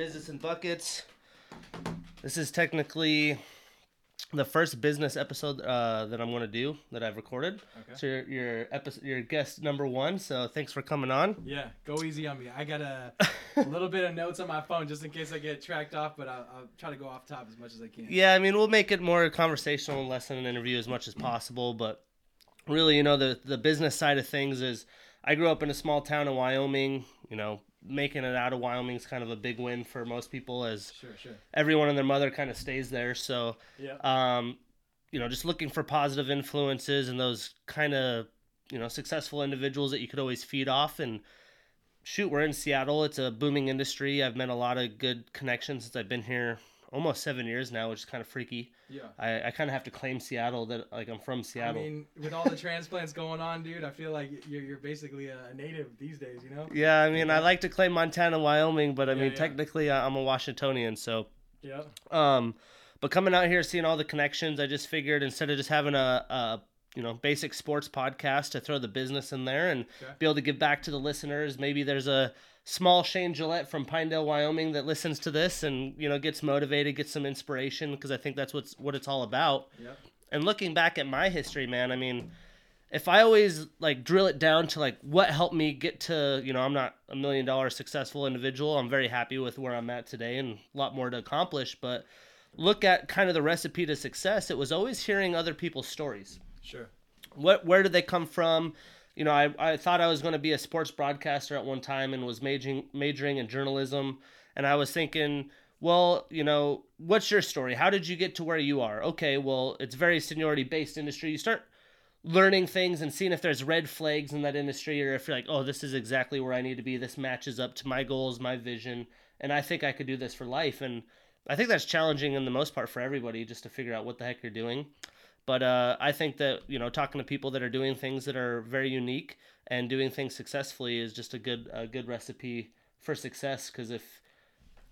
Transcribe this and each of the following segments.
Business and Buckets. This is technically the first business episode uh, that I'm going to do that I've recorded. Okay. So you're, you're, episode, you're guest number one. So thanks for coming on. Yeah, go easy on me. I got a, a little bit of notes on my phone just in case I get tracked off, but I'll, I'll try to go off top as much as I can. Yeah, I mean, we'll make it more conversational and less than an interview as much as possible. But really, you know, the the business side of things is I grew up in a small town in Wyoming. You know, making it out of Wyoming is kind of a big win for most people, as Sure, sure. everyone and their mother kind of stays there. So, Yeah. um, you know, just looking for positive influences and those kind of you know successful individuals that you could always feed off and. Shoot, we're in Seattle. It's a booming industry. I've met a lot of good connections since I've been here almost seven years now, which is kind of freaky. yeah. I, I kind of have to claim Seattle that like I'm from Seattle. I mean, with all the transplants going on, dude, I feel like you're, you're basically a native these days, you know? yeah, I mean I like to claim Montana, Wyoming, but I Yeah, mean yeah. technically I'm a Washingtonian. So, Yeah. um, but coming out here seeing all the connections, I just figured instead of just having a, a you know basic sports podcast to throw the business in there and Okay. be able to give back to the listeners. Maybe there's a small Shane Gillette from Pinedale, Wyoming that listens to this and you know gets motivated, gets some inspiration because I think that's what's what it's all about. Yep. and looking back at my history man i mean if i always like drill it down to like what helped me get to you know i'm not a million dollar successful individual i'm very happy with where i'm at today and a lot more to accomplish but look at kind of the recipe to success it was always hearing other people's stories Sure. what where did they come from you know i, I thought i was going to be a sports broadcaster at one time and was majoring majoring in journalism. And i was thinking well you know what's your story? How did you get to where you are? Okay well it's very seniority based industry. You start learning things and seeing if there's red flags in that industry or if you're like oh this is exactly where i need to be. This matches up to my goals my vision. And i think i could do this for life. And i think that's challenging in the most part for everybody just to figure out what the heck you're doing but uh, I think that you know talking to people that are doing things that are very unique and doing things successfully is just a good a good recipe for success. Because if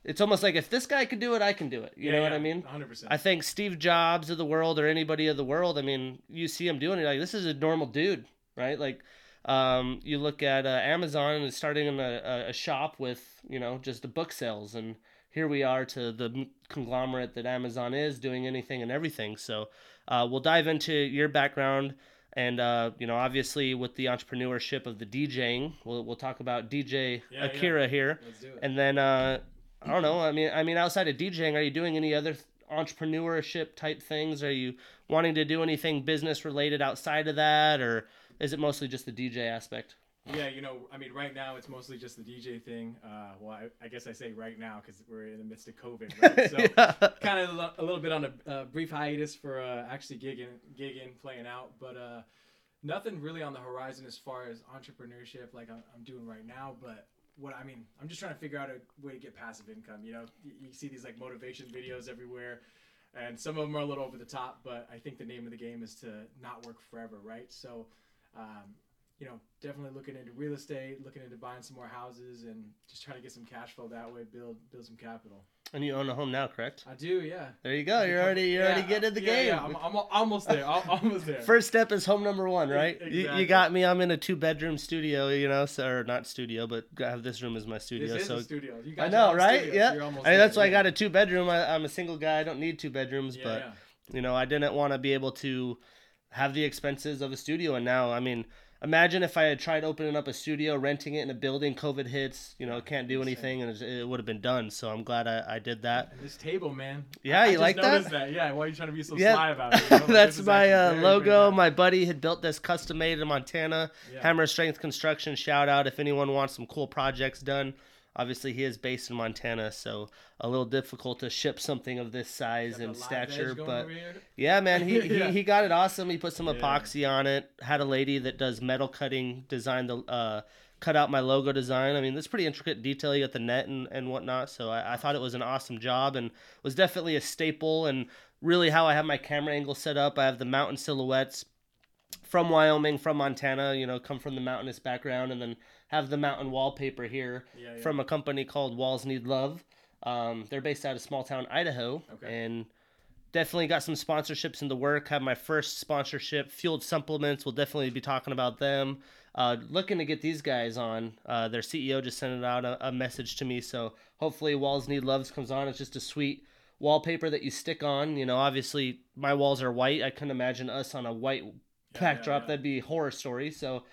it's almost like if this guy could do it, I can do it. You know what I mean? 100%. I think Steve Jobs of the world or anybody of the world. I mean, you see him doing it like this is a normal dude, right? Like. Um, you look at uh, Amazon and starting in a, a, a shop with you know just the book sales, and here we are to the conglomerate that Amazon is doing anything and everything. So uh, we'll dive into your background and uh, you know obviously with the entrepreneurship of the DJing. We'll we'll talk about DJ Yeah, Akira here, Let's do it. and then uh, I don't know. I mean I mean outside of DJing, are you doing any other entrepreneurship type things? Are you wanting to do anything business related outside of that, or is it mostly just the DJ aspect? Yeah, you know, I mean, right now it's mostly just the DJ thing. Uh, well, I, I guess I say right now because we're in the midst of COVID, right? So yeah. kind of a little bit on a uh, brief hiatus for uh, actually gigging, gigging, playing out, but uh, nothing really on the horizon as far as entrepreneurship like I'm, I'm doing right now. But what I mean, I'm just trying to figure out a way to get passive income. You know, you, you see these like motivation videos everywhere, and some of them are a little over the top. But I think the name of the game is to not work forever, right? So. Um, you know, definitely looking into real estate, looking into buying some more houses, and just trying to get some cash flow that way, build build some capital. And you own a home now, correct? I do, yeah. There you go. You're already you're already getting in the yeah, game. Yeah, I'm, I'm almost there. al- almost there. First step is home number one, right? You, you got me. I'm in a two bedroom studio, you know, so, or not studio, but I have this room as my this studio. is so studio. You I know, right? studio, yeah. I mean, there, that's why I got a two bedroom. I, I'm a single guy. I don't need two bedrooms, Yeah, but yeah. you know, I didn't want to be able to have the expenses of a studio. And now, I mean, imagine if I had tried opening up a studio, renting it in a building, COVID hits, you know, can't do anything, and it, it would have been done. So I'm glad I, I did that. This table, man. Yeah, I you just like that? noticed that? Yeah. Why are you trying to be so Yeah, sly about it? you know? That's my uh, logo. My buddy had built this custom made in Montana. Yeah. Hammer Strength Construction. Shout out if anyone wants some cool projects done. Obviously, he is based in Montana, so a little difficult to ship something of this size and stature. But yeah, man, he, Yeah. he he got it awesome. He put some Yeah. epoxy on it. Had a lady that does metal cutting design the uh, cut out my logo design. I mean, that's pretty intricate detail. You got the net and, and whatnot. So I, I thought it was an awesome job and was definitely a staple and really how I have my camera angle set up. I have the mountain silhouettes from Wyoming, from Montana, you know, come from the mountainous background and then have the mountain wallpaper here Yeah, yeah. from a company called Walls Need Love. Um, they're based out of small town Idaho, Okay. and definitely got some sponsorships in the work. Have my first sponsorship, Fueled Supplements. We'll definitely be talking about them. Uh, looking to get these guys on. Uh, their CEO just sent out a, a message to me, so hopefully Walls Need Loves comes on. It's just a sweet wallpaper that you stick on. You know, obviously my walls are white. I couldn't imagine us on a white Yeah, backdrop. yeah, yeah. That'd be a horror story. So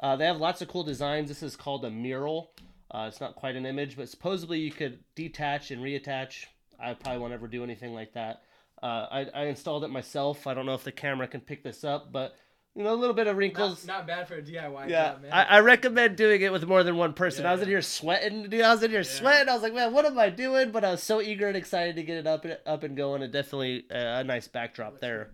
uh, they have lots of cool designs. This is called a mural. Uh, it's not quite an image, but supposedly you could detach and reattach. I probably won't ever do anything like that. Uh, I, I installed it myself. I don't know if the camera can pick this up, but you know, a little bit of wrinkles. Not, not bad for a DIY yeah, job, man. I, I recommend doing it with more than one person. Yeah, I was in here sweating, dude. I was in here Yeah. sweating. I was like, man, what am I doing? But I was so eager and excited to get it up, and up and going. And definitely a, a nice backdrop there.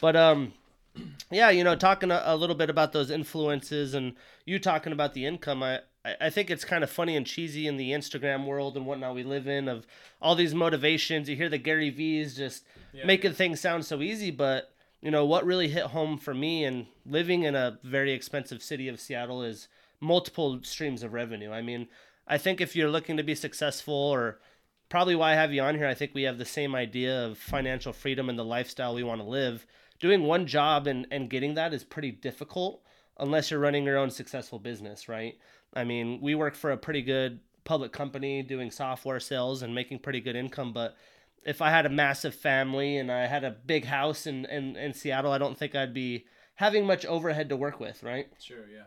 But um, yeah, you know, talking a, a little bit about those influences and you talking about the income, I, I think it's kind of funny and cheesy in the Instagram world and whatnot we live in of all these motivations. You hear the Gary V's just Yeah. making things sound so easy, but you know what really hit home for me and living in a very expensive city of Seattle is multiple streams of revenue. I mean, I think if you're looking to be successful or probably why I have you on here, I think we have the same idea of financial freedom and the lifestyle we want to live. Doing one job and, and getting that is pretty difficult unless you're running your own successful business, right? I mean, we work for a pretty good public company doing software sales and making pretty good income, but if I had a massive family and I had a big house in, in, in Seattle, I don't think I'd be having much overhead to work with, right? Sure, yeah.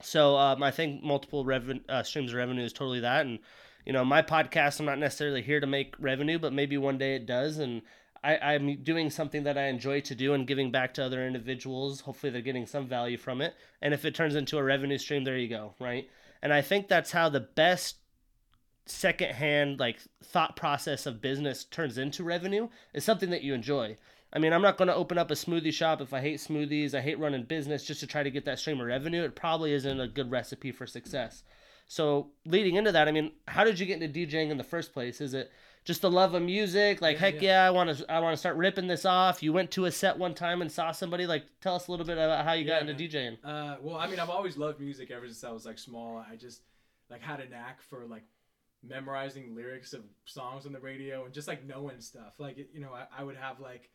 So um, I think multiple reven- uh, streams of revenue is totally that. And, you know, my podcast, I'm not necessarily here to make revenue, but maybe one day it does. And I, I'm doing something that I enjoy to do and giving back to other individuals. Hopefully they're getting some value from it. And if it turns into a revenue stream, there you go, right? And I think that's how the best secondhand like thought process of business turns into revenue is something that you enjoy. I mean, I'm not going to open up a smoothie shop if I hate smoothies, I hate running business just to try to get that stream of revenue. It probably isn't a good recipe for success. So, leading into that, I mean, how did you get into DJing in the first place? Is it just the love of music? Like, Yeah, heck yeah. yeah, I want to I want to start ripping this off. You went to a set one time and saw somebody like tell us a little bit about how you got Yeah, into DJing. Uh, well, I mean, I've always loved music ever since I was like small. I just like had a knack for like memorizing lyrics of songs on the radio and just like knowing stuff. Like you know, I, I would have like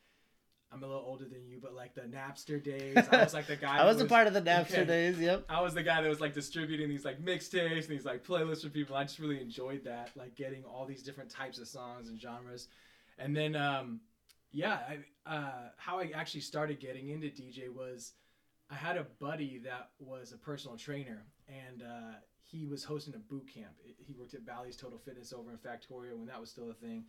I'm a little older than you, but like the Napster days, I was like the guy. I was a part of the Napster okay. days, yep. I was the guy that was like distributing these like mixtapes and these like playlists for people. I just really enjoyed that, like getting all these different types of songs and genres. And then, um, yeah, I, uh, how I actually started getting into DJ was I had a buddy that was a personal trainer and uh, he was hosting a boot camp. He worked at Bally's Total Fitness over in Factoria when that was still a thing.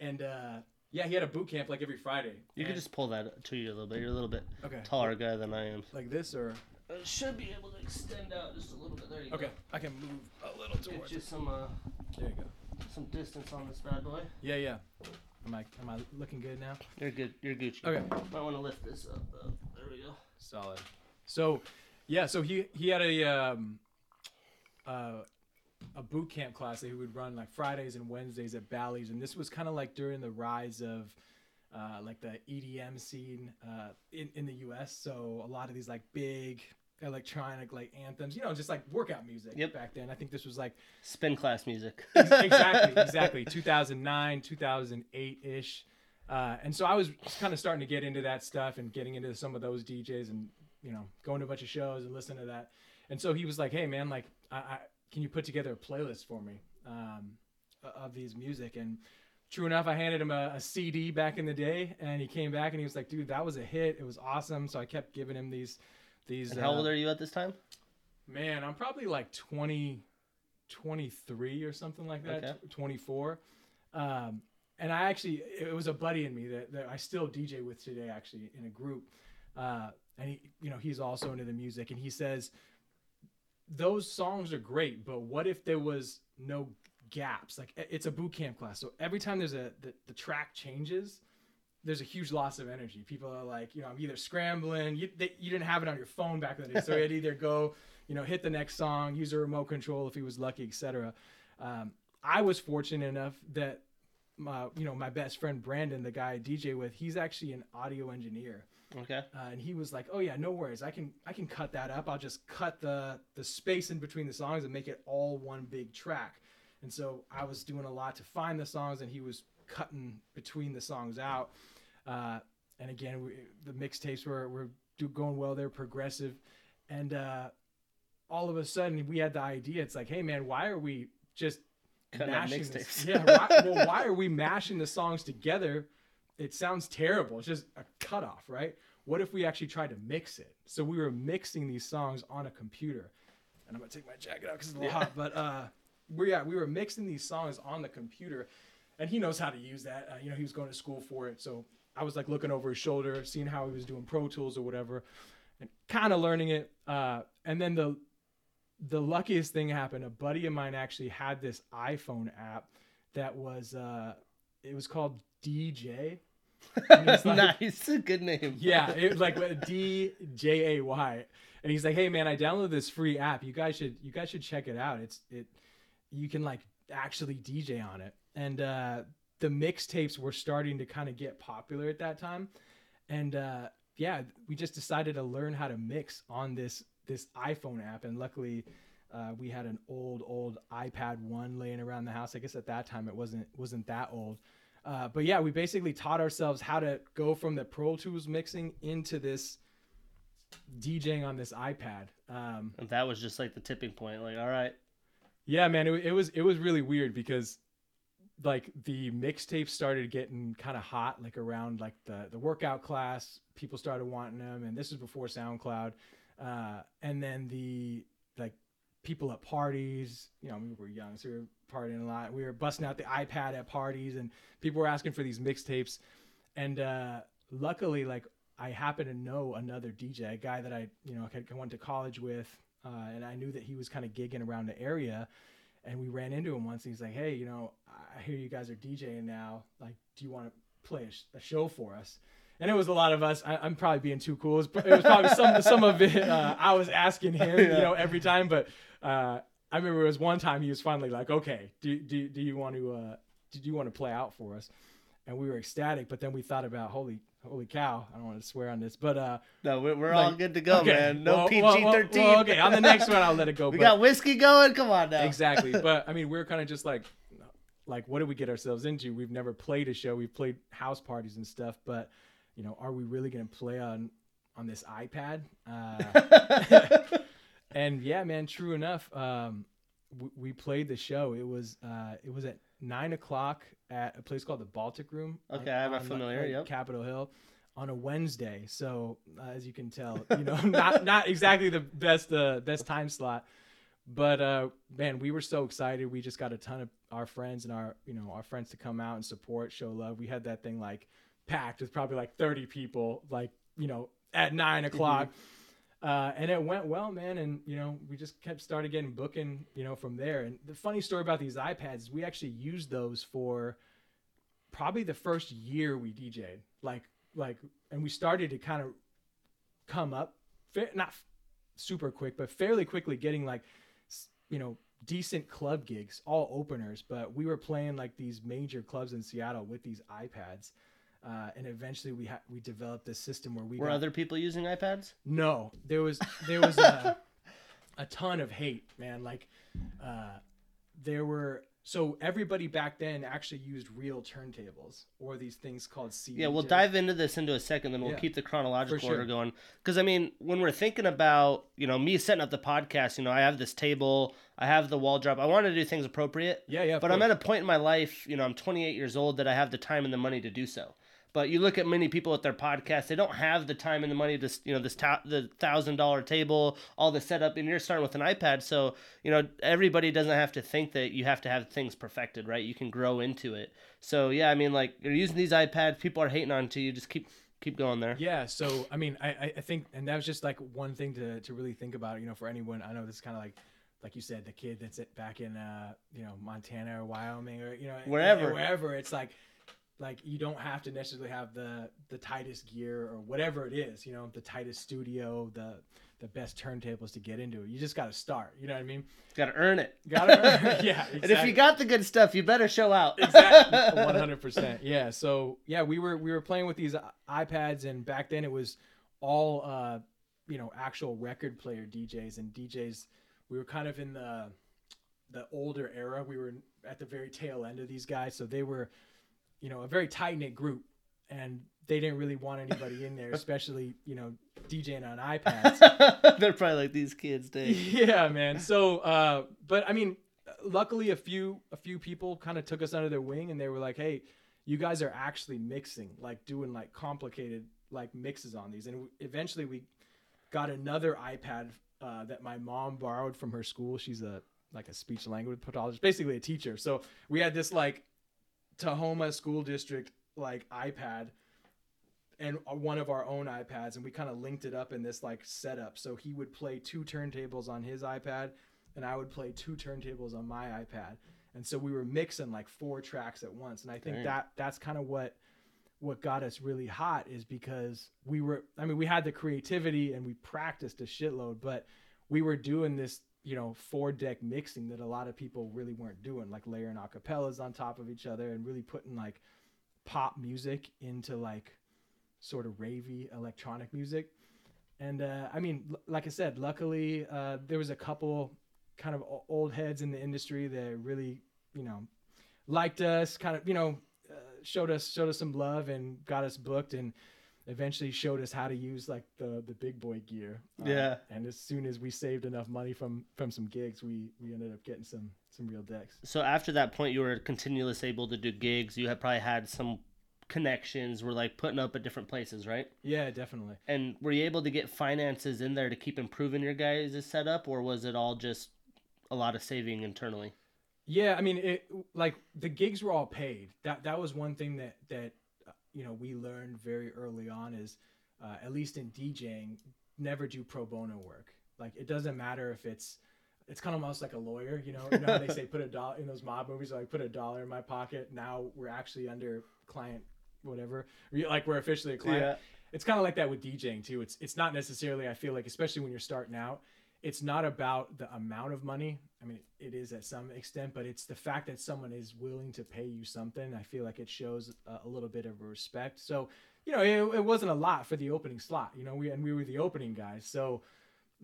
And uh, yeah, he had a boot camp like every Friday. You can And- just pull that to you a little bit. You're a little bit okay taller guy than I am. like this or I should be able to extend out just a little bit. There you okay, go. I can move a little Get towards. you some uh, There you go. some distance on this bad boy. Yeah, yeah. Am I am I looking good now? You're good. You're Gucci. Okay. Might want to lift this up. Though. There we go. Solid. So, yeah, so he he had a um uh a boot camp class that he would run like Fridays and Wednesdays at Bally's, and this was kind of like during the rise of uh, like the EDM scene uh, in in the U.S. So a lot of these like big electronic like anthems, you know, just like workout music Yep. back then. I think this was like Spin class music. Exactly, exactly. 2009, 2008 ish. Uh, and so I was kind of starting to get into that stuff and getting into some of those DJs and, you know, going to a bunch of shows and listening to that. And so he was like, hey, man, like, I, I, can you put together a playlist for me um, of these music? And true enough, I handed him a, a CD back in the day and he came back and he was like, dude, that was a hit. It was awesome. So I kept giving him these. these. And how uh, old are you at this time? Man, I'm probably like 20, 23 or something like that, Okay. 24. Um, and I actually, it was a buddy in me that, that I still DJ with today, actually, in a group. Uh, and he, you know, he's also into the music, and he says, those songs are great, but what if there was no gaps? Like it's a boot camp class, so every time there's a the, the track changes, there's a huge loss of energy. People are like, you know, I'm either scrambling. You, they, you didn't have it on your phone back in the day, so you'd either go, you know, hit the next song, use a remote control if he was lucky, etc. Um, I was fortunate enough that my, you know, my best friend Brandon, the guy I DJ with, he's actually an audio engineer, Okay. uh, and he was like, "Oh yeah, no worries. I can I can cut that up. I'll just cut the the space in between the songs and make it all one big track." And so I was doing a lot to find the songs, and he was cutting between the songs out. Uh, and again, we, the mixtapes were were do, going well. They're progressive, and uh, all of a sudden we had the idea. It's like, hey man, why are we just mashing this? mixtapes. Yeah, why, well, why are we mashing the songs together? It sounds terrible. It's just a cutoff, right? What if we actually tried to mix it? So we were mixing these songs on a computer, and I'm gonna take my jacket out because it's a little Yeah. hot. But uh, we yeah, we were mixing these songs on the computer, and he knows how to use that. Uh, you know, he was going to school for it, so I was like looking over his shoulder, seeing how he was doing Pro Tools or whatever, and kind of learning it. Uh, and then the the luckiest thing happened. A buddy of mine actually had this iPhone app that was uh, it was called DJ. And it's like- nice, good name. yeah, it was like D J A Y, and he's like, "Hey man, I downloaded this free app. You guys should you guys should check it out. It's it you can like actually DJ on it." And uh, the mixtapes were starting to kind of get popular at that time, and uh, yeah, we just decided to learn how to mix on this this iPhone app, and luckily. Uh, we had an old, old iPad one laying around the house. I guess at that time it wasn't wasn't that old, uh, but yeah, we basically taught ourselves how to go from the Pro Tools mixing into this DJing on this iPad. Um, And that was just like the tipping point. Like, all right, yeah, man, it, it was it was really weird because like the mixtapes started getting kind of hot, like around like the the workout class. People started wanting them, and this was before SoundCloud. Uh, and then the people at parties, you know, we were young, so we were partying a lot. We were busting out the iPad at parties, and people were asking for these mixtapes. And uh, luckily, like I happen to know another DJ, a guy that I you know had- went to college with, uh, and I knew that he was kind of gigging around the area. And we ran into him once. And he's like, "Hey, you know, I hear you guys are DJing now. Like, do you want to play a, sh- a show for us?" And it was a lot of us. I, I'm probably being too cool. It was, it was probably some some of it. Uh, I was asking him, you know, every time. But uh, I remember it was one time he was finally like, "Okay, do do, do you want to uh, did you want to play out for us?" And we were ecstatic. But then we thought about, holy holy cow! I don't want to swear on this, but uh, no, we're, we're all good to go, okay, man. No well, PG well, well, thirteen. well, okay, on the next one I'll let it go. we but- got whiskey going. Come on now. exactly. But I mean, we're kind of just like, like, what did we get ourselves into? We've never played a show. We've played house parties and stuff, but you know, are we really going to play on on this iPad? Uh, and yeah, man, true enough, um, we, we played the show. It was uh, it was at nine o'clock at a place called the Baltic Room. Okay, I'm not familiar, like, yep. Capitol Hill. On a Wednesday, so uh, as you can tell, you know, not not exactly the best uh, best time slot, but uh, man, we were so excited. We just got a ton of our friends and our you know our friends to come out and support, show love. We had that thing like packed with probably like 30 people, like you know at nine o'clock. Uh, and it went well, man. And you know, we just kept started getting booking, you know, from there. And the funny story about these iPads is we actually used those for probably the first year we DJ'd. Like, like, and we started to kind of come up, not super quick, but fairly quickly, getting like, you know, decent club gigs, all openers. But we were playing like these major clubs in Seattle with these iPads. Uh, and eventually we ha- we developed this system where we Were got- other people using iPads? no, there was there was a, a ton of hate, man. Like, uh, there were so everybody back then actually used real turntables or these things called CD. Yeah, we'll dive into this into a second, then we'll Yeah. keep the chronological sure. order going. Because I mean, when we're thinking about you know me setting up the podcast, you know, I have this table, I have the wall drop. I want to do things appropriate, Yeah, yeah. but I'm at a point in my life, you know, I'm 28 years old that I have the time and the money to do so. But you look at many people at their podcasts; they don't have the time and the money to, you know, this ta- the thousand dollar table, all the setup, and you're starting with an iPad. So you know, everybody doesn't have to think that you have to have things perfected, right? You can grow into it. So yeah, I mean, like you're using these iPads, people are hating on to you. Just keep keep going there. Yeah, so I mean, I, I- think, and that was just like one thing to, to really think about, you know, for anyone. I know this is kind of like, like you said, the kid that's at- back in, uh, you know, Montana or Wyoming or you know, Wherever. wherever. It's like, like you don't have to necessarily have the the tightest gear or whatever it is, you know, the tightest studio, the the best turntables to get into it. You just got to start. You know what I mean? Got to earn it. Got to, earn it. yeah. And if you got the good stuff, you better show out. exactly 100% yeah so yeah we were we were playing with these ipads and back then it was all uh you know actual record player djs and djs we were kind of in the the older era we were at the very tail end of these guys so they were you know a very tight knit group and they didn't really want anybody in there, especially you know DJing on iPads. They're probably like these kids, Dave. yeah, man. So, uh, but I mean, luckily a few a few people kind of took us under their wing, and they were like, "Hey, you guys are actually mixing, like doing like complicated like mixes on these." And eventually, we got another iPad uh, that my mom borrowed from her school. She's a like a speech language pathologist, basically a teacher. So we had this like Tahoma school district like iPad and one of our own iPads, and we kind of linked it up in this like setup. So he would play two turntables on his iPad, and I would play two turntables on my iPad. And so we were mixing like four tracks at once. And I think Dang. that that's kind of what what got us really hot is because we were I mean we had the creativity and we practiced a shitload, but we were doing this you know four deck mixing that a lot of people really weren't doing like layering acapellas on top of each other and really putting like pop music into like sort of ravey electronic music. And uh, i mean l- like i said luckily uh, there was a couple kind of old heads in the industry that really you know liked us kind of you know uh, showed us showed us some love and got us booked. And eventually showed us how to use like the the big boy gear. Uh, yeah. And as soon as we saved enough money from from some gigs, we we ended up getting some some real decks. So after that point, you were continuously able to do gigs. You had probably had some connections. Were like putting up at different places, right? Yeah, definitely. And were you able to get finances in there to keep improving your guys' setup, or was it all just a lot of saving internally? Yeah, I mean, it like the gigs were all paid. That that was one thing that that you know we learned very early on is uh, at least in DJing, never do pro bono work. Like it doesn't matter if it's it's kind of almost like a lawyer, you know. You know they say put a dollar in those mob movies, like put a dollar in my pocket. Now we're actually under client, whatever. Like we're officially a client. Yeah. It's kind of like that with DJing too. It's it's not necessarily. I feel like especially when you're starting out, it's not about the amount of money. I mean, it is at some extent, but it's the fact that someone is willing to pay you something. I feel like it shows a, little bit of respect. So, you know, it, it, wasn't a lot for the opening slot. You know, we and we were the opening guys. So,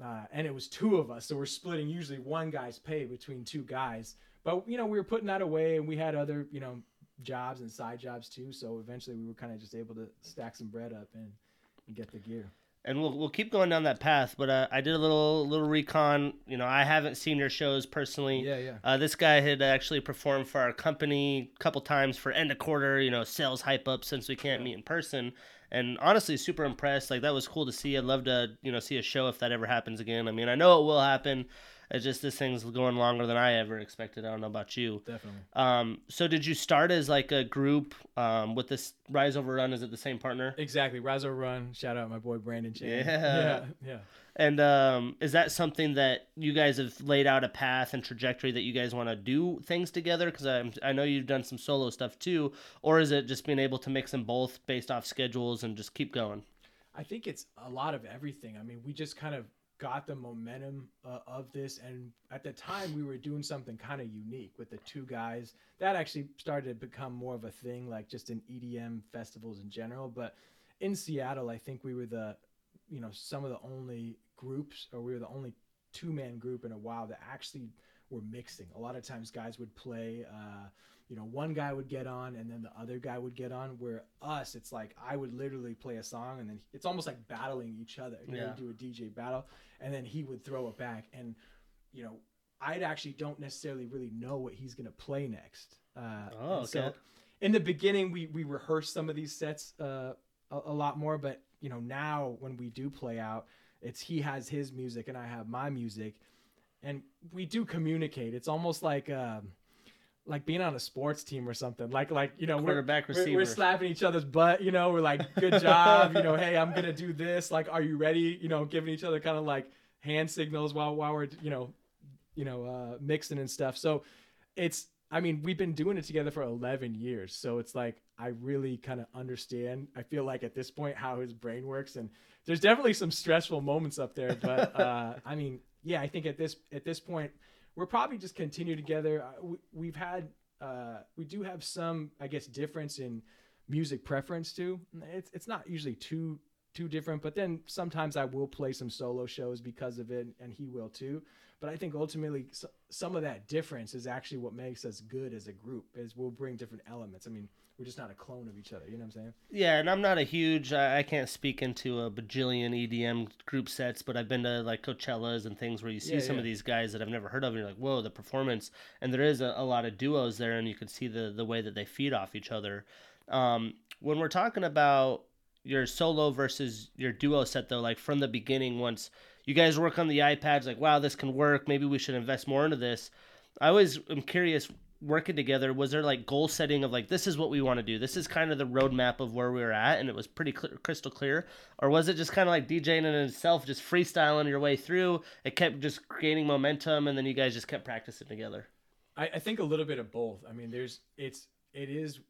uh, and it was two of us, so we're splitting usually one guy's pay between two guys. But you know, we were putting that away, and we had other you know jobs and side jobs too. So eventually, we were kind of just able to stack some bread up and, and get the gear and we'll we'll keep going down that path. But uh, I did a little little recon. You know, I haven't seen your shows personally. Yeah, yeah. Uh, this guy had actually performed for our company a couple times for end of quarter. You know, sales hype up since we can't meet in person. And honestly, super impressed. Like that was cool to see. I'd love to you know see a show if that ever happens again. I mean, I know it will happen. It's just this thing's going longer than I ever expected. I don't know about you. Definitely. Um, so did you start as like a group um, with this Rise Over Run? Is it the same partner? Exactly. Rise Over Run. Shout out my boy Brandon Chan. Yeah. Yeah. Yeah. And um, is that something that you guys have laid out a path and trajectory that you guys want to do things together? Because I I know you've done some solo stuff too, or is it just being able to mix them both based off schedules and just keep going? I think it's a lot of everything. I mean, we just kind of got the momentum uh, of this. And at the time we were doing something kind of unique with the two guys. That actually started to become more of a thing like just in EDM festivals in general. But in Seattle I think we were the you know some of the only groups or we were the only two man group in a while that actually were mixing. A lot of times guys would play uh, you know, one guy would get on and then the other guy would get on. Where us, it's like I would literally play a song and then it's almost like battling each other. You yeah. know, do a DJ battle and then he would throw it back. And, you know, I actually don't necessarily really know what he's going to play next. Uh, oh, okay. So in the beginning, we, we rehearsed some of these sets uh, a, a lot more, but, you know, now when we do play out, it's he has his music and I have my music. And we do communicate. It's almost like, um, like being on a sports team or something. Like like you know quarterback we're, receiver. We're, we're slapping each other's butt. You know we're like good job. you know hey I'm gonna do this. Like are you ready? You know giving each other kind of like hand signals while while we're you know you know uh, mixing and stuff. So it's I mean we've been doing it together for 11 years. So it's like I really kind of understand. I feel like at this point how his brain works and there's definitely some stressful moments up there. But uh, I mean yeah I think at this at this point we'll probably just continue together. Uh, we, have had, uh, we do have some, I guess, difference in music preference too. It's it's not usually too too different. But then sometimes I will play some solo shows because of it, and he will too. But I think ultimately some of that difference is actually what makes us good as a group. Is we'll bring different elements. I mean, we're just not a clone of each other. You know what I'm saying? Yeah, and I'm not a huge. I can't speak into a bajillion EDM group sets, but I've been to like Coachellas and things where you see yeah, some yeah. of these guys that I've never heard of, and you're like, whoa, the performance. And there is a, a lot of duos there, and you can see the the way that they feed off each other. Um, when we're talking about your solo versus your duo set though like from the beginning once you guys work on the ipads like wow this can work maybe we should invest more into this. I always am curious working together was there like goal setting of like this is what we want to do this is kind of the roadmap of where we were at and it was pretty clear, crystal clear? Or was it just kind of like djing in itself just freestyling your way through it kept just gaining momentum and then you guys just kept practicing together? I, I think a little bit of both. I mean there's it's it is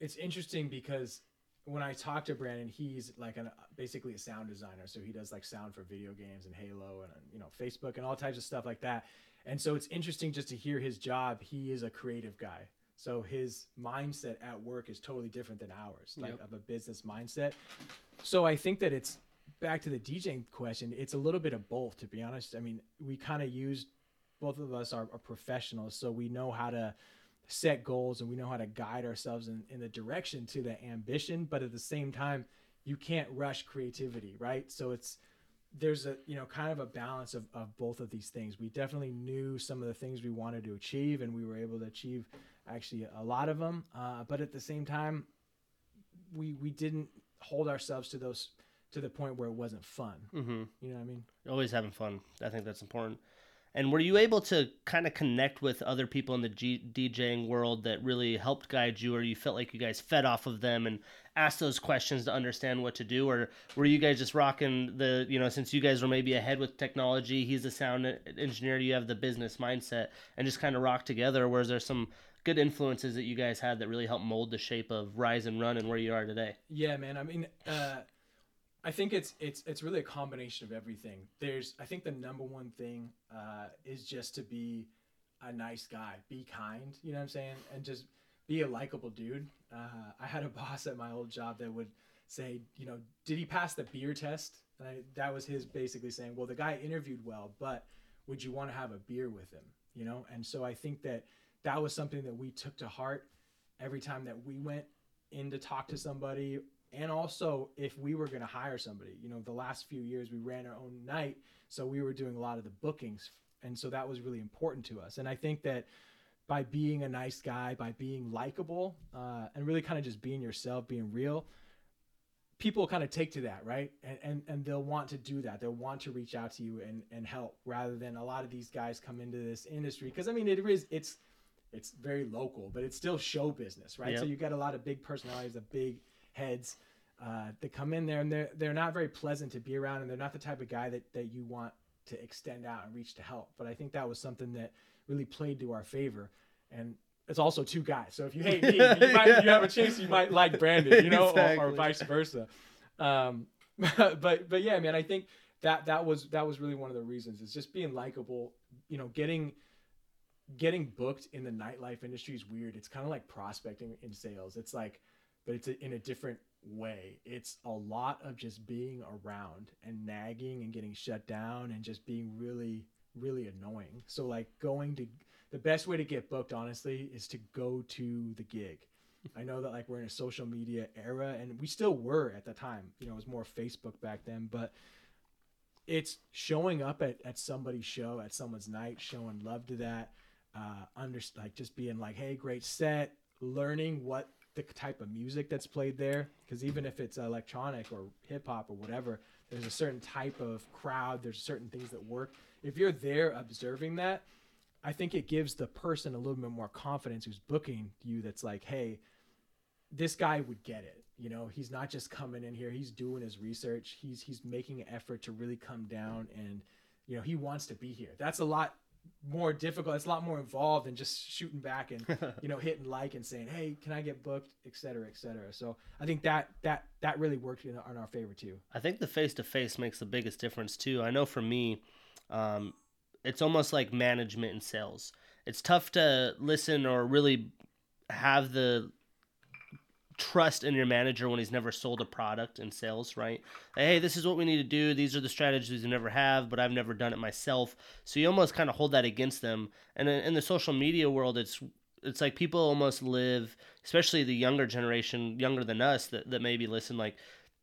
it's interesting because when I talk to Brandon, he's like an basically a sound designer. So he does like sound for video games and Halo and you know Facebook and all types of stuff like that. And so it's interesting just to hear his job. He is a creative guy. So his mindset at work is totally different than ours, like yep. of a business mindset. So I think that it's back to the DJing question. It's a little bit of both, to be honest. I mean, we kind of used both of us are, are professionals, so we know how to set goals and we know how to guide ourselves in, in the direction to that ambition but at the same time you can't rush creativity right? So it's there's a you know kind of a balance of, of both of these things. We definitely knew some of the things we wanted to achieve and we were able to achieve actually a lot of them. Uh, but at the same time we we didn't hold ourselves to those to the point where it wasn't fun. Mm-hmm. you know what i mean? Always having fun. I think that's important and were you able to kind of connect with other people in the G- DJing world that really helped guide you, or you felt like you guys fed off of them and asked those questions to understand what to do, or were you guys just rocking the, you know, since you guys were maybe ahead with technology, he's a sound engineer, you have the business mindset, and just kind of rock together? Or was there some good influences that you guys had that really helped mold the shape of Rise and Run and where you are today? Yeah, man. I mean, uh, I think it's it's it's really a combination of everything. There's I think the number one thing uh, is just to be a nice guy, be kind. You know what I'm saying, and just be a likable dude. Uh, I had a boss at my old job that would say, you know, did he pass the beer test? And I, that was his basically saying, well, the guy interviewed well, but would you want to have a beer with him? You know, and so I think that that was something that we took to heart every time that we went in to talk to somebody and also if we were going to hire somebody you know the last few years we ran our own night so we were doing a lot of the bookings. And so that was really important to us. And i think that by being a nice guy by being likable uh, and really kind of just being yourself being real people kind of take to that right? And, and and they'll want to do that. They'll want to reach out to you and and help rather than a lot of these guys come into this industry. Because i mean it is it's it's very local but it's still show business right? Yep. so you got a lot of big personalities a big heads uh, that come in there and they're they're not very pleasant to be around and they're not the type of guy that that you want to extend out and reach to help. But I think that was something that really played to our favor. And it's also two guys. So if you hate me, you, might, yeah. you have a chance you might like Brandon, you know, exactly. or, or, vice versa. Um, but but yeah, man, I think that that was that was really one of the reasons. It's just being likable, you know, getting getting booked in the nightlife industry is weird. It's kind of like prospecting in sales. It's like but it's a, in a different way. It's a lot of just being around and nagging and getting shut down and just being really, really annoying. So, like, going to the best way to get booked, honestly, is to go to the gig. I know that, like, we're in a social media era and we still were at the time. You know, it was more Facebook back then, but it's showing up at, at somebody's show, at someone's night, showing love to that. Uh, under like just being like, hey, great set, learning what the type of music that's played there because even if it's electronic or hip hop or whatever there's a certain type of crowd there's certain things that work. If you're there observing that i think it gives the person a little bit more confidence who's booking you that's like hey this guy would get it. You know he's not just coming in here he's doing his research he's he's making an effort to really come down and you know he wants to be here. That's a lot more difficult. It's a lot more involved than just shooting back and you know hitting like and saying, "Hey, can I get booked?" et cetera, et cetera. So I think that that that really worked in, in our favor too. I think the face to face makes the biggest difference too. I know for me, um, it's almost like management and sales. It's tough to listen or really have the trust in your manager when he's never sold a product in sales, right? Hey, this is what we need to do. These are the strategies we never have, but I've never done it myself. So you almost kind of hold that against them. And in, the social media world, it's it's like people almost live, especially the younger generation, younger than us that, that maybe listen, like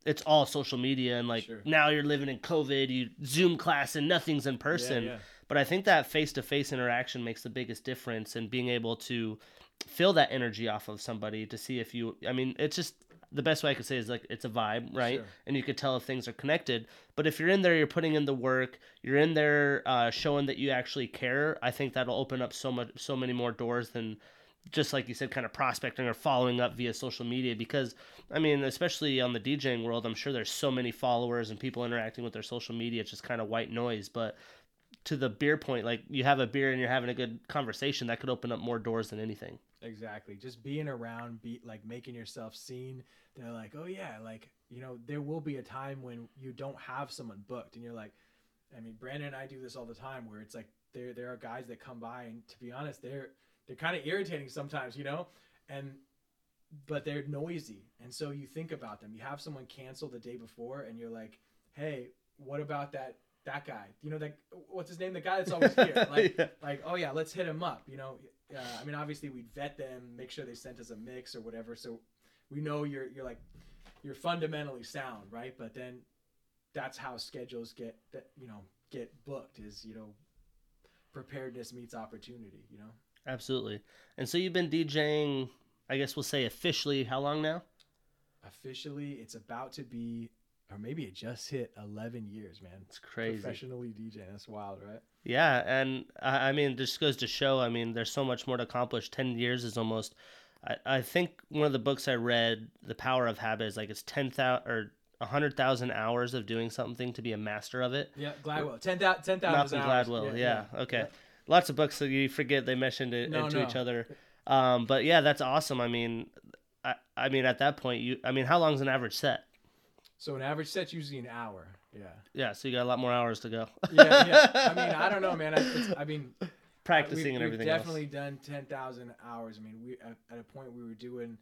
it's all social media and like Sure. now you're living in COVID, you Zoom class and nothing's in person. yeah. But I think that face to face interaction makes the biggest difference in being able to feel that energy off of somebody to see if you I mean, it's just the best way I could say is like it's a vibe, right? Sure. And you could tell if things are connected. But if you're in there, you're putting in the work, you're in there uh, showing that you actually care. I think that'll open up so much, so many more doors than just like you said, kind of prospecting or following up via social media. Because I mean, especially on the DJing world, I'm sure there's so many followers and people interacting with their social media. It's just kind of white noise. But to the beer point, like you have a beer and you're having a good conversation, that could open up more doors than anything. Exactly. Just being around, be like making yourself seen. They're like, oh yeah, like you know, there will be a time when you don't have someone booked, and you're like, I mean, Brandon and I do this all the time, where it's like there there are guys that come by, and to be honest, they're they're kind of irritating sometimes, you know, and but they're noisy, and so you think about them. You have someone cancel the day before, and you're like, hey, what about that that guy? You know, that what's his name? The guy that's always here, like Yeah. like oh yeah let's hit him up you know uh, i mean obviously we'd vet them make sure they sent us a mix or whatever so we know you're you're like you're fundamentally sound right but then that's how schedules get that you know get booked is you know preparedness meets opportunity you know Absolutely. And so you've been DJing, I guess we'll say officially, how long now? officially it's about to be or maybe it just hit 11 years man It's crazy. professionally djing that's wild right Yeah, and I I mean, this goes to show. I mean, there's so much more to accomplish. Ten years is almost. I, I think one of the books I read, "The Power of Habit," is like it's ten thousand or hundred thousand hours of doing something to be a master of it. yeah gladwell 10,000 10,000 Malcolm hours. Gladwell. Yeah. Okay. Lots of books that you forget they mentioned it No, into no. each other. Um, but yeah, that's awesome. I mean, I, I mean, at that point, you. I mean, how long's an average set? So an average set's usually an hour yeah Yeah, so you got a lot more hours to go. yeah, yeah. I mean, I don't know, man. I, I mean, practicing we've, and everything We've else. definitely done ten thousand hours. I mean, we at, at a point we were doing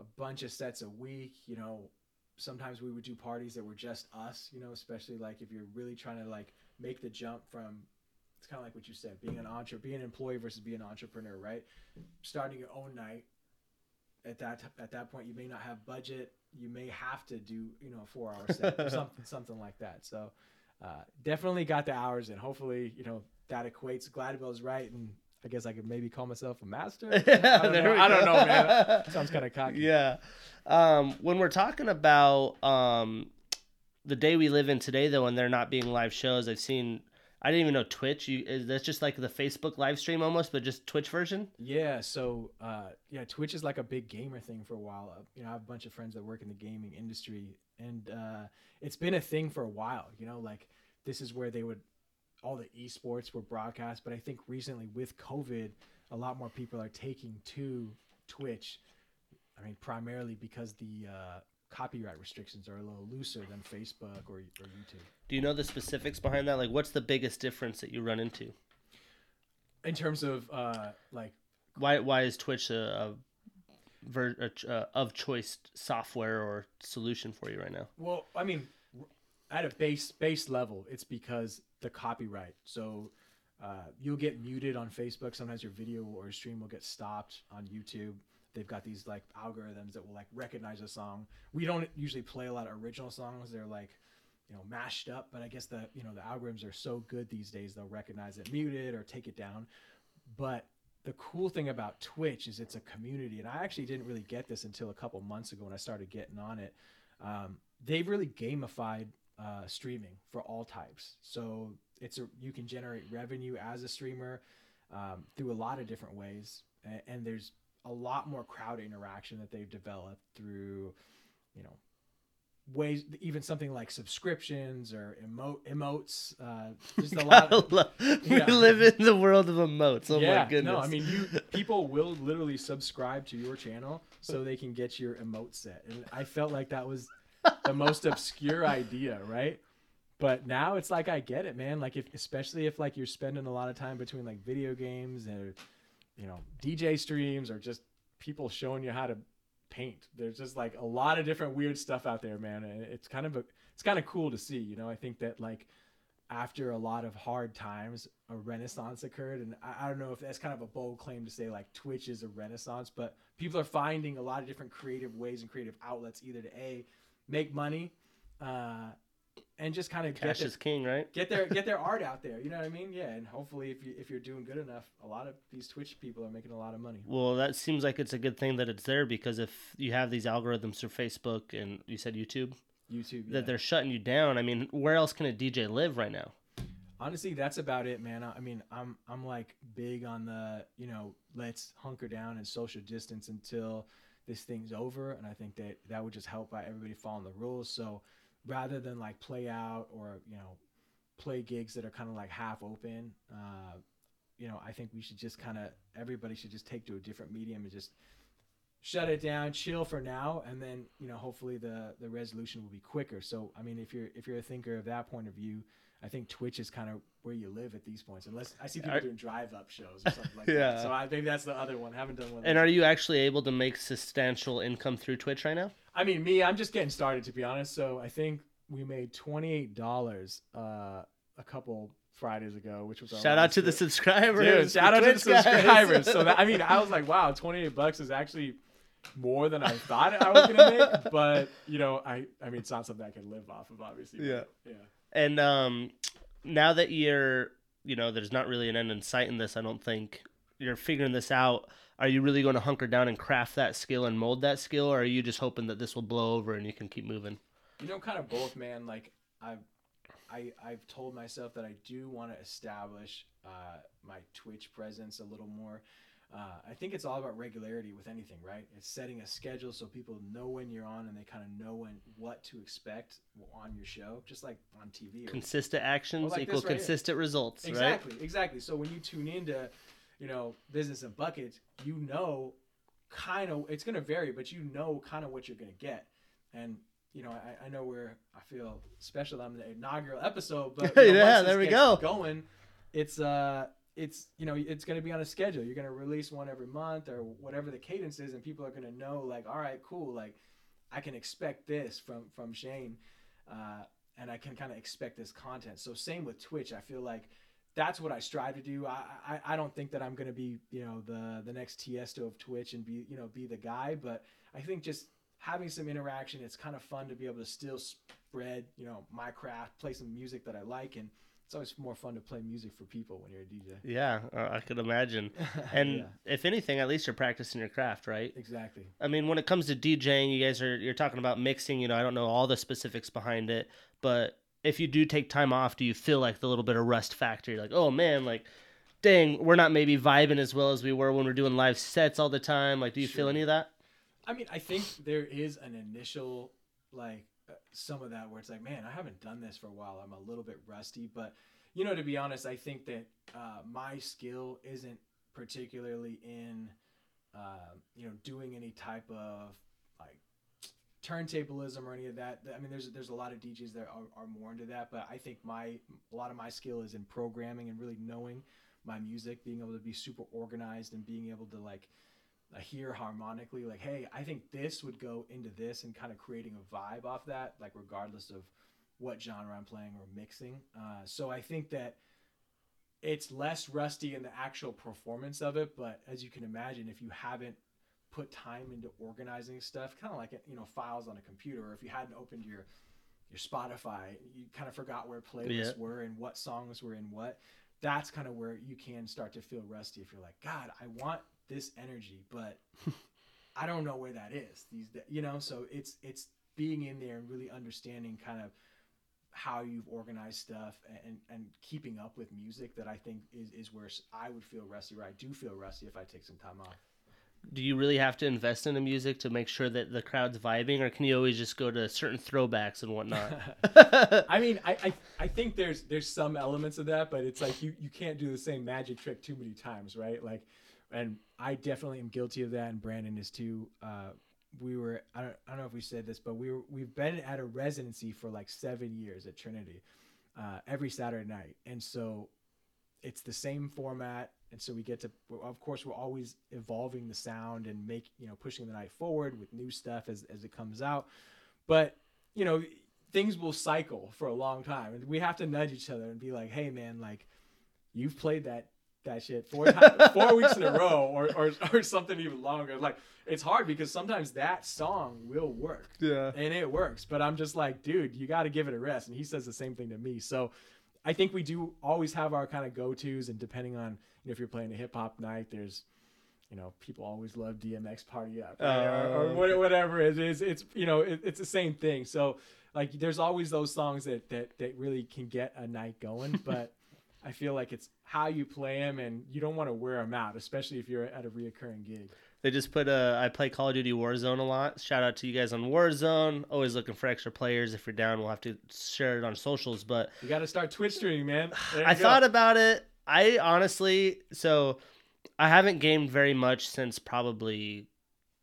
a bunch of sets a week. You know, sometimes we would do parties that were just us. You know, especially like if you're really trying to like make the jump from. It's kind of like what you said, being an entre, being an employee versus being an entrepreneur, right? Starting your own night. At that at that point, you may not have budget. You may have to do you know a four hour set or something something like that. So uh, definitely got the hours in. Hopefully, you know that equates. Gladwell's right, and I guess I could maybe call myself a master. I don't, know. I don't know, man. Sounds kind of cocky. Yeah. Um, when we're talking about um, the day we live in today, though, and there not being live shows, I've seen. I didn't even know Twitch. You is that's just like the Facebook live stream almost, but just Twitch version. Yeah, so uh, yeah, Twitch is like a big gamer thing for a while. Uh, You know, I have a bunch of friends that work in the gaming industry, and uh, it's been a thing for a while. You know, like this is where they would all the esports were broadcast, but I think recently with COVID, a lot more people are taking to Twitch. I mean, primarily because the uh, copyright restrictions are a little looser than Facebook or, or YouTube. Do you know the specifics behind that? Like, what's the biggest difference that you run into? In terms of uh, like Why why is Twitch a, a, ver, a ch- uh, of choice software or solution for you right now? Well, I mean, at a base base level, it's because the copyright. So uh, you'll get muted on Facebook. Sometimes your video or stream will get stopped on YouTube. They've got these like algorithms that will like recognize a song. We don't usually play a lot of original songs. They're like, you know, mashed up. But I guess the you know the algorithms are so good these days they'll recognize it muted or take it down. But the cool thing about Twitch is it's a community, and I actually didn't really get this until a couple months ago when I started getting on it. Um, they've really gamified uh, streaming for all types. So it's a you can generate revenue as a streamer um, through a lot of different ways, and, and there's a lot more crowd interaction that they've developed through, you know, ways even something like subscriptions or emote emotes. Uh, just a lot. Of, we Yeah. live in the world of emotes. Oh yeah, my goodness. no, I mean you people will literally subscribe to your channel so they can get your emote set, and I felt like that was the most obscure idea, right? But now it's like I get it, man. Like if especially if like you're spending a lot of time between like video games and you know DJ streams or just people showing you how to paint. There's just like a lot of different weird stuff out there, man. And it's kind of a, it's kind of cool to see. You know, I think that like after a lot of hard times, a renaissance occurred. And I, I, don't know if that's kind of a bold claim to say like Twitch is a renaissance, but people are finding a lot of different creative ways and creative outlets either to a make money, uh, and just kind of cash get is king, right? Get their get their art out there. You know what I mean? Yeah, and hopefully, if you if you're doing good enough, a lot of these Twitch people are making a lot of money. Well, that seems like it's a good thing that it's there because if you have these algorithms for Facebook and you said YouTube, YouTube, yeah. that they're shutting you down. I mean, where else can a DJ live right now? Honestly, that's about it, man. I mean, I'm I'm like big on the you know let's hunker down and social distance until this thing's over, and I think that that would just help by everybody following the rules. So rather than like play out or you know play gigs that are kind of like half open, uh, you know, I think we should just kind of everybody should just take to a different medium and just shut it down, chill for now, and then you know hopefully the the resolution will be quicker. So I mean, if you're if you're a thinker of that point of view, I think Twitch is kind of where you live at these points. Unless I see people are, doing drive up shows or something like yeah. that. So I, maybe that's the other one. I haven't done one. And are you actually able to make substantial income through Twitch right now? I mean, me, I'm just getting started to be honest. So I think we made twenty eight dollars uh, a couple Fridays ago, which was shout out to the subscribers. Dude, shout out to the subscribers. so that, I mean, I was like, wow, twenty eight bucks is actually more than I thought I was gonna make. But you know, I I mean, it's not something I can live off of, obviously. Yeah, yeah. And um, now that you're, you know, there's not really an end in sight in this. I don't think you're figuring this out. Are you really going to hunker down and craft that skill and mold that skill, or are you just hoping that this will blow over and you can keep moving? You know, kind of both, man. Like I've I, I've told myself that I do want to establish uh, my Twitch presence a little more. Uh, I think it's all about regularity with anything, right? It's setting a schedule so people know when you're on and they kind of know when what to expect on your show, just like on TV. Consistent actions like equal right consistent here. results, exactly, right? Exactly. So when you tune into, you know, business and buckets, you know, kind of it's going to vary, but you know kind of what you're going to get, and you know, I, I know we're I feel special on the inaugural episode, but you know, yeah, there we go. Going, it's uh it's you know it's going to be on a schedule. You're going to release one every month or whatever the cadence is and people are going to know like all right cool like i can expect this from from shane uh, and i can kind of expect this content. So same with twitch. I feel like that's what i strive to do. I i, I don't think that i'm going to be you know the the next tiesto of twitch and be you know be the guy but i think just having some interaction it's kind of fun to be able to still spread you know my craft play some music that i like and it's always more fun to play music for people when you're a DJ. Yeah, uh, I could imagine. And yeah. if anything, at least you're practicing your craft, right? Exactly. I mean, when it comes to DJing, you guys are you're talking about mixing. You know, I don't know all the specifics behind it, but if you do take time off, do you feel like the little bit of rust factor? You're like, oh man, like, dang, we're not maybe vibing as well as we were when we're doing live sets all the time. Like, do you sure. feel any of that? I mean, I think there is an initial like some of that where it's like, man, I haven't done this for a while. I'm a little bit rusty, but you know, to be honest, I think that uh, my skill isn't particularly in, uh, you know, doing any type of like turntablism or any of that. I mean, there's there's a lot of DJs that are, are more into that, but I think my a lot of my skill is in programming and really knowing my music, being able to be super organized and being able to like I hear harmonically like, hey, I think this would go into this and kind of creating a vibe off that, like regardless of what genre I'm playing or mixing. Uh, so I think that it's less rusty in the actual performance of it, but as you can imagine, if you haven't put time into organizing stuff, kind of like you know files on a computer, or if you hadn't opened your your Spotify, you kind of forgot where playlists yeah. were and what songs were in what. That's kind of where you can start to feel rusty if you're like, God, I want this energy, but I don't know where that is these days. You know, so it's it's being in there and really understanding kind of how you've organized stuff and, and keeping up with music that I think is, is where I would feel rusty, where I do feel rusty if I take some time off. Do you really have to invest in the music to make sure that the crowd's vibing, or can you always just go to certain throwbacks and whatnot? I mean, I, I, I think there's there's some elements of that, but it's like you, you can't do the same magic trick too many times, right? Like and I definitely am guilty of that, and Brandon is too. Uh, we were I don't, I don't know if we said this, but we were we've been at a residency for like seven years at Trinity, uh, every Saturday night, and so it's the same format. and so we get to of course we're always evolving the sound and make you know pushing the night forward with new stuff as, as it comes out but you know things will cycle for a long time and we have to nudge each other and be like hey man like you've played that that shit four times, four weeks in a row or, or or something even longer. Like it's hard because sometimes that song will work. Yeah. and it works. But i'm just like dude you got to give it a rest. And he says the same thing to me. So i think we do always have our kind of go-to's and depending on you know, if you're playing a hip-hop night there's you know people always love dmx party up right? or, or Oh, whatever it is. It's you know it, it's the same thing. So like there's always those songs that that, that really can get a night going. But i feel like it's how you play them and you don't want to wear them out especially if you're at a reoccurring gig They just put a. I play Call of Duty Warzone a lot. Shout out to you guys on Warzone. Always looking for extra players. If you're down, we'll have to share it on socials. But you got to start twitch streaming man I go. thought about it. I honestly, so I haven't gamed very much since probably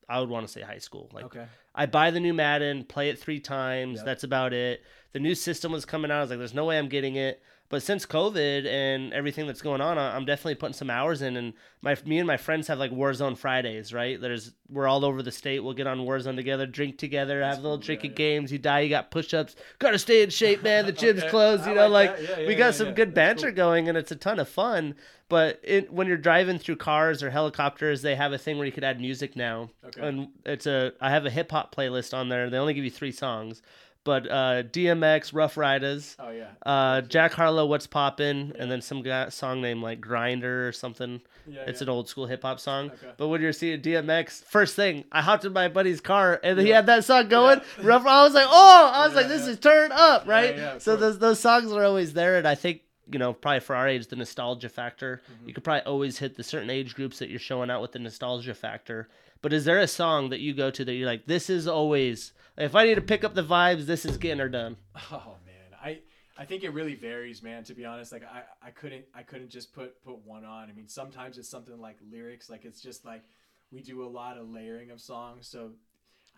I would want to say high school. Like okay I buy the new Madden, play it three times. Yep. That's about it. The new system was coming out. I was like, there's no way I'm getting it. But since COVID and everything that's going on, I- I'm definitely putting some hours in. And my me and my friends have like Warzone Fridays, right? There's we're all over the state. We'll get on Warzone together, drink together, That's have little cool. Drinking yeah. games. You die, you got push-ups. Got to stay in shape, man. The gym's Okay. closed. I You know, like like. Yeah, we got some good That's banter cool. going, and it's a ton of fun. But it, when you're driving through cars or helicopters, they have a thing where you could add music now Okay. and it's a I have a hip hop playlist on there. They only give you three songs, but uh, DMX, Ruff Ryders, Oh yeah. uh, Jack Harlow, What's Poppin', and then some guy, song named like Grinder or something. Yeah. It's yeah. an old school hip hop song. Okay. But when you're seeing DMX, first thing I hopped in my buddy's car and he had that song going. Rough, I was like, oh, I was Yeah, like, this yeah. is turned up, right? yeah, so course. those those songs are always there, and I think you know probably for our age the nostalgia factor. Mm-hmm. You could probably always hit the certain age groups that you're showing out with the nostalgia factor. But is there a song that you go to that you're like, this is always if I need to pick up the vibes, this is getting her done. Oh man, I I think it really varies, man. To be honest, like I, I couldn't I couldn't just put put one on. I mean, sometimes it's something like lyrics, like it's just like we do a lot of layering of songs, so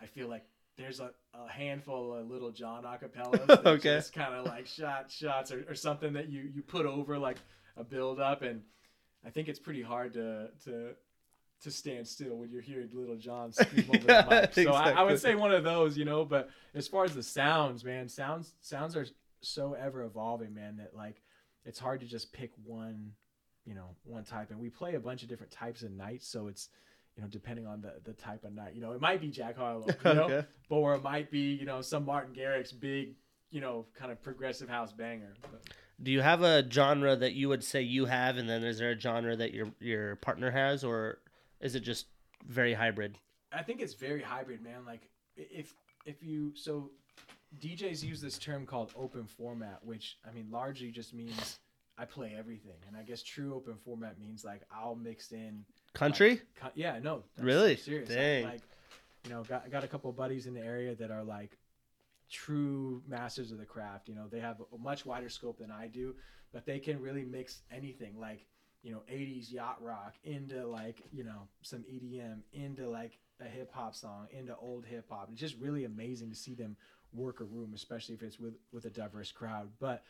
I feel like there's a, a handful of Lil Jon acapellas that Okay. just kind of like shot shots or, or something that you you put over like a build up, and I think it's pretty hard to to to stand still when you're hearing Lil Jon scream over Yeah, the mic. So I, I would say one of those, you know. But as far as the sounds, man, sounds sounds are so ever evolving, man. That like it's hard to just pick one, you know, one type. And we play a bunch of different types of nights, so it's you know depending on the the type of night. You know, it might be Jack Harlow, you know, Okay. or it might be you know some Martin Garrix big, you know, kind of progressive house banger. But, Do you have a genre that you would say you have, and then is there a genre that your your partner has, or is it just very hybrid? I think it's very hybrid, man. Like if if you so DJs use this term called open format, which I mean largely just means I play everything. And I guess true open format means like I'll mix in Country? co- yeah, no. Really? serious. Dang. Like you know, got got a couple of buddies in the area that are like true masters of the craft. You know, they have a much wider scope than I do, but they can really mix anything like, you know, 80s yacht rock into like, you know, some EDM, into like a hip hop song, into old hip hop. It's just really amazing to see them work a room, especially if it's with with a diverse crowd. But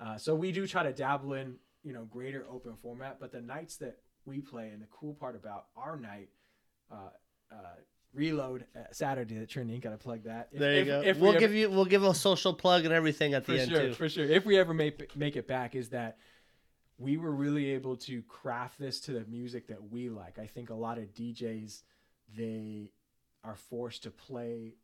uh, so we do try to dabble in, you know, greater open format, but the nights that we play and the cool part about our night uh, uh, reload uh, Saturday that Trinity got to plug that. If- There you if- go. if we we'll ever- give you we'll give a social plug and everything at the end sure, too. for sure. If we ever make make it back, is that we were really able to craft this to the music that we like. I think a lot of DJs they are forced to play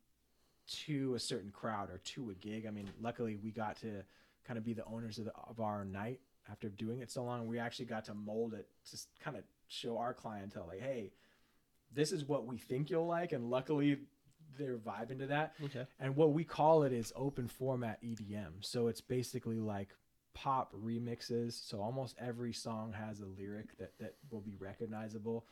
to a certain crowd or to a gig. I mean, luckily we got to kind of be the owners of, the, of our night after doing it so long. We actually got to mold it to kind of show our clientele like, hey, this is what we think you'll like, and luckily they're vibing to that. Okay. And what we call it is open format EDM. So it's basically like pop remixes. So almost every song has a lyric that, that will be recognizable.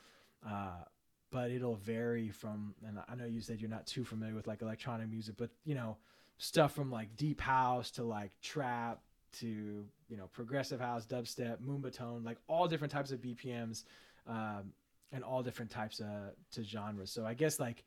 Uh, but it'll vary from, and I know you said you're not too familiar with like electronic music, but you know, stuff from like deep house to like trap to, you know, progressive house, dubstep, moombahton, like all different types of BPMs, um, and all different types of to genres. So I guess like,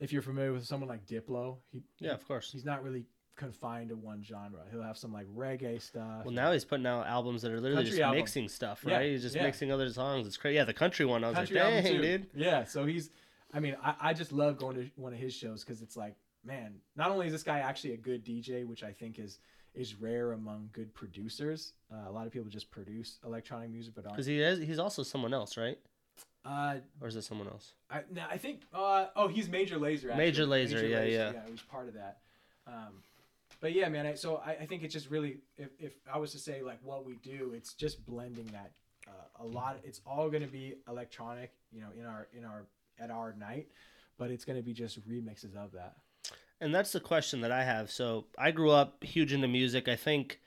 if you're familiar with someone like Diplo, he Yeah, of course. he's not really confined to one genre. He'll have some like reggae stuff. Well, now he's putting out albums that are literally Country just album. mixing stuff, Yeah, right? He's just yeah. mixing other songs. It's crazy. Yeah, the country one. I was country like, dang, dude. Yeah, so he's. I mean, I, I just love going to one of his shows because it's like, man, not only is this guy actually a good DJ, which I think is is rare among good producers. Uh, a lot of people just produce electronic music, but. Because he is, he's also someone else, right? Uh, Or is it someone else? I, no, I think. Uh, oh, he's Major Lazer. Actually. Major Lazer, yeah, yeah. Yeah, he was part of that. Um, but yeah, man. I, so I, I think it's just really, if, if I was to say like what we do, it's just blending that. Uh, a lot. It's all going to be electronic, you know, in our in our at our night, but it's going to be just remixes of that. And that's the question that I have. So I grew up huge into music. I think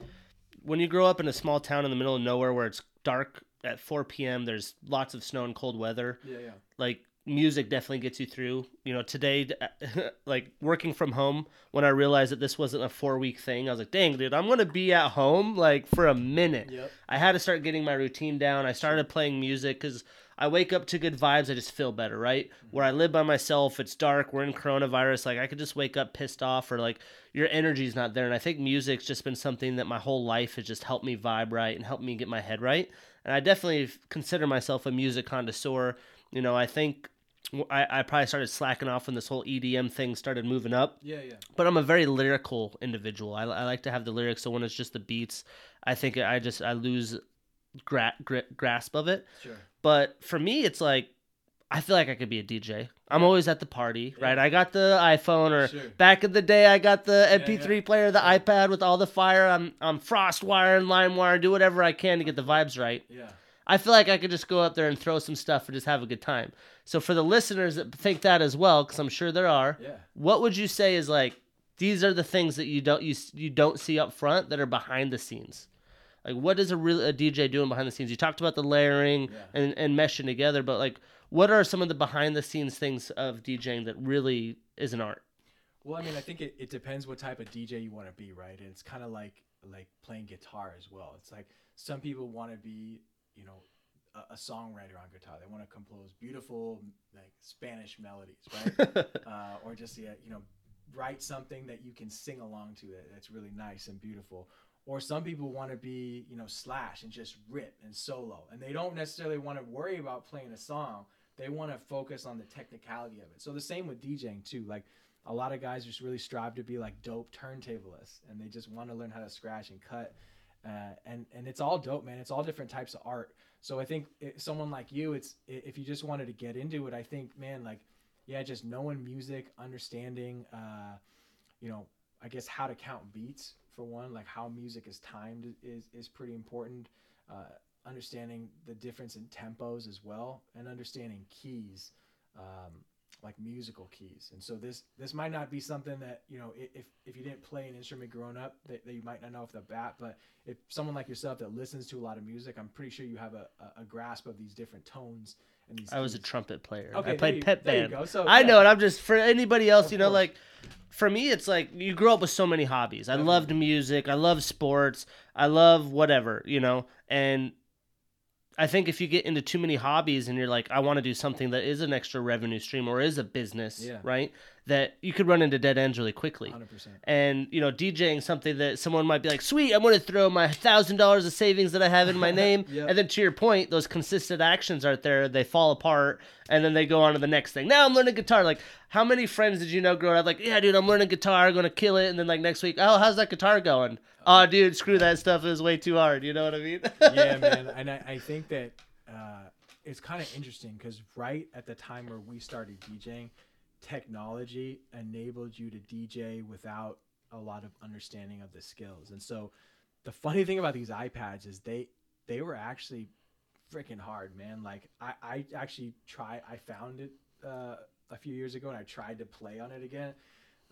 when you grow up in a small town in the middle of nowhere where it's dark at 4 p.m., there's lots of snow and cold weather. Yeah, yeah. Like music definitely gets you through. You know, today, like working from home, when I realized that this wasn't a four week thing, I was like, dang, dude, I'm going to be at home like for a minute. Yep. I had to start getting my routine down. I started playing music because I wake up to good vibes. I just feel better, right? Mm-hmm. Where I live by myself, it's dark. We're in coronavirus. Like I could just wake up pissed off, or like your energy's not there. And I think music's just been something that my whole life has just helped me vibe right and helped me get my head right. And I definitely consider myself a music connoisseur. You know, I think I, I probably started slacking off when this whole EDM thing started moving up Yeah, yeah. but I'm a very lyrical individual. I, I like to have the lyrics. So when it's just the beats, I think I just I lose gra- gra- grasp of it. Sure. But for me, it's like I feel like I could be a DJ. I'm always at the party, Yeah. right? I got the iPhone, or Sure. back in the day, I got the MP3 yeah. player, the iPad with all the fire. I'm I'm FrostWire and LimeWire, do whatever I can to get the vibes right. Yeah. I feel like I could just go up there and throw some stuff and just have a good time. So for the listeners that think that as well, because I'm sure there are, Yeah. what would you say is like these are the things that you don't you you don't see up front that are behind the scenes? Like what is a real a DJ doing behind the scenes? You talked about the layering Yeah. and and meshing together, but like what are some of the behind the scenes things of DJing that really is an art? Well, I mean, I think it, it depends what type of DJ you want to be, right? And it's kind of like like playing guitar as well. It's like some people want to be, you know, a, a songwriter on guitar. They want to compose beautiful like Spanish melodies, right? uh, or just yeah, you know, write something that you can sing along to that, that's really nice and beautiful. Or some people want to be, you know, slash and just rip and solo, and they don't necessarily want to worry about playing a song. They want to focus on the technicality of it. So the same with DJing too. Like a lot of guys just really strive to be like dope turntablists, and they just want to learn how to scratch and cut. Uh, and and it's all dope, man. It's all different types of art. So I think i someone like you, it's if you just wanted to get into it, I think, man, like, yeah, just knowing music, understanding, uh, you know, I guess how to count beats for one, like how music is timed is is pretty important. Uh, understanding the difference in tempos as well, and understanding keys. Um, like musical keys and so this this might not be something that you know if if you didn't play an instrument growing up that, that you might not know off the bat but if someone like yourself that listens to a lot of music i'm pretty sure you have a, a, a grasp of these different tones and these I was a trumpet player. Okay, I played you- pep band. So, I yeah. know it. I'm just for anybody else, Of you know, course. like for me, it's like you grow up with so many hobbies. I loved music. I love sports. I love whatever, you know, and I think if you get into too many hobbies and you're like, I want to do something that is an extra revenue stream or is a business, Yeah. right? That you could run into dead ends really quickly. 100% And you know, DJing something that someone might be like, "Sweet, I'm going to throw my thousand dollars of savings that I have in my name," Yep. and then to your point, those consistent actions aren't there. They fall apart, and then they go on to the next thing. Now I'm learning guitar. Like, how many friends did you know growing up? Like, yeah, dude, I'm learning guitar, I'm going to kill it, and then like next week, oh, how's that guitar going? Oh, dude, screw that stuff. It was way too hard. You know what I mean? yeah, man. And I, I think that uh, it's kind of interesting because right at the time where we started DJing, technology enabled you to DJ without a lot of understanding of the skills. And so the funny thing about these iPads is they they were actually freaking hard, man. Like I, I actually try I found it uh, a few years ago and I tried to play on it again.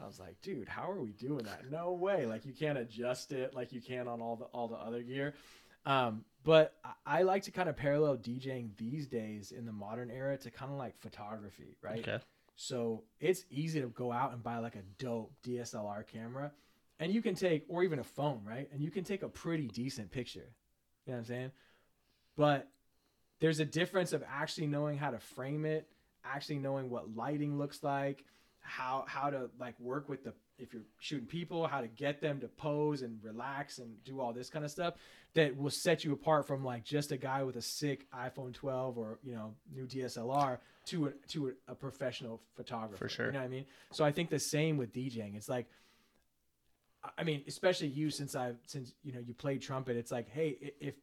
I was like, dude, how are we doing that? No way. Like you can't adjust it like you can on all the all the other gear. Um, but I, I like to kind of parallel DJing these days in the modern era to kind of like photography, right? okay. So it's easy to go out and buy like a dope DSLR camera and you can take, or even a phone, right? And you can take a pretty decent picture. You know what I'm saying? But there's a difference of actually knowing how to frame it, actually knowing what lighting looks like, how how to like work with the if you're shooting people, how to get them to pose and relax and do all this kind of stuff that will set you apart from like just a guy with a sick iPhone 12 or you know new DSLR to a, to a, a professional photographer. For sure. You know what I mean? So I think the same with DJing. It's like I mean, especially you since I've since you know you played trumpet. It's like, hey, if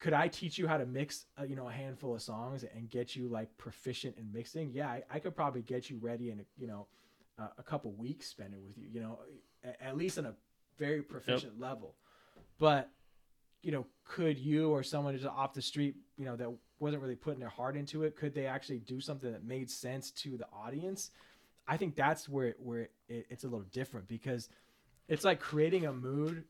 could I teach you how to mix, uh, you know, a handful of songs and get you like proficient in mixing? Yeah, I, I could probably get you ready in, you know, uh, a couple weeks spending with you, you know, a- at least on a very proficient level. But, you know, could you or someone just off the street, you know, that wasn't really putting their heart into it, could they actually do something that made sense to the audience? I think that's where where it, it's a little different because it's like creating a mood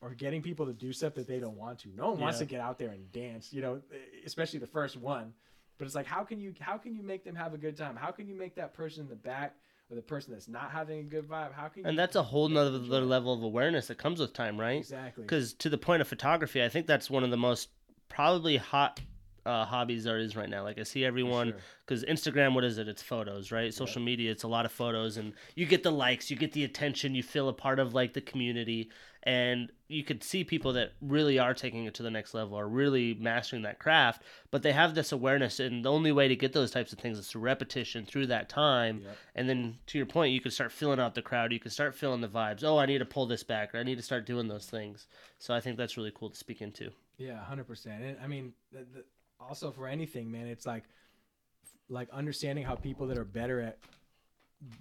or getting people to do stuff that they don't want to. No one wants to get out there and dance, you know, especially the first one. But it's like how can you how can you make them have a good time? How can you make that person in the back or the person that's not having a good vibe? How can you And that's a whole nother level of awareness that comes with time, right? Exactly. Because to the point of photography, I think that's one of the most probably hot uh, hobbies there is right now. Like I see everyone sure. because Instagram, what is it? It's photos, right? Social media, it's a lot of photos, and you get the likes, you get the attention, you feel a part of like the community, and you could see people that really are taking it to the next level, are really mastering that craft, but they have this awareness, and the only way to get those types of things is through repetition, through that time, Yep. and then to your point, you could start filling out the crowd, you could start feeling the vibes. Oh, I need to pull this back, or I need to start doing those things. So I think that's really cool to speak into. Yeah, hundred percent. I mean, the, the, also for anything, man, it's like like understanding how people that are better at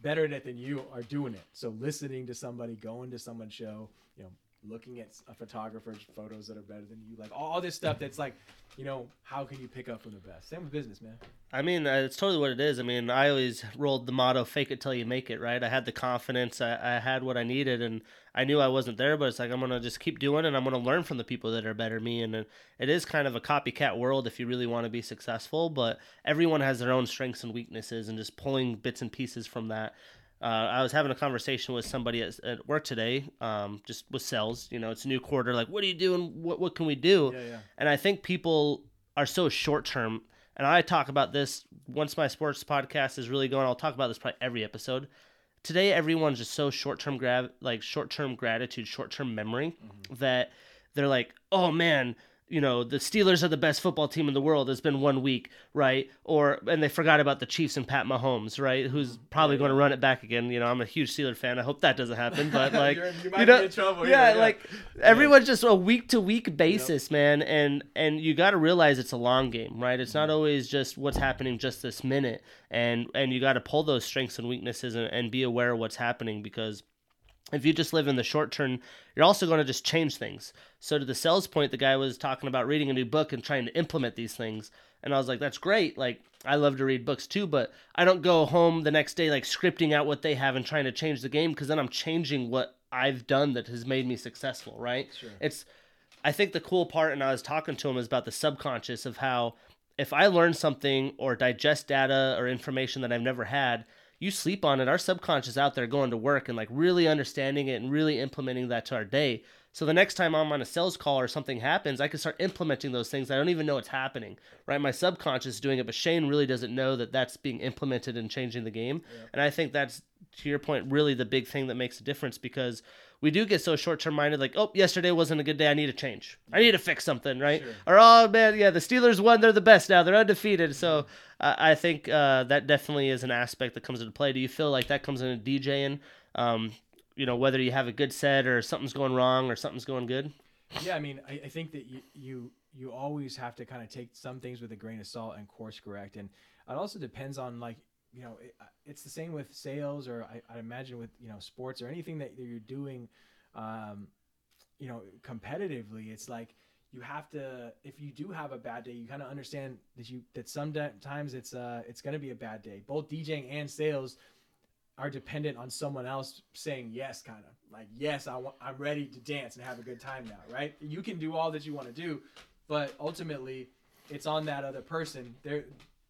better at it than you are doing it. So listening to somebody, going to someone's show, you know, looking at a photographer's photos that are better than you, like all this stuff that's like, you know, how can you pick up from the best? Same with business, man. I mean, uh, it's totally what it is. I mean, I always rolled the motto "fake it till you make it." Right? I had the confidence. I, I had what I needed, and I knew I wasn't there. But it's like I'm gonna just keep doing, and I'm gonna learn from the people that are better me. And it, it is kind of a copycat world if you really want to be successful. But everyone has their own strengths and weaknesses, and just pulling bits and pieces from that. Uh, I was having a conversation with somebody at, at work today, um, just with sales. You know, it's a new quarter. Like, what are you doing? What what can we do? Yeah, yeah. And I think people are so short term. And I talk about this once my sports podcast is really going. I'll talk about this probably every episode. Today, everyone's just so short term grab, like short term gratitude, short term memory, that they're like, oh man, you know, the Steelers are the best football team in the world. It's been one week, right? Or and they forgot about the Chiefs and Pat Mahomes, right? Who's probably going to run it back again. You know, I'm a huge Steeler fan. I hope that doesn't happen, but like, you might be in trouble yeah, yeah. like everyone's just a week to week basis, man, and and you got to realize it's a long game, right? It's not mm-hmm. always just what's happening just this minute, and and you got to pull those strengths and weaknesses and, and be aware of what's happening because if you just live in the short term, you're also going to just change things. So to the sales point, the guy was talking about reading a new book and trying to implement these things. And I was like, that's great. Like, I love to read books too, but I don't go home the next day, like, scripting out what they have and trying to change the game because then I'm changing what I've done that has made me successful, right? Sure. It's, I think the cool part, and I was talking to him, is about the subconscious of how if I learn something or digest data or information that I've never had, you sleep on it. Our subconscious out there going to work and like really understanding it and really implementing that to our day. So the next time I'm on a sales call or something happens, I can start implementing those things. I don't even know it's happening, right? My subconscious is doing it, but Shane really doesn't know that that's being implemented and changing the game. And I think that's, to your point, really the big thing that makes a difference because we do get so short term minded, like, oh, yesterday wasn't a good day. I need to change. I need to fix something, right? Sure. Or, oh, man, yeah, the Steelers won. They're the best now. They're undefeated. So uh, I think uh, that definitely is an aspect that comes into play. Do you feel like that comes into DJing? Um, you know, whether you have a good set or something's going wrong or something's going good? yeah i mean I, I think that you, you you always have to kind of take some things with a grain of salt and course correct and it also depends on like you know it, it's the same with sales or I, I imagine with you know sports or anything that you're doing um you know competitively it's like you have to if you do have a bad day you kind of understand that you that sometimes it's uh it's going to be a bad day both djing and sales are dependent on someone else saying yes, kind of like yes, I'm ready to dance and have a good time now, right? You can do all that you want to do, but ultimately, it's on that other person. They're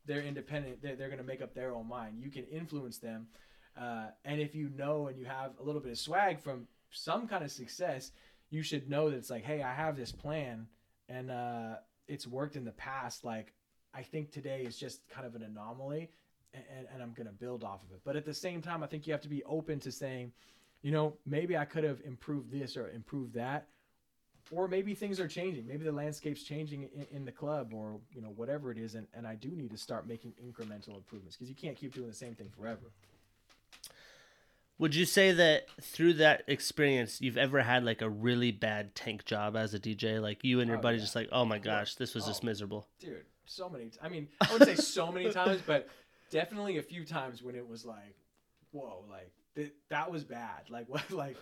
they're independent. They're, they're going to make up their own mind. You can influence them, uh, and if you know and you have a little bit of swag from some kind of success, you should know that it's like, hey, I have this plan, and uh, it's worked in the past. Like I think today is just kind of an anomaly and, and I'm gonna build off of it. But at the same time, I think you have to be open to saying, you know, maybe I could have improved this or improved that, or maybe things are changing. Maybe the landscape's changing in, in the club, or you know, whatever it is, and, and I do need to start making incremental improvements because you can't keep doing the same thing forever. Would you say that through that experience, you've ever had like a really bad tank job as a DJ? Like you and your Oh, buddy yeah. just like, oh my gosh, this was just Oh. miserable. dude so many i mean i wouldn't say so many times but definitely a few times when it was like whoa like th- that was bad like what like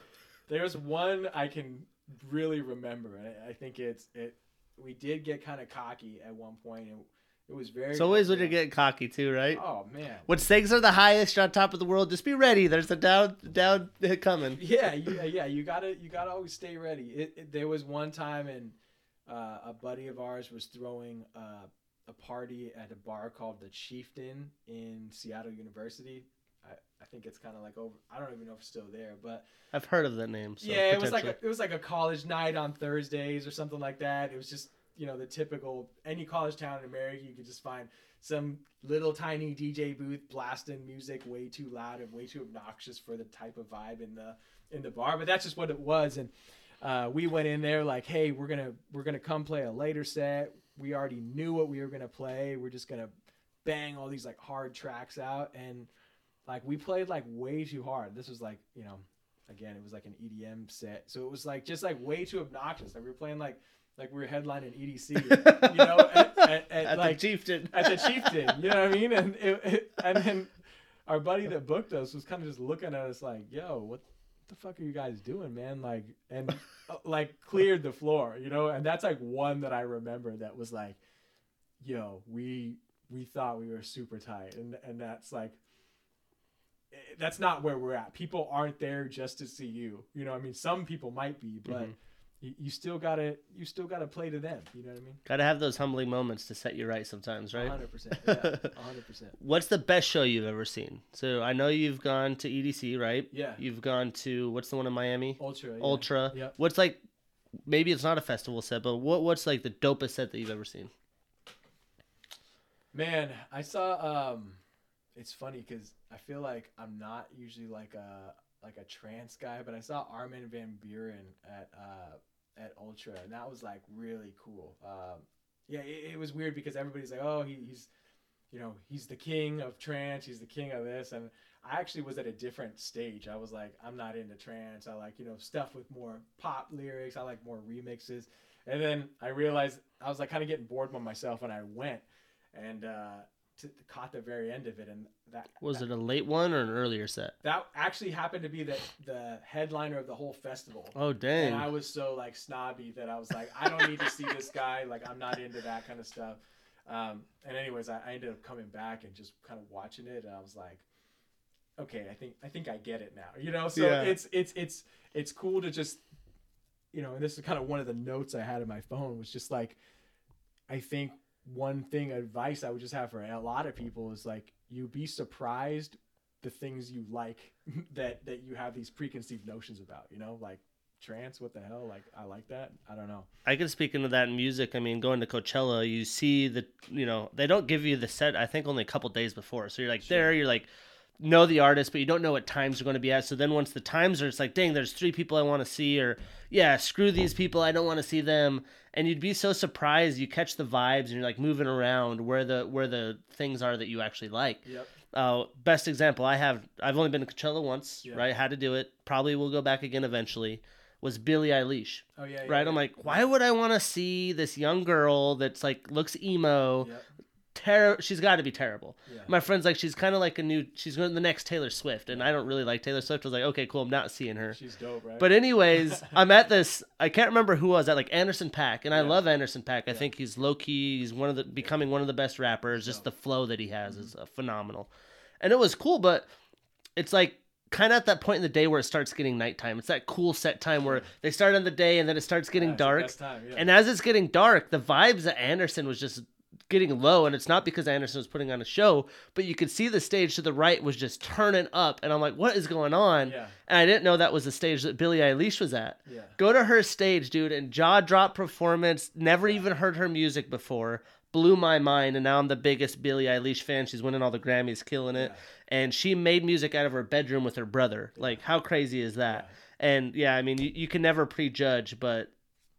there's one i can really remember and I, I think it's it we did get kind of cocky at one point and it was very It's always when you're getting cocky too, right? oh man When stakes are the highest, you're on top of the world. Just be ready. There's a down down coming. yeah, you, yeah, you gotta you gotta always stay ready. It, it- there was one time, and uh, a buddy of ours was throwing uh, a party at a bar called the Chieftain in Seattle University. I, I think it's kind of like over. I don't even know if it's still there, but I've heard of that name. So yeah, it was like a, it was like a college night on Thursdays or something like that. It was just you know the typical any college town in America you could just find some little tiny DJ booth blasting music way too loud and way too obnoxious for the type of vibe in the in the bar. But that's just what it was, and uh, we went in there like, hey, we're gonna we're gonna come play a later set. We already knew what we were gonna play. We're just gonna bang all these like hard tracks out and like we played like way too hard. This was like you know again it was like an EDM set, so it was like just like way too obnoxious. Like we were playing like like we were headlining EDC, you know, at, at, at, at like the chieftain. at the chieftain. You know what I mean? And it, it, and then our buddy that booked us was kind of just looking at us like, "Yo, what the fuck are you guys doing, man?" Like, and uh, like cleared the floor, you know. And that's like one that I remember that was like, "Yo, we we thought we were super tight," and and that's like. eh, That's not where we're at. People aren't there just to see you. You know, I mean, some people might be, but Mhm. You, you still gotta you still gotta play to them. You know what I mean? Gotta have those humbling moments to set you right sometimes, right? hundred percent. Yeah, hundred percent. What's the best show you've ever seen? So I know you've gone to EDC, right? Yeah. You've gone to what's the one in Miami? Ultra. yeah. Ultra. Yep. What's like? Maybe it's not a festival set, but what what's like the dopest set that you've ever seen? Man, I saw. Um, it's funny because I feel like I'm not usually like a like a trance guy, but I saw Armin van Buuren at uh, at Ultra, and that was like really cool. Um, yeah, it, it was weird because everybody's like, oh, he, he's, you know, he's the king of trance, he's the king of this, and I actually was at a different stage. I was like, I'm not into trance. I like you know stuff with more pop lyrics. I like more remixes. And then I realized I was like kind of getting bored with myself, and I went and uh, to, caught the very end of it, and that Was that, it a late one or an earlier set? that actually happened to be the the headliner of the whole festival. Oh And dang! I was so like snobby that I was like, I don't need to see this guy. Like I'm not into that kind of stuff. Um, and anyways, I, I ended up coming back and just kind of watching it, and I was like, okay, I think I think I get it now. You know, so Yeah. it's it's it's it's cool to just, you know, and this is kind of one of the notes I had in my phone was just like, I think one thing advice I would just have for a lot of people is like, you be surprised the things you like that that you have these preconceived notions about. You know, like trance. What the hell? Like I like that. I don't know. I can speak into that in music. I mean, going to Coachella, you see the, you know, they don't give you the set. I think only a couple days before. So you're like Sure. there, you're like, know the artist, but you don't know what times are going to be at. So then once the times are, it's like, dang, there's three people I want to see, or yeah, screw these people, I don't want to see them. And you'd be so surprised. You catch the vibes, and you're like moving around where the where the things are that you actually like. Yep. Uh, best example I have, I've only been to Coachella once, right? Had to do it. Probably will go back again eventually. Was Billie Eilish Oh yeah. yeah right? yeah. I'm like, why would I want to see this young girl that's like looks emo? Yep. Ter- she's got to be terrible. Yeah. My friend's like, she's kind of like a new, she's going to the next Taylor Swift, and I don't really like Taylor Swift. I was like, okay, cool, I'm not seeing her. She's dope, right? But anyways, I'm at this. I can't remember who I was at, like Anderson .Paak, and I Yeah. love Anderson .Paak. I Yeah. think he's low key. He's one of the becoming one of the best rappers. Just the flow that he has Mm-hmm. is uh, phenomenal, and it was cool. But it's like kind of at that point in the day where it starts getting nighttime. It's that cool set time where they start on the day and then it starts getting Yeah, dark. time, yeah. And as it's getting dark, the vibes that Anderson was just getting low, and it's not because Anderson was putting on a show, but you could see the stage to the right was just turning up, and I'm like, what is going on? Yeah. And I didn't know that was the stage that Billie Eilish was at. Yeah. Go to her stage, dude, and jaw drop performance. Never even heard her music before. blew my mind, and now I'm the biggest Billie Eilish fan. She's winning all the Grammys, killing it, Yeah. and she made music out of her bedroom with her brother. Like, how crazy is that? And yeah, I mean, you, you can never prejudge, but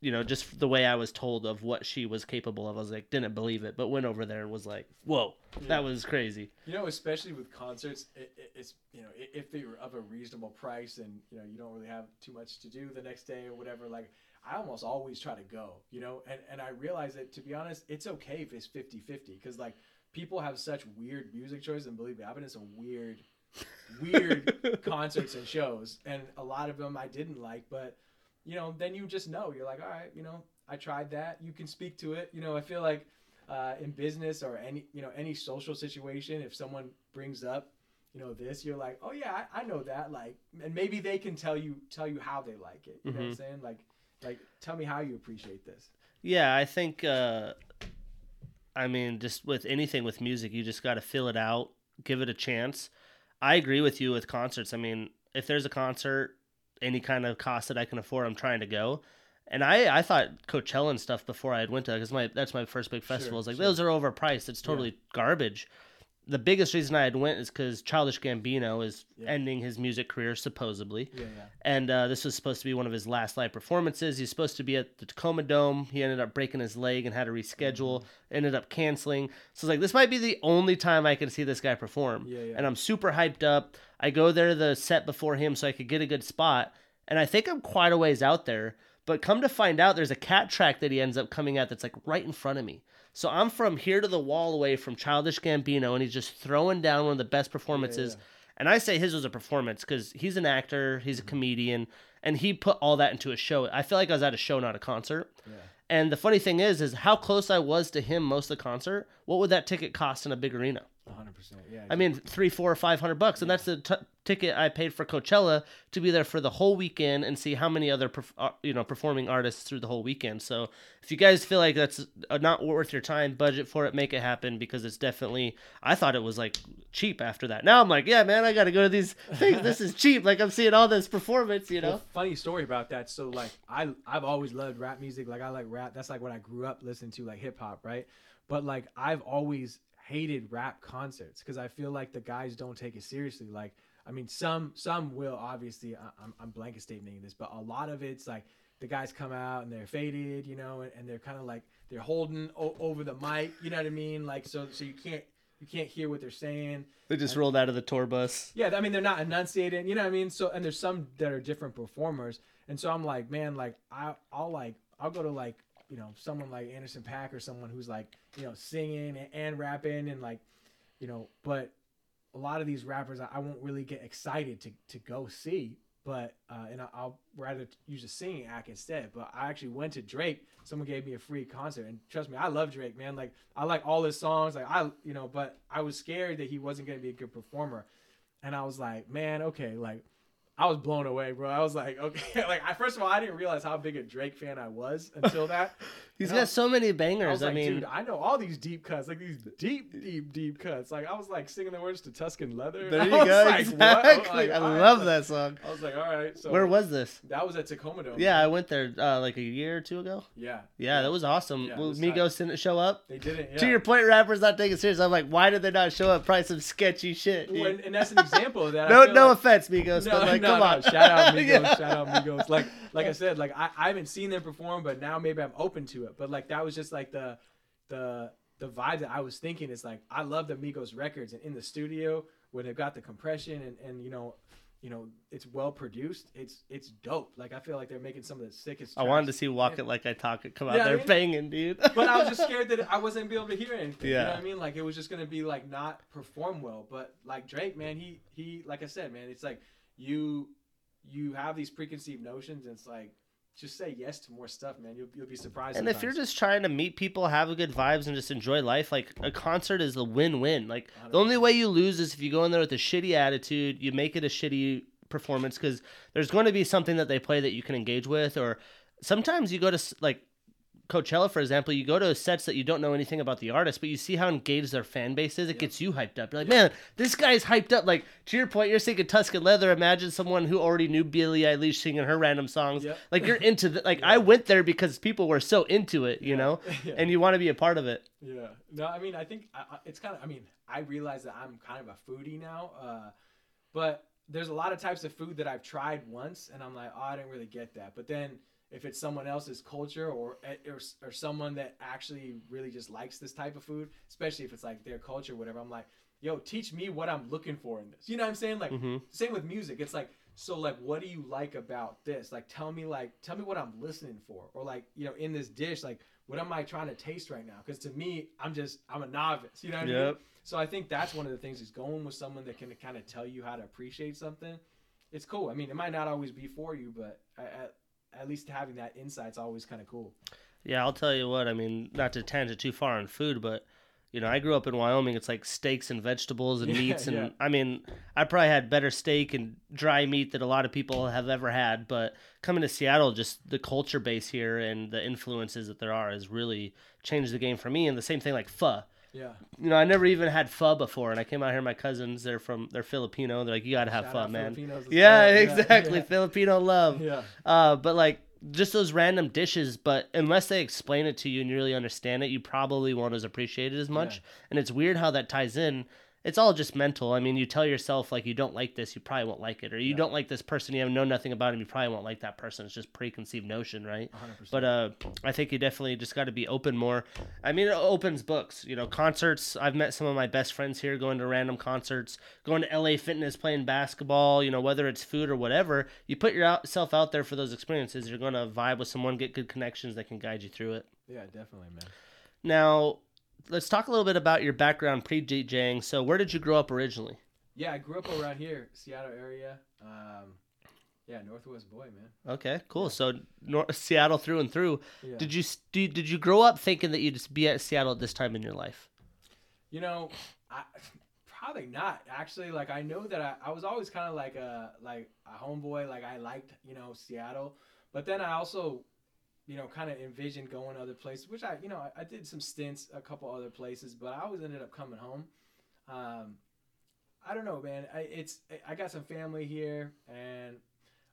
you know, just the way I was told of what she was capable of, I was like, didn't believe it, but went over there and was like, whoa, that was crazy. You know, especially with concerts, it, it, it's you know if they're of a reasonable price and you know you don't really have too much to do the next day or whatever. Like I almost always try to go, you know, and and I realize that to be honest, it's okay if it's 50-50 because like people have such weird music choices, and believe me, I've been in some weird, weird concerts and shows, and a lot of them I didn't like, but you know, then you just know you're like, all right, you know, I tried that. You can speak to it. You know, I feel like uh, in business or any you know any social situation, if someone brings up you know this, you're like, oh yeah, I, I know that. Like, and maybe they can tell you tell you how they like it. You know what I'm Mhm. saying? Like, like tell me how you appreciate this. Yeah, I think. Uh, I mean, just with anything with music, you just got to fill it out, give it a chance. I agree with you with concerts. I mean, if there's a concert, any kind of cost that I can afford, I'm trying to go. And I, I thought Coachella and stuff before I had went to because my that's my first big festival. Sure, It's like sure. those are overpriced. It's totally garbage. The biggest reason I had went is because Childish Gambino is Yeah. ending his music career supposedly Yeah, yeah. and uh, this was supposed to be one of his last live performances. He's supposed to be at the Tacoma Dome. He ended up breaking his leg and had to reschedule. Ended up canceling. So it's like this might be the only time I can see this guy perform. Yeah, yeah. And I'm super hyped up. I go there the set before him so I could get a good spot. And I think I'm quite a ways out there. But come to find out, there's a cat track that he ends up coming at that's like right in front of me. So I'm from here to the wall away from Childish Gambino, and he's just throwing down one of the best performances. And I say his was a performance because he's an actor, he's a mm-hmm. comedian, and he put all that into a show. I feel like I was at a show, not a concert. Yeah. And the funny thing is, is how close I was to him most of the concert. What would that ticket cost in a big arena? 100%. Yeah. I mean, three, four, or five hundred bucks, and that's the t- ticket I paid for Coachella to be there for the whole weekend and see how many other, perf- uh, you know, performing artists through the whole weekend. So, if you guys feel like that's uh, not worth your time, budget for it, make it happen because it's definitely. I thought it was like cheap after that. Now I'm like, yeah, man, I got to go to these things. this is cheap. Like I'm seeing all this performance, you know. Well, funny story about that. So like I I've always loved rap music. Like I like rap. That's like what I grew up listening to, like hip hop, right? But like I've always hated rap concerts because I feel like the guys don't take it seriously. Like I mean, some some will obviously. I, I'm I'm blanket statementing this, but a lot of it's like the guys come out and they're faded, you know, and, and they're kind of like they're holding o- over the mic. You know what I mean? Like so so you can't you can't hear what they're saying. They just rolled out of the tour bus. Yeah, I mean they're not enunciating, you know what I mean? So and there's some that are different performers. And so I'm like, man, like I I'll like I'll go to like, you know, someone like Anderson .Paak or someone who's like, you know, singing and, and rapping and like, you know, but a lot of these rappers I, I won't really get excited to to go see. But uh, and I- I'll rather use a singing act instead. But I actually went to Drake. Someone gave me a free concert, and trust me, I love Drake, man. Like I like all his songs. Like I, you know, but I was scared that he wasn't gonna be a good performer and I was like, man, okay, like I was blown away, bro. I was like, okay, like I first of all, I didn't realize how big a Drake fan I was until that. He's And I got so many I bangers. was I, like, mean, dude, I know all these deep cuts, like these deep, deep, deep cuts. Like I was like singing the words to Tuscan Leather. there you was go. like, exactly. Like, I right. love that song. I was like, all right. So Where was this? that? Was at Tacoma Dome. Yeah, I went there uh, like a year or two ago. yeah, Yeah, that was awesome. Yeah, well, was Migos didn't show up. They didn't. Yeah. To your point, rappers not taking it serious. I'm like, why did they not show up? Probably some sketchy shit. Well, and, and that's an example of that. No, no offense, Migos, but like, come on. Shout out Migos. Yeah. Shout out Migos. Like, like I said, like I, I haven't seen them perform, but now maybe I'm open to it. But like that was just like the, the, the vibe that I was thinking. Is like I love the Migos records, and in the studio where they've got the compression and and you know, you know, it's well produced. It's it's dope. Like I feel like they're making some of the sickest. I wanted to see Walk It Like I Talk It come out Yeah, I there mean- banging, dude. but I was just scared that I wasn't be able to hear anything. You know Yeah. what I mean? Like it was just gonna be like not perform well. But like Drake, man, he he like I said, man, it's like you you have these preconceived notions and it's like just say yes to more stuff, man. You'll you'll be surprised. And if you're just trying to meet people, have a good vibes, and just enjoy life, like a concert is the win-win. Like the only way you lose is if you go in there with a shitty attitude, you make it a shitty performance because there's going to be something that they play that you can engage with, or sometimes you go to like Coachella, for example, you go to sets that you don't know anything about the artist, but you see how engaged their fan base is. It gets you hyped up. You're like, man, this guy's hyped up. Like to your point, you're singing Tuscan Leather. Imagine someone who already knew Billie Eilish singing her random songs. Like you're into the like. I went there because people were so into it, you know, Yeah. and you want to be a part of it. Yeah. No, I mean, I think it's kind of. I mean, I realize that I'm kind of a foodie now, uh, but there's a lot of types of food that I've tried once, and I'm like, oh, I didn't really get that. But then if it's someone else's culture or eh, or, or someone that actually really just likes this type of food, especially if it's like their culture, or whatever, I'm like, yo, teach me what I'm looking for in this. You know what I'm saying? Like, Mhm. same with music. It's like, so like, what do you like about this? Like, tell me, like, tell me what I'm listening for, or like, you know, in this dish, like, what am I trying to taste right now? Because to me, I'm just, I'm a novice. You know what I mean? So I think that's one of the things is going with someone that can kind of tell you how to appreciate something. It's cool. I mean, it might not always be for you, but at, at least having that insight's always kind of cool. Yeah, I'll tell you what. I mean, not to tangent too far on food, but you know, I grew up in Wyoming. It's like steaks and vegetables and Yeah, meats, and yeah. I mean, I probably had better steak and dry meat that a lot of people have ever had. But coming to Seattle, just the culture base here and the influences that there are has really changed the game for me. And the same thing like pho. Yeah. You know, I never even had pho before, and I came out here. My cousins, they're from, they're Filipino. They're like, you gotta have Shout pho, man. Yeah, well. exactly. Yeah. Filipino love. Yeah. Uh, but like just those random dishes, but unless they explain it to you and you really understand it, you probably won't as appreciate it as much. Yeah. And it's weird how that ties in. It's all just mental. I mean, you tell yourself like you don't like this, you probably won't like it, or you Yeah. don't like this person, you have know nothing about him, you probably won't like that person. It's just preconceived notion, right? 100%. But uh, I think you definitely just got to be open more. I mean, it opens books. You know, concerts. I've met some of my best friends here going to random concerts, going to LA Fitness, playing basketball. You know, whether it's food or whatever, you put yourself out there for those experiences. You're gonna vibe with someone, get good connections that can guide you through it. yeah, definitely, man. Now, let's talk a little bit about your background pre DJing. So, where did you grow up originally? Yeah, I grew up around here, Seattle area. Um, yeah, Northwest boy, man. Okay, cool. So, Nor- Seattle through and through. Yeah. Did you did, did you grow up thinking that you'd just be at Seattle at this time in your life? You know, I probably not actually. Like I know that I, I was always kind of like a like a homeboy. Like I liked you know Seattle, but then I also you know kind of envisioned going other places, which I you know I, I did some stints a couple other places, but I always ended up coming home. Um, I don't know, man. I, it's I got some family here, and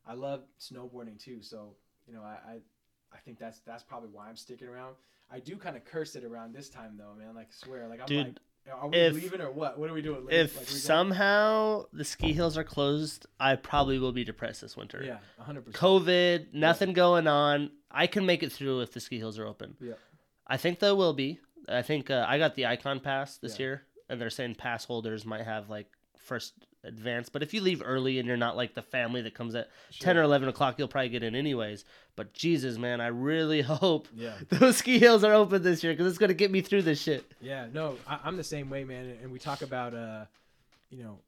I love snowboarding too. So you know I. I I think that's that's probably why I'm sticking around. I do kind of curse it around this time though, man. Like swear, like I'm Dude, like, are we if- leaving or what? What are we doing? If like, we somehow the ski hills are closed, I probably will be depressed this winter. yeah, 100. percent COVID, nothing going on. I can make it through if the ski hills are open. Yeah. I think there will be. I think uh, I got the icon pass this Yeah. year, and they're saying pass holders might have like first advance. But if you leave early and you're not like the family that comes at ten or eleven o'clock, you'll probably get in anyways. But Jesus, man, I really hope Yeah, those ski hills are open this year because it's gonna get me through this shit. yeah. No, I, I'm the same way, man. And we talk about, uh, you know,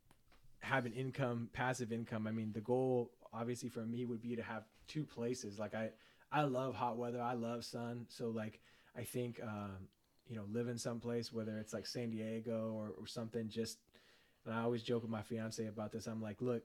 having income, passive income. I mean, the goal obviously for me would be to have two places. Like I, I love hot weather. I love sun. So like, I think, um, you know, living someplace, whether it's like San Diego or, or something, just. And I always joke with my fiance about this. I'm like, look,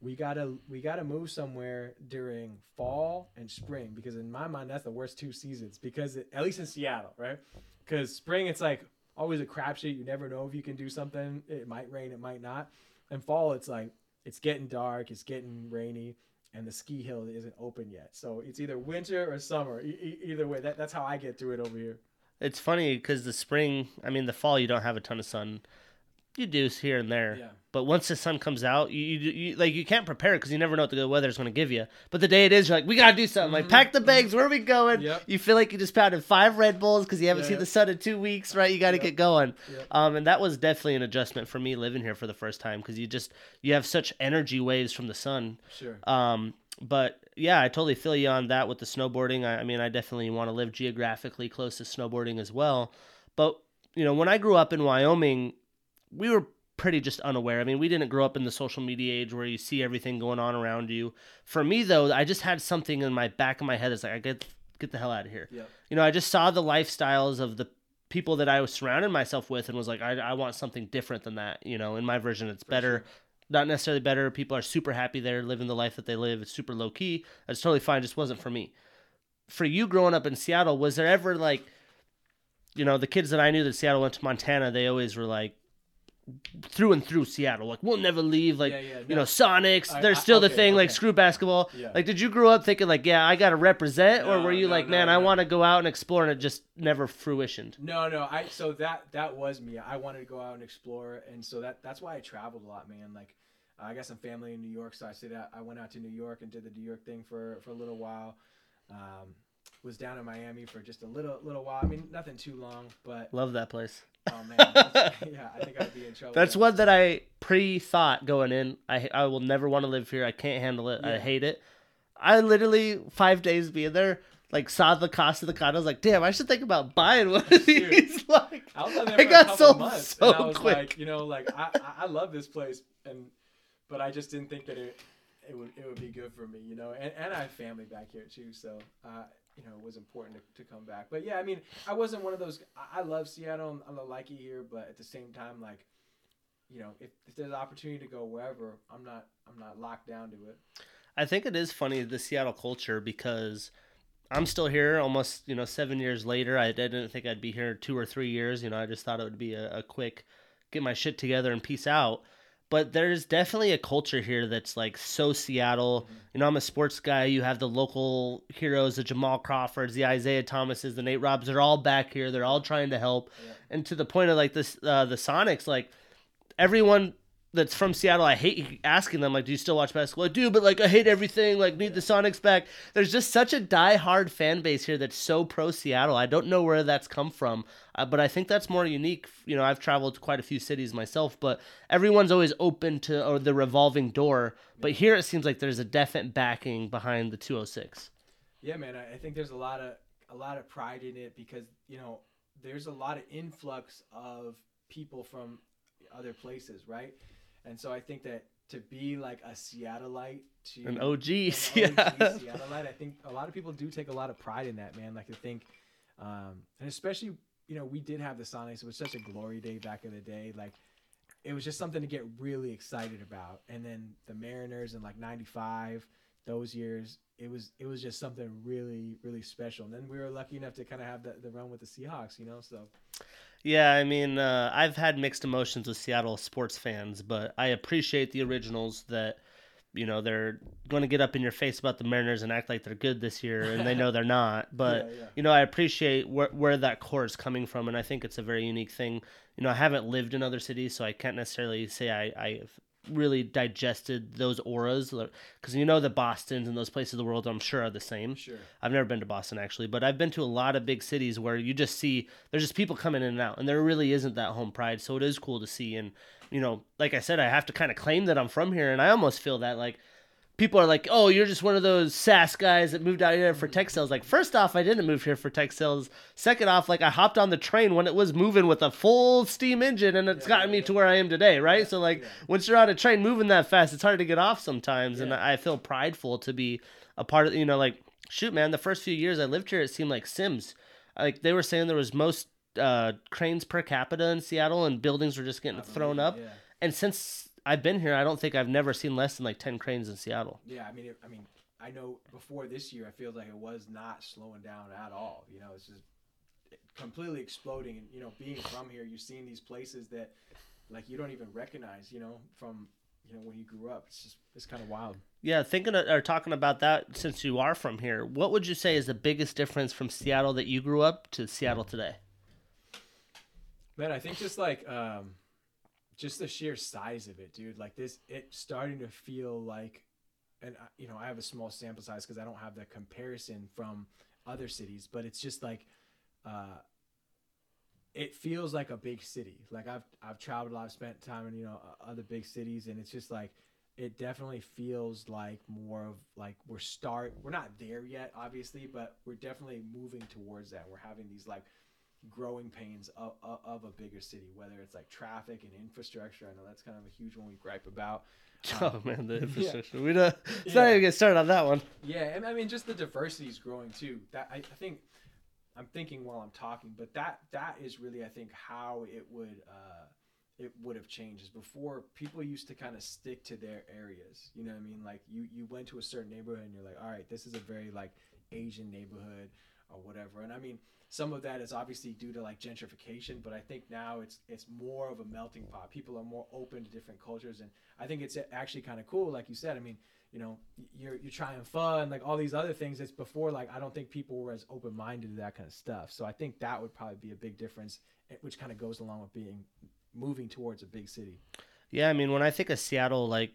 we gotta we gotta move somewhere during fall and spring because in my mind that's the worst two seasons because it, at least in Seattle, right? Because spring it's like always a crapshoot. You never know if you can do something. It might rain, it might not. And fall it's like it's getting dark, it's getting rainy, and the ski hill isn't open yet. So it's either winter or summer. E- either way, that, that's how I get through it over here. It's funny because the spring, I mean, the fall, you don't have a ton of sun. You do here and there, Yeah. but once the sun comes out, you, you, you like you can't prepare because you never know what the weather is going to give you. But the day it is, you're like, we gotta do something. Like, pack the bags. Where are we going? Yep. You feel like you just pounded five Red Bulls because you haven't Yeah, seen yeah. the sun in two weeks, right? You got to Yep. get going. Yep. Um, and that was definitely an adjustment for me living here for the first time because you just you have such energy waves from the sun. Sure. Um, but yeah, I totally feel you on that with the snowboarding. I, I mean, I definitely want to live geographically close to snowboarding as well. But you know, when I grew up in Wyoming, we were pretty just unaware. I mean, we didn't grow up in the social media age where you see everything going on around you. For me, though, I just had something in my back of my head that's like, I get get the hell out of here. Yep. You know, I just saw the lifestyles of the people that I was surrounding myself with and was like, I, I want something different than that. You know, in my version, it's better. Not necessarily better. People are super happy there, living the life that they live. It's super low key. It's totally fine. Just wasn't for me. for you growing up in Seattle, was there ever like, you know, the kids that I knew that Seattle went to Montana, they always were like through and through Seattle. Like we'll never leave. Like Yeah, yeah, you no. know, Sonics. I- they're I- still the okay, thing. Like screw basketball. Yeah. Like did you grow up thinking like, yeah, I got to represent, or were you no, like, no, man, I want to go out and explore, and it just never fruitioned? No, no. I so that that was me. I wanted to go out and explore, and so that that's why I traveled a lot, man. Like, I got some family in New York, so I out. I went out to New York and did the New York thing for for a little while. Um, was down in Miami for just a little little while. I mean, nothing too long, but Love that place. oh man, yeah, I think I'd be in trouble. That's one that I pre-thought going in. I I will never want to live here. I can't handle it. I hate it. I literally five days being there, like saw the cost of the condo. I was like, damn, I should think about buying one of Dude. these. like, I was there I got sold months, so and I was quick. like, you know, like I, I I love this place, and but I just didn't think that it it would it would be good for me, you know. And and I have family back here too, so uh, you know, it was important to, to come back. But yeah, I mean, I wasn't one of those. I, I love Seattle, and I like it here, but at the same time, like, you know, if, if there's opportunity to go wherever, I'm not I'm not locked down to it. I think it is funny the Seattle culture because I'm still here almost you know seven years later. I didn't think I'd be here two or three years. You know, I just thought it would be a, a quick get my shit together and peace out. But there's definitely a culture here that's like so Seattle. You know, I'm a sports guy. You have the local heroes, the Jamal Crawfords, the Isaiah Thomases, the Nate Robs. They're all back here. They're all trying to help. Yeah. And to the point of like this, uh, the Sonics, like everyone that's from Seattle, I hate asking them like, "Do you still watch basketball?" I do, but like, I hate everything. Like, need the Sonics back. There's just such a die-hard fan base here that's so pro Seattle. I don't know where that's come from, uh, but I think that's more unique. You know, I've traveled to quite a few cities myself, but everyone's always open to or the revolving door. But here it seems like there's a definite backing behind the 206. Yeah, man, I, I think there's a lot of a lot of pride in it because you know there's a lot of influx of people from other places, right? And so I think that to be like a Seattleite to An OG, an yeah. OG Seattleite, I think a lot of people do take a lot of pride in that, man. Like to think, um, and especially you know we did have the Sonics. It was such a glory day back in the day, like. It was just something to get really excited about, and then the Mariners in like '95, those years, it was it was just something really really special. And then we were lucky enough to kind of have the, the run with the Seahawks, you know. So Yeah, I mean, uh, I've had mixed emotions with Seattle sports fans, but I appreciate the originals that, you know, they're going to get up in your face about the Mariners and act like they're good this year, and they know they're not. But, Yeah, yeah. you know, I appreciate where, where that core is coming from, and I think it's a very unique thing. You know, I haven't lived in other cities, so I can't necessarily say I, I've really digested those auras because you know the bostons and those places of the world i'm sure are the same sure, I've never been to Boston actually, but I've been to a lot of big cities where you just see there's just people coming in and out, and there really isn't that home pride. So it is cool to see. And you know, like I said, I have to kind of claim that I'm from here, and I almost feel that like people are like, "Oh, you're just one of those SaaS guys that moved out here for tech sales." Like, first off, I didn't move here for tech sales. Second off, like I hopped on the train when it was moving with a full steam engine, and it's Yeah, gotten yeah, me yeah. to where I am today, right? so like, once you're on a train moving that fast, it's hard to get off sometimes, and I feel prideful to be a part of. You know, like shoot, man, the first few years I lived here, it seemed like Sims. Like they were saying there was most uh, cranes per capita in Seattle, and buildings were just getting thrown up. And since I've been here, I don't think I've never seen less than like ten cranes in Seattle. Yeah, I mean, it, I mean, I know before this year, I feel like it was not slowing down at all. You know, it's just completely exploding. And you know, being from here, you're seeing these places that, like, you don't even recognize. You know, from you know when you grew up. It's just it's kind of wild. Yeah, thinking of, or talking about that since you are from here, what would you say is the biggest difference from Seattle that you grew up to Seattle today? Man, I think just like um, just the sheer size of it, dude. Like this, it's starting to feel like, and you know, I have a small sample size because I don't have the comparison from other cities, but it's just like, uh, it feels like a big city. Like I've I've traveled a lot, I've spent time in you know other big cities, and it's just like it definitely feels like more of like we're start we're not there yet, obviously, but we're definitely moving towards that. We're having these like growing pains of, of, of a bigger city, whether it's like traffic and infrastructure. I know that's kind of a huge one we gripe about. Oh man, the yeah. infrastructure. We don't. Let's not even get started on that one. Yeah, and I mean just the diversity is growing too. That I, I think I'm thinking while I'm talking, but that that is really I think how it would uh, it would have changed is before people used to kind of stick to their areas. You know what I mean? Like you you went to a certain neighborhood and you're like, all right, this is a very like Asian neighborhood or whatever. And I mean, some of that is obviously due to like gentrification, but I think now it's it's more of a melting pot. People are more open to different cultures, and I think it's actually kind of cool. Like you said, I mean, you know, you're you're trying fun, like all these other things. It's before like I don't think people were as open minded to that kind of stuff. So I think that would probably be a big difference, eh, which kind of goes along with being moving towards a big city. Yeah, I mean, when I think of Seattle, like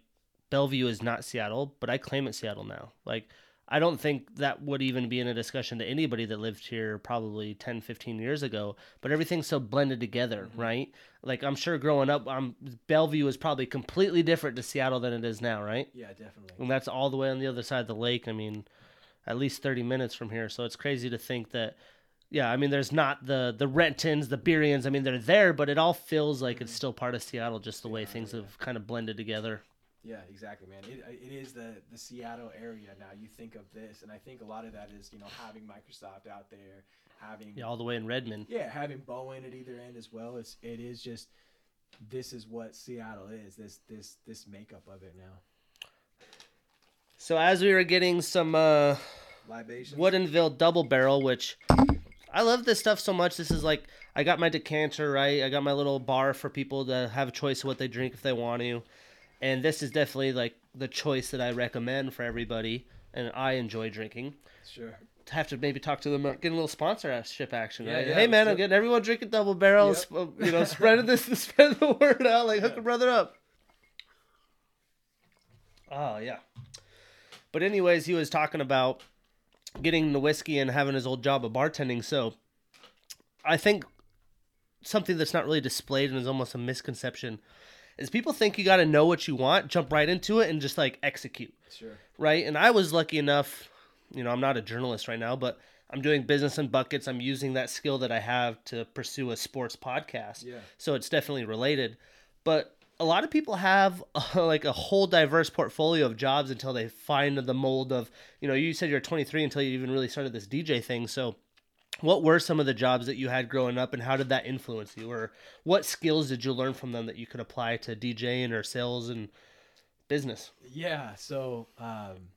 Bellevue is not Seattle, but I claim it Seattle now. Like I don't think that would even be in a discussion to anybody that lived here probably 10, 15 years ago. But everything's so blended together, mm-hmm. right? Like I'm sure growing up, um, Bellevue is probably completely different to Seattle than it is now, right? Yeah, definitely. And that's all the way on the other side of the lake. I mean, at least 30 minutes from here. So it's crazy to think that. Yeah, I mean, there's not the the Rentons, the Buriens. I mean, they're there, but it all feels like mm-hmm. it's still part of Seattle, just the way things yeah. have kind of blended together. Yeah, exactly, man. It, it is the the Seattle area now. You think of this, and I think a lot of that is you know having Microsoft out there, having yeah, all the way in Redmond. Yeah, having Boeing at either end as well. It's it is just this is what Seattle is. This this this makeup of it now. So as we were getting some uh, libations, Woodinville Double Barrel, which I love this stuff so much. This is like I got my decanter right. I got my little bar for people to have a choice of what they drink if they want to and this is definitely like the choice that I recommend for everybody, and I enjoy drinking. Sure. Have to maybe talk to them, get a little sponsorship action. Yeah, right? yeah, hey man, I'm getting everyone drinking double barrels. Yep. You know, spreading this, spread the word out, like hook a brother up. Oh yeah. But anyways, he was talking about getting the whiskey and having his old job of bartending. So I think something that's not really displayed and is almost a misconception is people think you got to know what you want, jump right into it, and just like execute. Sure. Right. And I was lucky enough, you know, I'm not a journalist right now, but I'm doing business in buckets. I'm using that skill that I have to pursue a sports podcast. Yeah. So it's definitely related. But a lot of people have uh, like a whole diverse portfolio of jobs until they find the mold of, you know, you said you're 23 until you even really started this DJ thing. So what were some of the jobs that you had growing up and how did that influence you? Or what skills did you learn from them that you could apply to djing or sales and business? Yeah so um,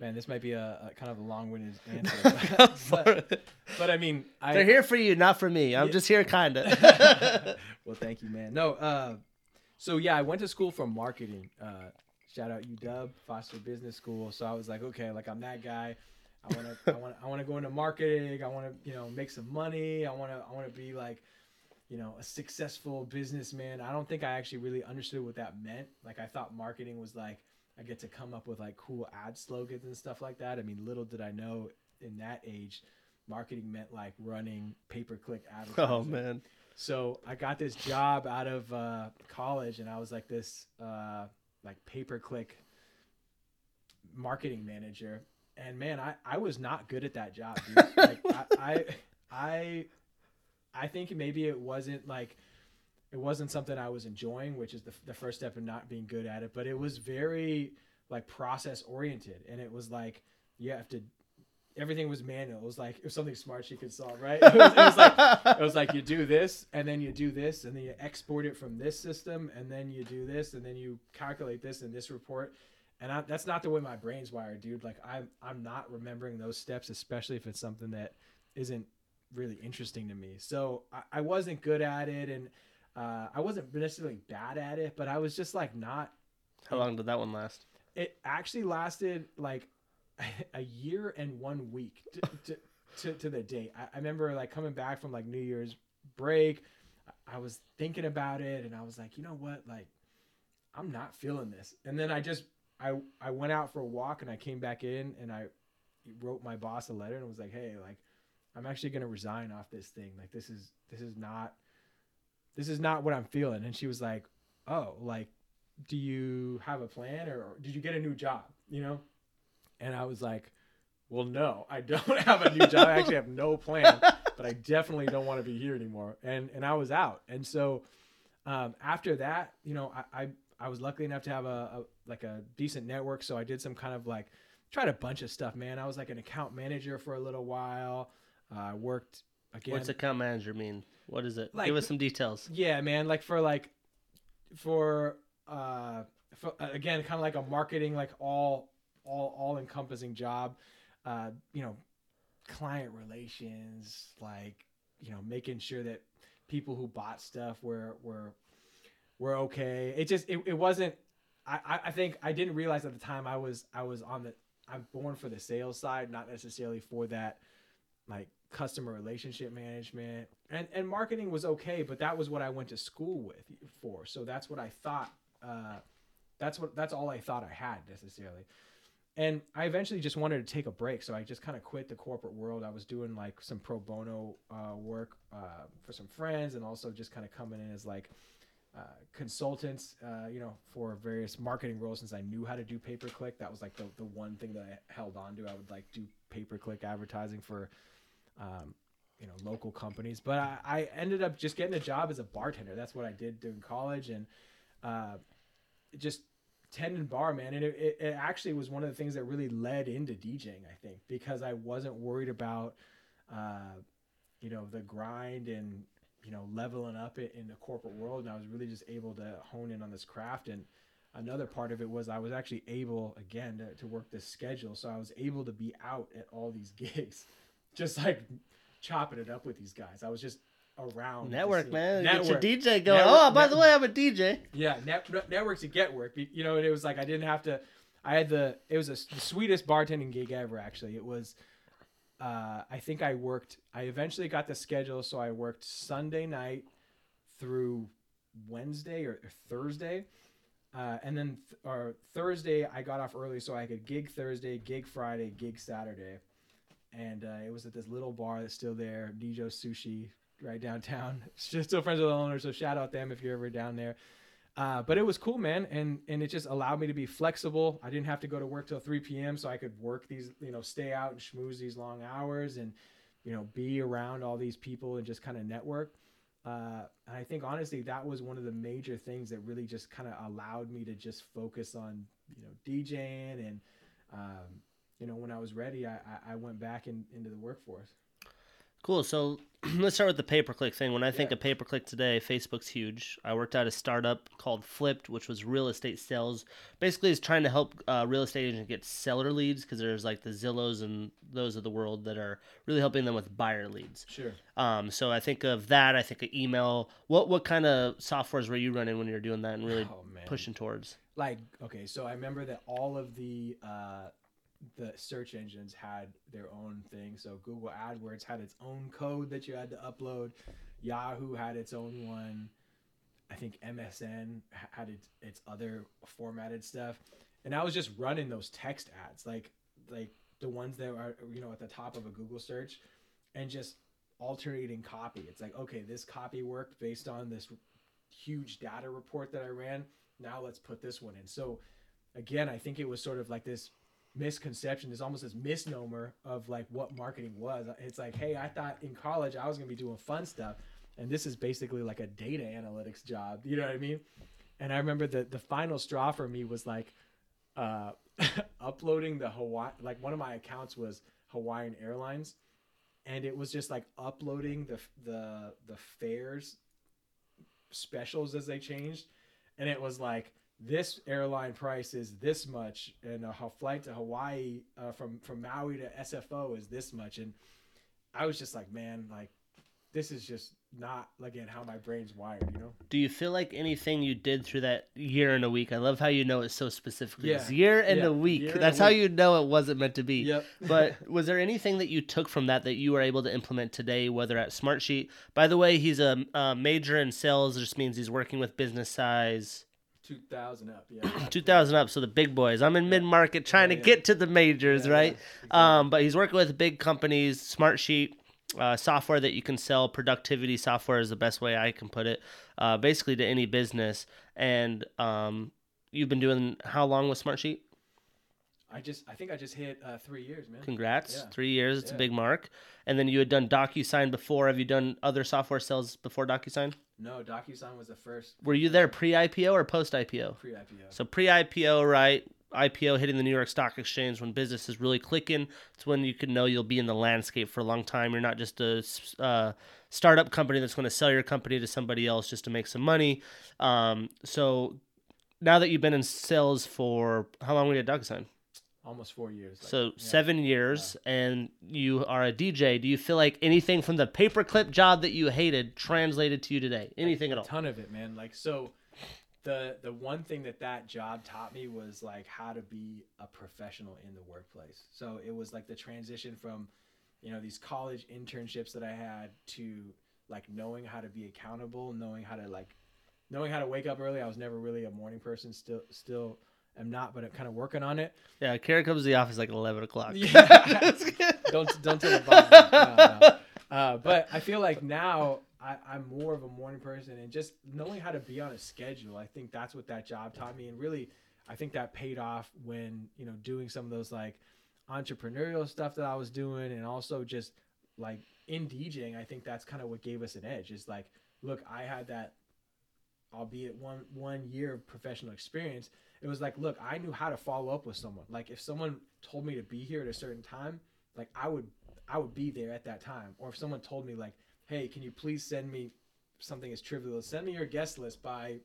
man this might be a, a kind of a long-winded answer but, but, i mean I, they're here for you not for me. I'm yeah. just here kind of well thank you man. No uh, so yeah i went to school for marketing. Uh, shout out uw foster business school. So i was like okay like i'm that guy I want to, I want, I want to go into marketing. I want to, you know, make some money. I want to, I want to be like, you know, a successful businessman. I don't think I actually really understood what that meant. Like I thought marketing was like I get to come up with like cool ad slogans and stuff like that. I mean, little did I know in that age, marketing meant like running pay per click advertising. Oh man. So I got this job out of uh, college, and I was like this uh, like pay per click marketing manager and man, I, I was not good at that job. like I, I, I I think maybe it wasn't like it wasn't something I was enjoying, which is the, the first step in not being good at it. But it was very like process oriented, and it was like you have to. Everything was manual. It was like it was something Smartsheet could solve, right? It was, it was like it was like you do this, and then you do this, and then you export it from this system, and then you do this, and then you calculate this in this report, and I, that's not the way my brain's wired, dude. Like I'm I'm not remembering those steps, especially if it's something that isn't really interesting to me. So I, I wasn't good at it, and uh, I wasn't necessarily bad at it, but I was just like not. How long did that one last? It actually lasted like a year and one week to, to, to, to the date. I, I remember like coming back from like New Year's break. I was thinking about it, and I was like, you know what, like. I'm not feeling this. And then I just I I went out for a walk and I came back in and I wrote my boss a letter and was like, "Hey, like I'm actually to resign off this thing. Like this is this is not this is not what I'm feeling." And she was like, "Oh, like do you have a plan or, or did you get a new job, you know?" And I was like, "Well, no, I don't have a new job. I actually have no plan, but I definitely don't want to be here anymore." And and I was out. And so um, after that, you know, I, I I was lucky enough to have a, a like a decent network, so I did some kind of like tried a bunch of stuff, man. I was like an account manager for a little while. Uh, I uh, worked again. What's account manager mean? What is it? Like- Give us some details. Yeah, man. Like for like, for uh, for, uh, again, kind of like a marketing, like all all all encompassing job. Uh, you know, client relations, like you know, making sure that people who bought stuff were were were okay. It just it, it wasn't. I I- think I didn't realize at the time I was I was on the I'm born for the sales side, not necessarily for that like customer relationship management and and marketing was okay but that was what i went to school with for so that's what i thought uh that's what that's all i thought i had necessarily and i eventually just wanted to take a break so i just kind of quit the corporate world i was doing like some pro bono uh, work uh, for some friends and also just kind of coming in as like uh, consultants, uh, you know, for various marketing roles. Since I knew how to do pay per click, that was like the, the one thing that I held on to. I would like do pay per click advertising for, um, you know, local companies. But I, I ended up just getting a job as a bartender. That's what I did during college, and uh, just tending bar, man. And it, it, it actually was one of the things that really led into DJing. I think because I wasn't worried about, uh, you know, the grind and you know leveling up it in the corporate world and i was really just able to hone in on this craft. And another part of it was i was actually able again to, to work this schedule. So i was able to be out at all these gigs just like chopping it up with these guys. I was just around Network, man. network Get your DJ going. Network- oh, by the way, I'm a DJ. yeah net, net- network to get work. You know and it was like i didn't have to i had the it was a, the sweetest bartending gig ever actually. It was uh, I think I worked. I eventually got the schedule, so I worked Sunday night through Wednesday or, Thursday, uh, and then th- or Thursday I got off early, so I could gig Thursday, gig Friday, gig Saturday, and uh, it was at this little bar that's still there, Nijo Sushi, right downtown. Still friends with the owner, so shout out them if you're ever down there. Uh, but it was cool, man, and and it just allowed me to be flexible. I didn't have to go to work till 3 p.m., so I could work these, you know, stay out and schmooze these long hours, and you know, be around all these people and just kind of network. Uh, and I think honestly, that was one of the major things that really just kind of allowed me to just focus on, you know, DJing and, um, you know, when I was ready, I, I, went back in, into the workforce. Cool. So let's start with the pay per click thing. When I think Yeah. of pay per click today, Facebook's huge. I worked at a startup called Flipped, which was real estate sales. Basically, is trying to help uh, real estate agents get seller leads because there's like the Zillows and those of the world that are really helping them with buyer leads. Sure. Um, so I think of that. I think of email. What what kind of softwares were you running when you were doing that and really Oh, pushing towards? like okay so i remember that all of the uh the search engines had their own thing. So google adwords had its own code that you had to upload. Yahoo had its own one. I think msn had its, its other formatted stuff. And i was just running those text ads like like the ones that are you know at the top of a google search and just alternating copy. It's like okay this copy worked based on this huge data report that i ran. Now let's put this one in. So again, I think it was sort of like this misconception, this almost this misnomer of like what marketing was. It's like, hey, I thought in college I was gonna be doing fun stuff, and this is basically like a data analytics job. You know what I mean? And I remember the the final straw for me was like uh, uploading the Hawaii. Like one of my accounts was Hawaiian Airlines, and it was just like uploading the the the fares specials as they changed and it was like this airline price is this much and a flight to hawaii uh, from from maui to sfo is this much and i was just like man like this is just not again how my brain's wired you know Do you feel like anything you did through that year and a week? I love how you know it so specifically. Yeah. year and Yeah. a week. Year That's a how week. you know it wasn't meant to be. yep but was there anything that you took from that that you were able to implement today, whether at Smartsheet? By the way, he's a, a major in sales. It just means he's working with business size 2000 up yeah 2000 up, so the big boys. I'm in mid market trying Yeah, to yeah. get to the majors, Yeah, right? yeah, Um, but he's working with big companies, Smartsheet. Uh, software that you can sell, productivity software is the best way I can put it. Uh, basically to any business, and um, you've been doing how long with Smartsheet? I just i think i just hit uh, three years man Congrats, Yeah. three years. It's a big mark. And then you had done DocuSign before. Have you done other software sales before DocuSign? no docusign was the first Were you there pre IPO or post IPO? pre-ipo So pre IPO, right? IPO hitting the New York Stock Exchange, when business is really clicking, it's when you can know you'll be in the landscape for a long time. You're not just a uh, startup company that's going to sell your company to somebody else just to make some money. Um, so now that you've been in sales for how long were you at DocuSign? Almost four years. Like, so yeah. seven years, yeah. and you are a DJ. Do you feel like anything from the pay per click job that you hated translated to you today? Anything a, at all? A ton of it, man. Like so, the the one thing that that job taught me was like how to be a professional in the workplace. So it was like the transition from, you know, these college internships that I had to like knowing how to be accountable, knowing how to like, knowing how to wake up early. I was never really a morning person. Still, still am not, but I'm kind of working on it. Yeah, Kara comes to the office like eleven o'clock. Yeah. don't don't tell the boss. No, no. Uh, but I feel like now I, I'm more of a morning person, and just knowing how to be on a schedule, I think that's what that job taught me, and really, I think that paid off when you know doing some of those like entrepreneurial stuff that I was doing, and also just like in DJing, I think that's kind of what gave us an edge. Is like, look, I had that, albeit one one year of professional experience, it was like, look, I knew how to follow up with someone. Like if someone told me to be here at a certain time, like I would I would be there at that time. Or if someone told me like, hey, can you please send me something as trivial send me your guest list by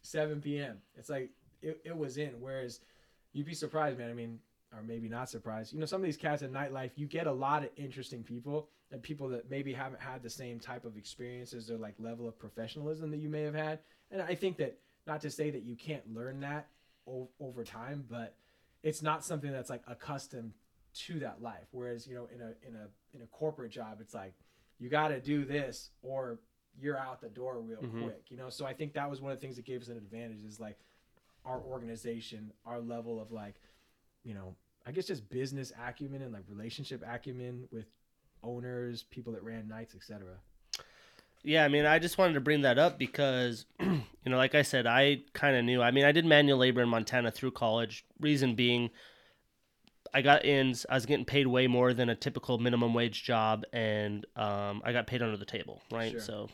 7 p.m. It's like it, it was in. Whereas you'd be surprised, man. I mean, or maybe not surprised. You know, some of these cats in nightlife, you get a lot of interesting people and people that maybe haven't had the same type of experiences or like level of professionalism that you may have had. And I think that not to say that you can't learn that o- over time, but it's not something that's like accustomed to that life. Whereas you know, in a in a in a corporate job, it's like you got to do this or you're out the door real mm-hmm. quick. You know, so I think that was one of the things that gave us an advantage is like our organization, our level of like, you know, I guess just business acumen and like relationship acumen with owners, people that ran nights, etc. Yeah, I mean, I just wanted to bring that up because, you know, like I said, I kind of knew. I mean, I did manual labor in Montana through college. Reason being, I got in. I was getting paid way more than a typical minimum wage job, and um, I got paid under the table, right? Sure. So,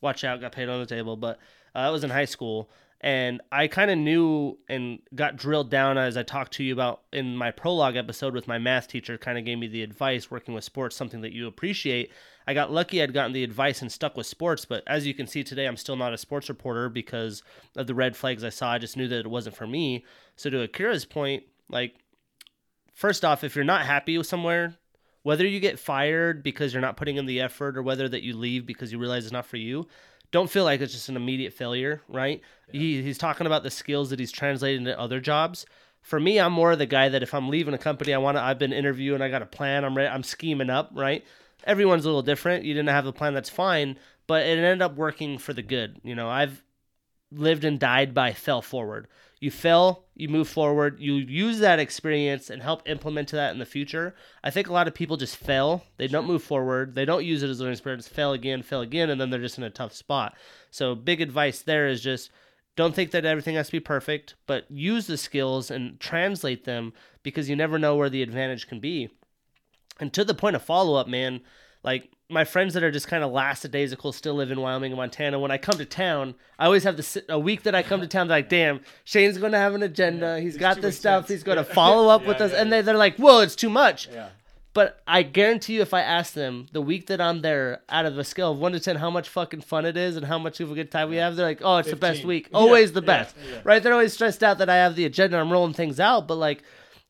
watch out, got paid under the table. But uh, I was in high school, and I kind of knew and got drilled down as I talked to you about in my prologue episode with my math teacher. Kind of gave me the advice working with sports, something that you appreciate I got lucky I'd gotten the advice and stuck with sports, but as you can see today, I'm still not a sports reporter because of the red flags I saw. I just knew that it wasn't for me. So to Akira's point, like first off, if you're not happy with somewhere, whether you get fired because you're not putting in the effort or whether that you leave because you realize it's not for you, don't feel like it's just an immediate failure, right? Yeah. He, he's talking about the skills that he's translating to other jobs. For me, I'm more of the guy that if I'm leaving a company, I want to. I've been interviewing, I got a plan, I'm ready, I'm scheming up, right? everyone's a little different. You didn't have a plan, that's fine, but it ended up working for the good. You know, I've lived and died by fell forward. You fell, you move forward, you use that experience and help implement that in the future. I think a lot of people just fail. They don't move forward. They don't use it as learning experience, fail again, fail again, and then they're just in a tough spot. So, big advice there is just don't think that everything has to be perfect, but use the skills and translate them because you never know where the advantage can be. And to the point of follow up, man, like my friends that are just kind of lackadaisical still live in Wyoming and Montana. When I come to town, I always have the a week that I come to town. They're like, damn, Shane's going to have an agenda. Yeah, He's got this stuff. Sense. He's going to follow up yeah, with us, and they they're like, whoa, it's too much. Yeah. But I guarantee you, if I ask them the week that I'm there, out of a scale of one to ten, how much fucking fun it is and how much of a good time we have, they're like, "Oh, it's 15. the best week, always the best." Right? They're always stressed out that I have the agenda. I'm rolling things out, but like,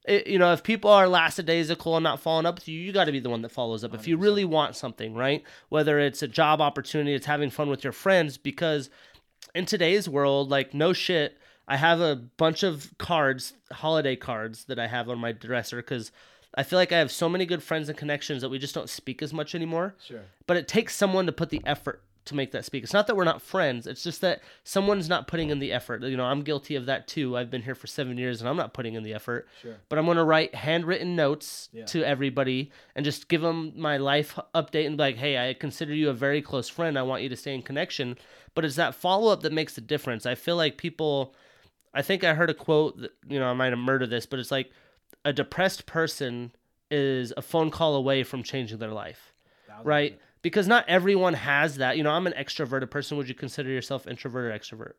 it, you know, if people are lackadaisical and not following up with you, you got to be the one that follows up. 100%. If you really want something, right? Whether it's a job opportunity, it's having fun with your friends, because in today's world, like no shit, I have a bunch of cards, holiday cards that I have on my dresser because I feel like I have so many good friends and connections that we just don't speak as much anymore. Sure. But it takes someone to put the effort to make that speak. It's not that we're not friends. It's just that someone's not putting in the effort. You know, I'm guilty of that too. I've been here for seven years and I'm not putting in the effort. Sure. But I'm going to write handwritten notes yeah. to everybody and just give them my life update and be like, hey, I consider you a very close friend. I want you to stay in connection. But it's that follow up that makes the difference. I feel like people, I think I heard a quote that, you know, I might have murdered this, but it's like a depressed person is a phone call away from changing their life. Right? Because not everyone has that. You know, I'm an extroverted person. Would you consider yourself introvert or extrovert?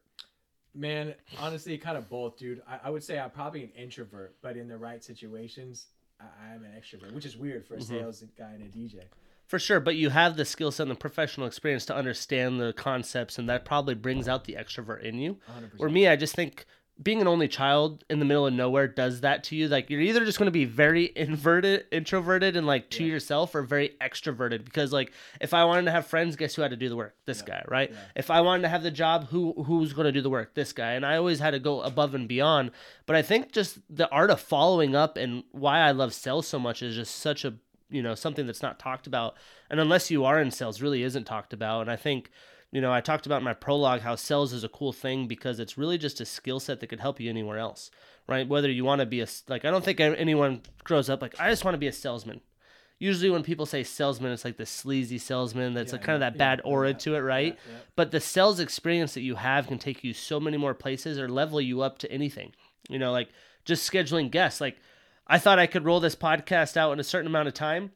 Man, honestly, kind of both, dude. I, I would say I'm probably an introvert, but in the right situations, I, am an extrovert, which is weird for a Mm-hmm. sales guy and a DJ. For sure, but you have the skill set and the professional experience to understand the concepts, and that probably brings out the extrovert in you. 100%. Where me, I just think being an only child in the middle of nowhere does that to you. Like you're either just going to be very inverted, introverted, and like to Yeah. yourself, or very extroverted. Because like if I wanted to have friends, guess who had to do the work? This Yeah. guy, right? Yeah. If I wanted to have the job, who who's going to do the work? This guy. And I always had to go above and beyond. But I think just the art of following up and why I love sales so much is just such a you know something that's not talked about and unless you are in sales really isn't talked about and i think you know i talked about in my prologue how sales is a cool thing because it's really just a skill set that could help you anywhere else right? Whether you want to be a, like i don't think anyone grows up like i just want to be a salesman. Usually when people say salesman it's like the sleazy salesman that's Yeah, like kind of yeah, that bad aura yeah, to it right? Yeah, yeah. but the sales experience that you have can take you so many more places or level you up to anything you know like just scheduling guests. Like i thought i could roll this podcast out in a certain amount of time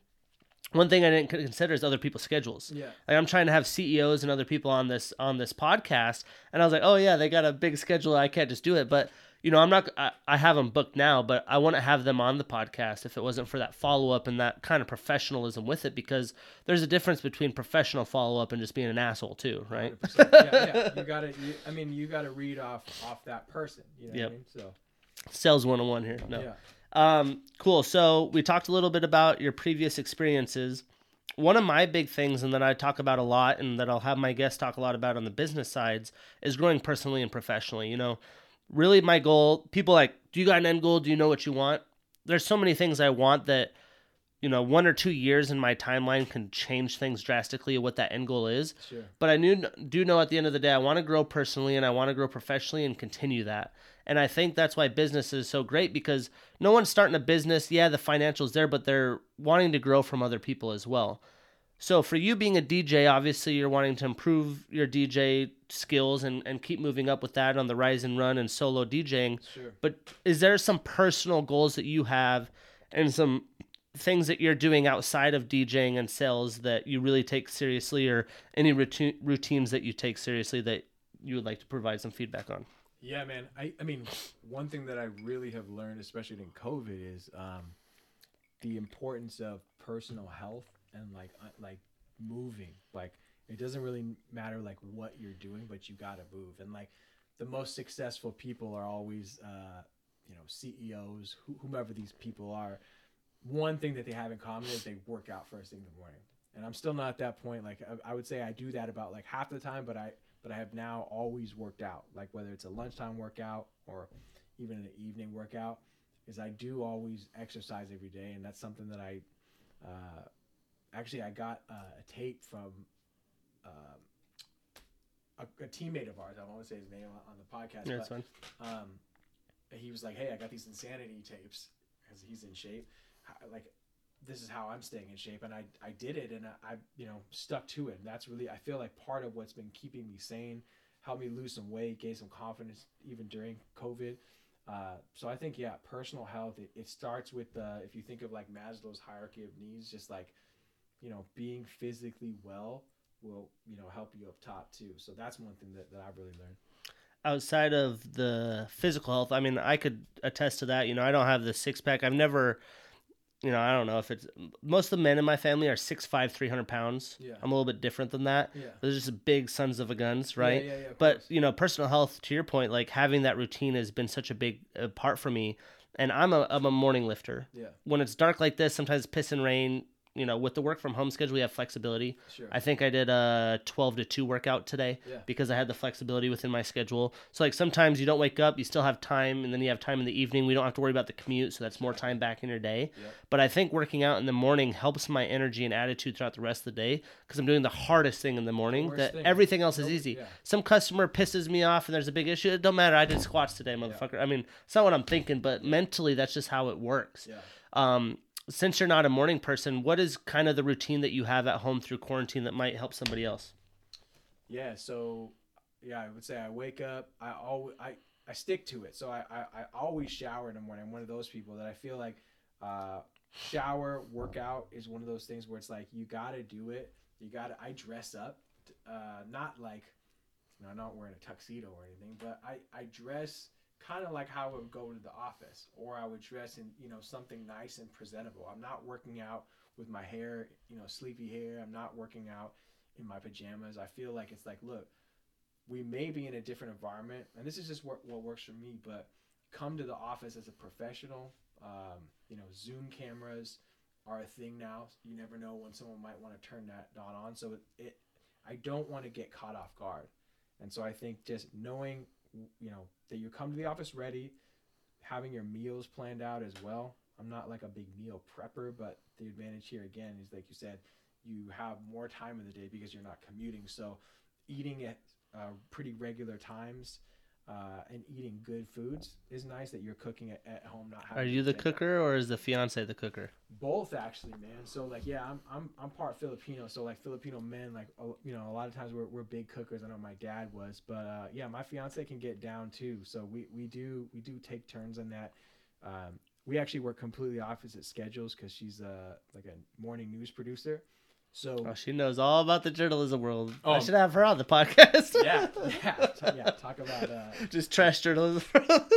one thing i didn't consider is other people's schedules Yeah. like i'm trying to have ceos and other people on this on this podcast and i was like oh yeah they got a big schedule i can't just do it but you know i'm not i, I have them booked now but i to have them on the podcast if it wasn't for that follow-up and that kind of professionalism with it because there's a difference between professional follow-up and just being an asshole too right 100%. yeah, yeah. You gotta. You, I mean, you gotta read off off that person. You know Yep. what I mean? So sales 101 here no yeah. Um, cool. So we talked a little bit about your previous experiences. One of my big things, and that I talk about a lot, and that I'll have my guests talk a lot about on the business sides, is growing personally and professionally. You know, really, my goal. People like, do you got an end goal? Do you know what you want? There's so many things I want that, you know, one or two years in my timeline can change things drastically. What that end goal is, Sure. but I knew, do know at the end of the day, I want to grow personally and I want to grow professionally and continue that. And I think that's why business is so great because no one's starting a business. Yeah, the financials there, but they're wanting to grow from other people as well. So for you being a DJ, obviously you're wanting to improve your DJ skills and, and keep moving up with that on the rise and run and solo DJing. Sure. But is there some personal goals that you have and some things that you're doing outside of DJing and sales that you really take seriously or any routine, routines that you take seriously that you would like to provide some feedback on? Yeah, man. I, I mean, one thing that I really have learned, especially in COVID, is um, the importance of personal health and like uh, like moving. Like it doesn't really matter like what you're doing, but you gotta move. And like the most successful people are always, uh, you know, CEOs, wh- whomever these people are. One thing that they have in common is they work out first thing in the morning. And I'm still not at that point. Like I, I would say I do that about like half the time, but I but I have now always worked out. Like whether it's a lunchtime workout or even an evening workout, is I do always exercise every day, and that's something that I uh, actually I got uh, a tape from um, a, a teammate of ours. I to say his name on, the podcast, Yeah, but that's fine. um, he was like, "Hey, I got these insanity tapes because he's in shape. How, like, this is how I'm staying in shape." And I, I did it, and I, I, you know, stuck to it. And that's really, I feel like part of what's been keeping me sane, helped me lose some weight, gain some confidence even during COVID. Uh, so I think, yeah, personal health. It, it starts with, if you think of like Maslow's hierarchy of needs, just like, you know, being physically well will, you know, help you up top too. So that's one thing that, that I've really learned. outside of the physical health, I mean, I could attest to that. You know, I don't have the six pack. I've never, you know, I don't know if it's most of the men in my family are 6'5", 300 pounds. Yeah. I'm a little bit different than that. Yeah. They're just big sons of a guns, right? Yeah, yeah, yeah, but course. you know, personal health. To your point, like having that routine has been such a big uh, part for me. And I'm a I'm a morning lifter. Yeah. When it's dark like this, sometimes piss and rain. You know, with the work from home schedule, we have flexibility. Sure. I think I did a 12 to 2 workout today Yeah. because I had the flexibility within my schedule. So like sometimes you don't wake up, you still have time and then you have time in the evening. We don't have to worry about the commute, so that's more time back in your day. But I think working out in the morning helps my energy and attitude throughout the rest of the day because I'm doing the hardest thing in the morning worst that thing. everything else is easy. yeah. Some customer pisses me off and there's a big issue. It don't matter. I did squats today, motherfucker. I mean, it's not what I'm thinking, but mentally that's just how it works. Yeah. Um, since you're not a morning person, what is kind of the routine that you have at home through quarantine that might help somebody else? Yeah, so yeah, I would say I wake up. I always I, I stick to it. So I, I, I always shower in the morning. I'm one of those people that I feel like uh, shower workout is one of those things where it's like you gotta do it. You gotta. I dress up, uh, not like You know, I'm not wearing a tuxedo or anything, but I I dress kind of like how I would go to the office, or I would dress in you know something nice and presentable. I'm not working out with my hair, you know, sleepy hair. I'm not working out in my pajamas. I feel like it's like, look, we may be in a different environment, and this is just what, what works for me, but come to the office as a professional. Um, you know, Zoom cameras are a thing now. You never know when someone might want to turn that dot on. So it, it I don't want to get caught off guard. And so I think just knowing, you know, that you come to the office ready, having your meals planned out as well. I'm not like a big meal prepper, but the advantage here again is like you said, you have more time in the day because you're not commuting. So eating at uh, pretty regular times uh, and eating good foods is nice that you're cooking at, at home. Not having are you the cooker or is the fiance the cooker? Both actually, man. So like, yeah, I'm I'm I'm part Filipino. So like Filipino men, like you know, a lot of times we're, we're big cookers. I know my dad was, but uh, yeah, my fiance can get down too. So we we do we do take turns on that. Um, we actually work completely opposite schedules because she's uh like a morning news producer. So oh, she knows all about the journalism world. Oh, I should have her on the podcast. yeah, yeah, t- yeah. Talk about uh, just trash journalism.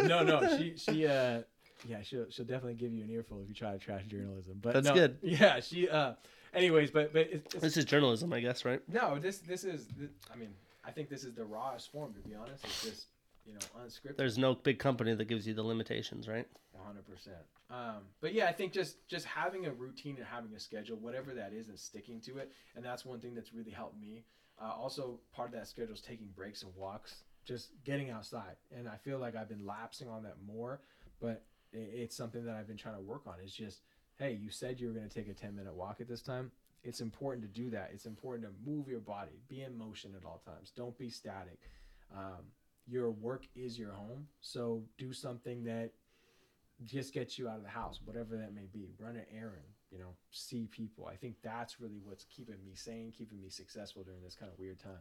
no, no, she she uh yeah she'll she'll definitely give you an earful if you try to trash journalism. But that's no, good. Yeah, she uh. Anyways, but but it's, it's, this is journalism, I guess, right? No, this this is I mean I think this is the rawest form to be honest. It's just you know unscripted. There's no big company that gives you the limitations, right? 100%. Um, but yeah, I think just just having a routine and having a schedule, whatever that is, and sticking to it, and that's one thing that's really helped me. Uh, also, part of that schedule is taking breaks and walks, just getting outside, and I feel like I've been lapsing on that more, but it's something that I've been trying to work on. Is just, hey, you said you were going to take a 10 minute walk at this time. It's important to do that. It's important to move your body, be in motion at all times. Don't be static. Um, your work is your home, so do something that just get you out of the house, whatever that may be. Run an errand, you know, see people. I think that's really what's keeping me sane, keeping me successful during this kind of weird time.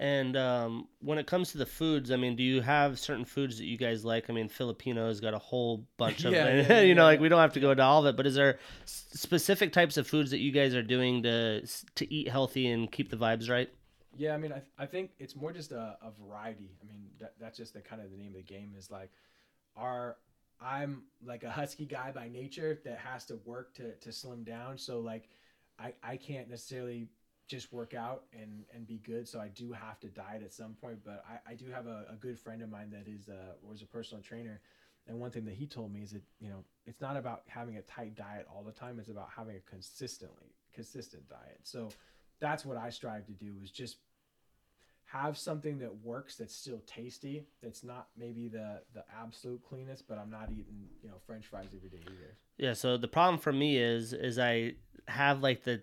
And um, when it comes to the foods, I mean, do you have certain foods that you guys like? I mean, Filipinos got a whole bunch of, yeah, yeah, you know, like we don't have to go into all of it, but is there specific types of foods that you guys are doing to to eat healthy and keep the vibes right? Yeah, I mean, I, I think it's more just a, a variety. I mean, that, that's just the kind of the name of the game is like our I'm like a husky guy by nature that has to work to, to slim down. So like I, I can't necessarily just work out and, and be good. So I do have to diet at some point, but I, I do have a, a good friend of mine that is uh was a personal trainer. And one thing that he told me is that, you know, it's not about having a tight diet all the time. It's about having a consistently consistent diet. So that's what I strive to do is just have something that works that's still tasty that's not maybe the the absolute cleanest but i'm not eating you know french fries every day either. Yeah so the problem for me is is i have like the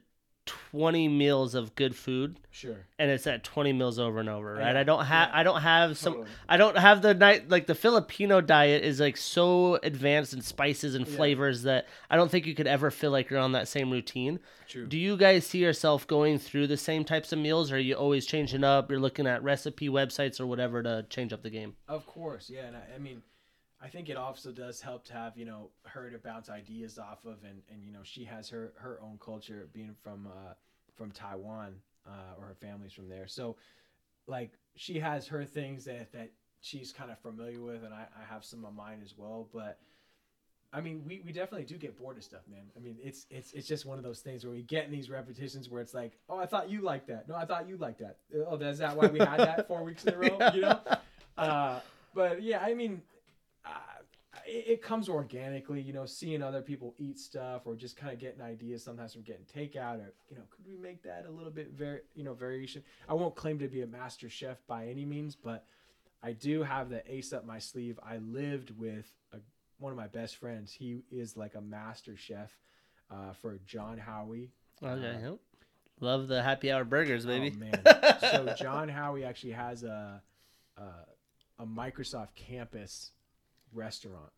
20 meals of good food sure and it's at 20 meals over and over right yeah. i don't have yeah. i don't have some totally. i don't have the night like the filipino diet is like so advanced in spices and yeah. flavors that i don't think you could ever feel like you're on that same routine True. do you guys see yourself going through the same types of meals or are you always changing up you're looking at recipe websites or whatever to change up the game of course yeah and I, I mean I think it also does help to have you know her to bounce ideas off of, and and you know she has her her own culture being from uh, from Taiwan uh, or her family's from there, so like she has her things that that she's kind of familiar with, and I, I have some of mine as well, but. I mean, we, we definitely do get bored of stuff, man. I mean, it's it's it's just one of those things where we get in these repetitions where it's like, oh, I thought you liked that. No, I thought you liked that. Oh, is that why we had that four weeks in a row? You know. Uh, but yeah, I mean, it, it, comes organically, you know, seeing other people eat stuff or just kind of getting ideas sometimes from getting takeout or, you know, could we make that a little bit, very, you know, variation? I won't claim to be a master chef by any means, but I do have the ace up my sleeve. I lived with a, one of my best friends. He is like a master chef uh, for John Howie. Okay. Uh, Love the happy hour burgers, baby. Oh, man. so John Howie actually has a, a, a Microsoft campus restaurant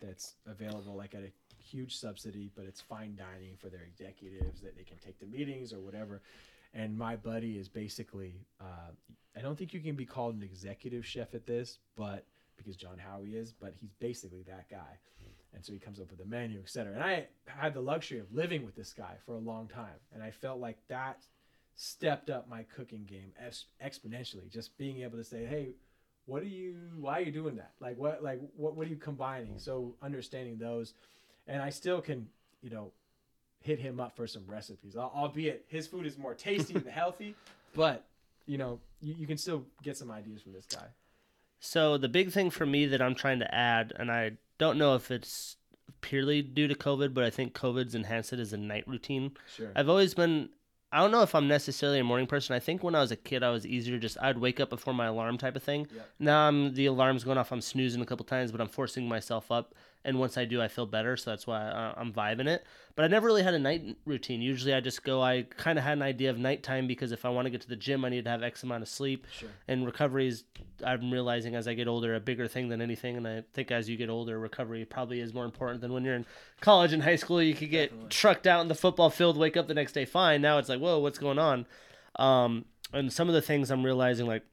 that's available like at a huge subsidy, but it's fine dining for their executives that they can take to meetings or whatever. And my buddy is basically, uh, I don't think you can be called an executive chef at this, but because John Howie is, but he's basically that guy. And so he comes up with a menu, etc. And I had the luxury of living with this guy for a long time, and I felt like that stepped up my cooking game exponentially. Just being able to say, hey, what are you? Why are you doing that? Like what? Like what? What are you combining? Mm-hmm. So understanding those, and I still can, you know, hit him up for some recipes. Albeit his food is more tasty and healthy, but you know, you, you can still get some ideas from this guy. So the big thing for me that I'm trying to add, and I don't know if it's purely due to COVID, but I think COVID's enhanced it as a night routine. Sure. I've always been I don't know if I'm necessarily a morning person. I think when I was a kid, I was easier. Just I'd wake up before my alarm type of thing. Yep. Now I'm the alarm's going off. I'm snoozing a couple times, but I'm forcing myself up and once I do, I feel better. So that's why I, I'm vibing it. But I never really had a night routine. Usually, I just go. I kind of had an idea of nighttime because if I want to get to the gym, I need to have X amount of sleep. Sure. And recovery is, I'm realizing as I get older, a bigger thing than anything. And I think as you get older, recovery probably is more important than when you're in college and high school. You could get Definitely. trucked out in the football field, wake up the next day fine. Now it's like, whoa, what's going on? Um, and some of the things I'm realizing, like,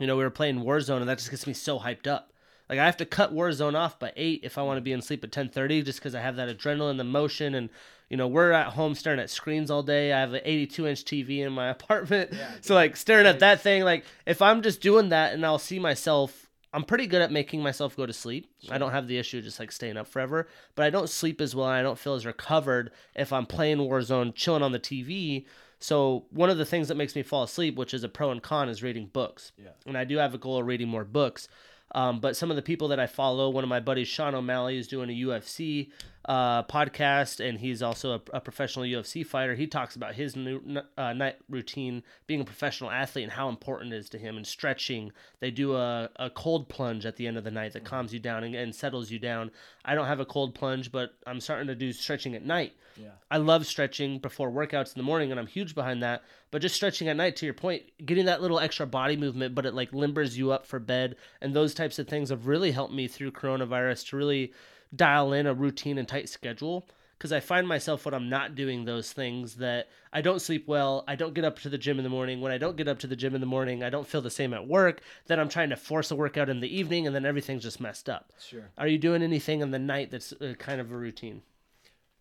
you know, we were playing Warzone, and that just gets me so hyped up. Like I have to cut Warzone off by eight if I want to be in sleep at ten thirty, just because I have that adrenaline, the motion, and you know we're at home staring at screens all day. I have an eighty-two inch TV in my apartment, Yeah, so like staring at that thing. Like if I'm just doing that, and I'll see myself. I'm pretty good at making myself go to sleep. I don't have the issue of just like staying up forever, but I don't sleep as well. And I don't feel as recovered if I'm playing Warzone, chilling on the TV. So one of the things that makes me fall asleep, which is a pro and con, is reading books. Yeah. And I do have a goal of reading more books. Um, but some of the people that I follow, one of my buddies, Sean O'Malley, is doing a UFC uh, podcast, and he's also a, a professional UFC fighter. He talks about his new, uh, night routine, being a professional athlete, and how important it is to him, and stretching. They do a, a cold plunge at the end of the night that calms you down and, and settles you down. I don't have a cold plunge, but I'm starting to do stretching at night. Yeah. I love stretching before workouts in the morning, and I'm huge behind that. But just stretching at night, to your point, getting that little extra body movement, but it like limbers you up for bed, and those types of things have really helped me through coronavirus to really dial in a routine and tight schedule. Because I find myself when I'm not doing those things that I don't sleep well, I don't get up to the gym in the morning. When I don't get up to the gym in the morning, I don't feel the same at work. Then I'm trying to force a workout in the evening, and then everything's just messed up. Sure. Are you doing anything in the night that's uh, kind of a routine?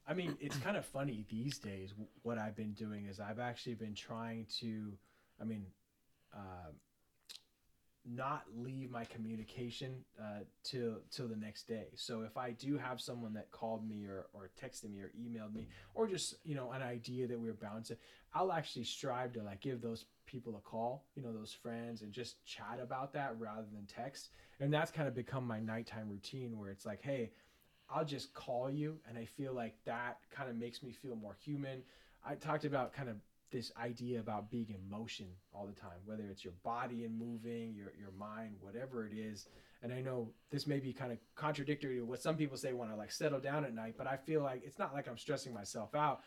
I mean, it's kind of funny these days. What I've been doing is I've actually been trying to, I mean, uh, not leave my communication uh, till till the next day. So if I do have someone that called me or or texted me or emailed me or just you know an idea that we are bouncing, I'll actually strive to like give those people a call, you know, those friends, and just chat about that rather than text. And that's kind of become my nighttime routine where it's like, hey, I'll just call you, and I feel like that kind of makes me feel more human. I talked about kind of this idea about being in motion all the time, whether it's your body and moving, your your mind, whatever it is. And I know this may be kind of contradictory to what some people say when I like settle down at night, but I feel like it's not like I'm stressing myself out.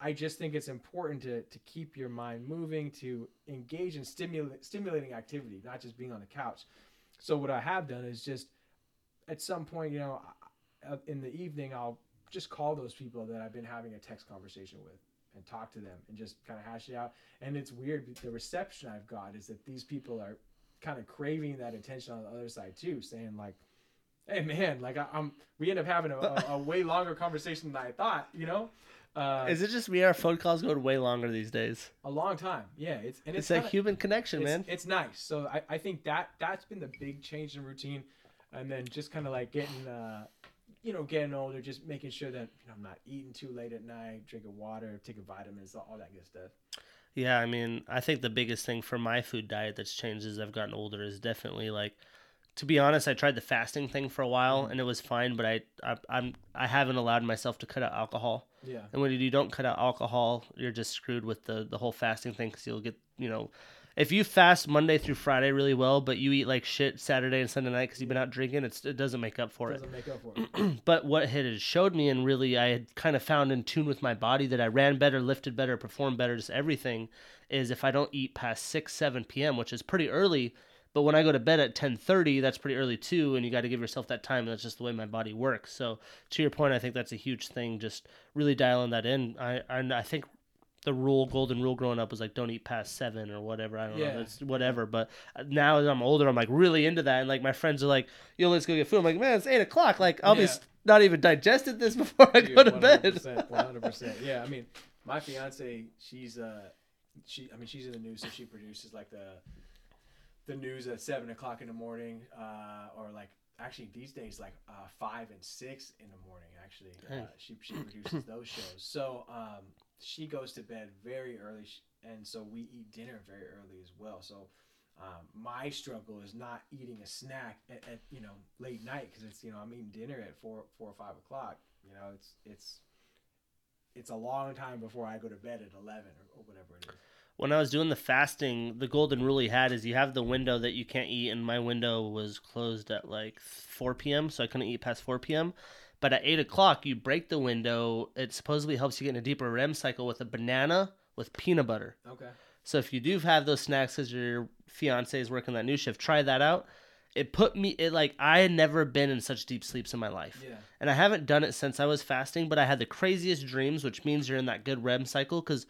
I just think it's important to to keep your mind moving, to engage in stimula- stimulating activity, not just being on the couch. So what I have done is just at some point, you know, in the evening, I'll just call those people that I've been having a text conversation with and talk to them and just kind of hash it out. And it's weird. The reception I've got is that these people are kind of craving that attention on the other side too, saying like, "Hey man, like I, I'm." We end up having a, a, a way longer conversation than I thought. You know, uh, Is it just me? Our phone calls go way longer these days. a long time. Yeah, it's and It's, it's, a kinda- human connection, it's, man. It's nice. So I, I think that that's been the big change in routine, and then just kind of like getting, uh, you know, getting older, just making sure that you know I'm not eating too late at night, drinking water, taking vitamins, all that good stuff. Yeah, I mean, I think the biggest thing for my food diet that's changed as I've gotten older is definitely like, to be honest, I tried the fasting thing for a while mm-hmm. and it was fine, but I, I I'm I haven't allowed myself to cut out alcohol. Yeah. And when you don't cut out alcohol, you're just screwed with the the whole fasting thing because you'll get you know, if you fast Monday through Friday really well, but you eat like shit Saturday and Sunday night because you've been out drinking, it's it doesn't make up for it. Doesn't make up for it. but what it had showed me and really i had kind of found in tune with my body that i ran better lifted better performed better just everything is if i don't eat past 6 7 p.m which is pretty early but when i go to bed at 10.30 that's pretty early too and you got to give yourself that time that's just the way my body works so to your point i think that's a huge thing just really dialing that in i and i think the rule, golden rule, growing up was like don't eat past seven or whatever. I don't Yeah. know, it's whatever. But now as I'm older, I'm like really into that, and like my friends are like, "Yo, let's go get food." I'm like, "Man, it's eight o'clock. Like I'll be Yeah. s- not even digested this before I go to bed." One hundred percent. Yeah, I mean, my fiance, she's uh, she I mean she's in the news, so she produces like the the news at seven o'clock in the morning, uh, or like actually these days like uh, five and six in the morning. Actually, uh, she she produces those shows. So um, she goes to bed very early, and so we eat dinner very early as well. So. Um, my struggle is not eating a snack at, at you know late night because it's you know I'm eating dinner at four four or five o'clock. You know it's it's it's a long time before I go to bed at eleven or, or whatever it is. When I was doing the fasting, the golden rule he had is you have the window that you can't eat, and my window was closed at like 4 p.m., so I couldn't eat past 4 p.m. But at 8 o'clock, you break the window. It supposedly helps you get in a deeper REM cycle with a banana with peanut butter. Okay. So if you do have those snacks because your fiance is working that new shift, try that out. It put me it like I had never been in such deep sleeps in my life. Yeah. And I haven't done it since I was fasting, but I had the craziest dreams, which means you're in that good REM cycle because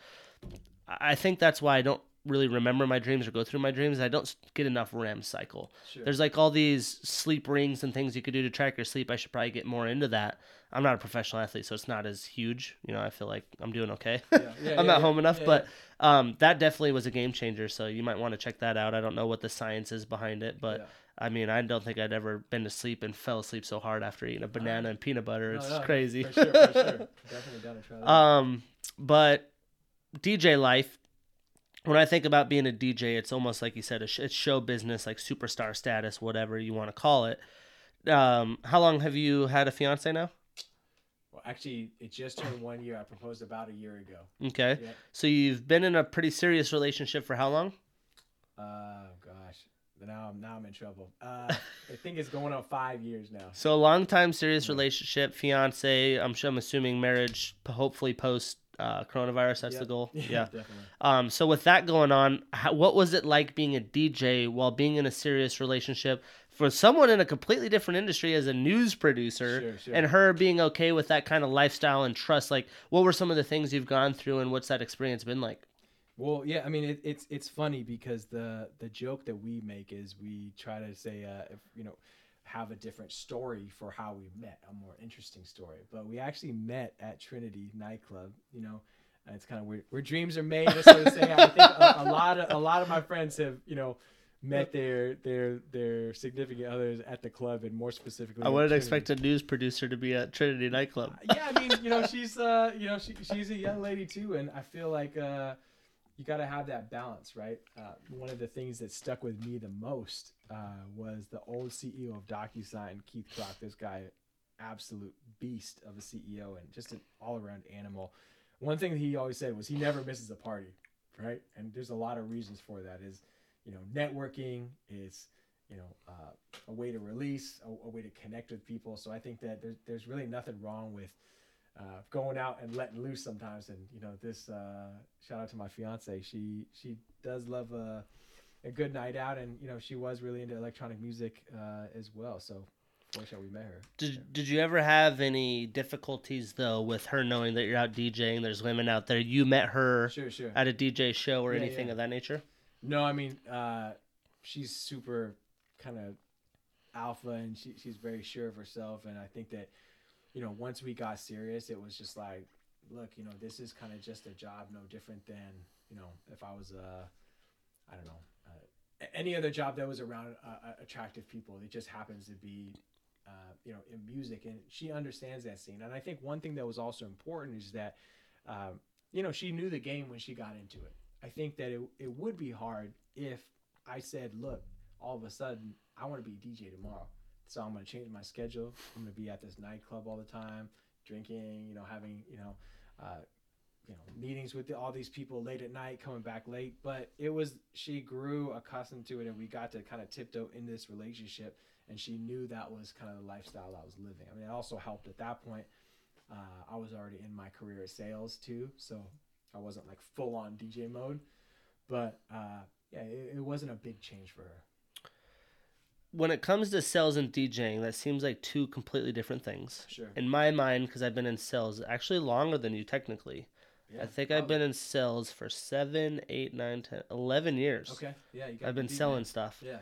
I think that's why I don't really remember my dreams or go through my dreams. I don't get enough REM cycle. Sure. There's like all these sleep rings and things you could do to track your sleep. I should probably get more into that. I'm not a professional athlete, so it's not as huge. You know, I feel like I'm doing okay. Yeah, yeah, I'm yeah, not yeah, home enough, but um, that definitely was a game changer. So you might want to check that out. I don't know what the science is behind it, but. I mean, I don't think I'd ever been to sleep and fell asleep so hard after eating a banana and peanut butter. No, It's no, crazy. For sure, for sure. Definitely down to try that. Um, but DJ life. When I think about being a DJ, it's almost like you said, a it's show business, like superstar status, whatever you want to call it. Um, how long have you had a fiance now? well, actually, it just turned one year. I proposed about a year ago. Okay, Yeah. so you've been in a pretty serious relationship for how long? Oh gosh. Now I'm now I'm in trouble. Uh, I think it's going on five years now. So a long time serious relationship, fiance. I'm sure I'm assuming marriage, hopefully post uh, coronavirus. That's the Yep. goal. Yeah. definitely. Um, so with that going on, how, what was it like being a DJ while being in a serious relationship for someone in a completely different industry as a news producer, Sure, sure. and her being okay with that kind of lifestyle and trust? Like, what were some of the things you've gone through, and what's that experience been like? Well, yeah, I mean it, it's it's funny because the the joke that we make is we try to say uh, if you know have a different story for how we met, a more interesting story. But we actually met at Trinity nightclub. You know, it's kind of weird. Where dreams are made. That's what they say. I think a, a lot of a lot of my friends have you know met their their their significant others at the club, and more specifically, I wouldn't expect a news producer to be at Trinity nightclub. yeah, I mean, you know, she's uh, you know, she, she's a young lady too, and I feel like uh, you got to have that balance, right? Uh, one of the things that stuck with me the most uh, was the old CEO of DocuSign, Keith Krach. This guy, absolute beast of a CEO and just an all-around animal. One thing he always said was he never misses a party, right? And there's a lot of reasons for that. Is you know, networking is you know uh, a way to release, a, a way to connect with people. So I think that there's there's really nothing wrong with uh, going out and letting loose sometimes. And you know, this uh, shout out to my fiance. She she does love a a good night out, and you know, she was really into electronic music uh, as well. So fortunately, we met her. Did, did you ever have any difficulties though with her knowing that you're out DJing? There's women out there. You met her Sure, sure. at a DJ show or Yeah, anything yeah. of that nature? No, I mean, uh, she's super kind of alpha, and she, she's very sure of herself. And I think that, you know, once we got serious, it was just like, look, you know, this is kind of just a job, no different than, you know, if I was, a, I don't know, a- any other job that was around uh, uh, attractive people. It just happens to be, uh, you know, in music, and she understands that scene. And I think one thing that was also important is that, um, you know, she knew the game when she got into it. I think that it, it would be hard if I said, look, all of a sudden, I want to be a DJ tomorrow. So I'm going to change my schedule. I'm going to be at this nightclub all the time, drinking, you know, having, you know, uh, you know, meetings with the, all these people late at night, coming back late. But it was, she grew accustomed to it and we got to kind of tiptoe in this relationship. And she knew that was kind of the lifestyle I was living. I mean, it also helped at that point. Uh, I was already in my career at sales too. So I wasn't like full on DJ mode, but uh, yeah, it, it wasn't a big change for her. When it comes to sales and DJing, that seems like two completely different things. Sure. In my mind, because I've been in sales actually longer than you technically. I think I've been in sales for seven, eight, nine, ten, eleven years. Okay. Yeah. You got I've been selling in. stuff. Yeah.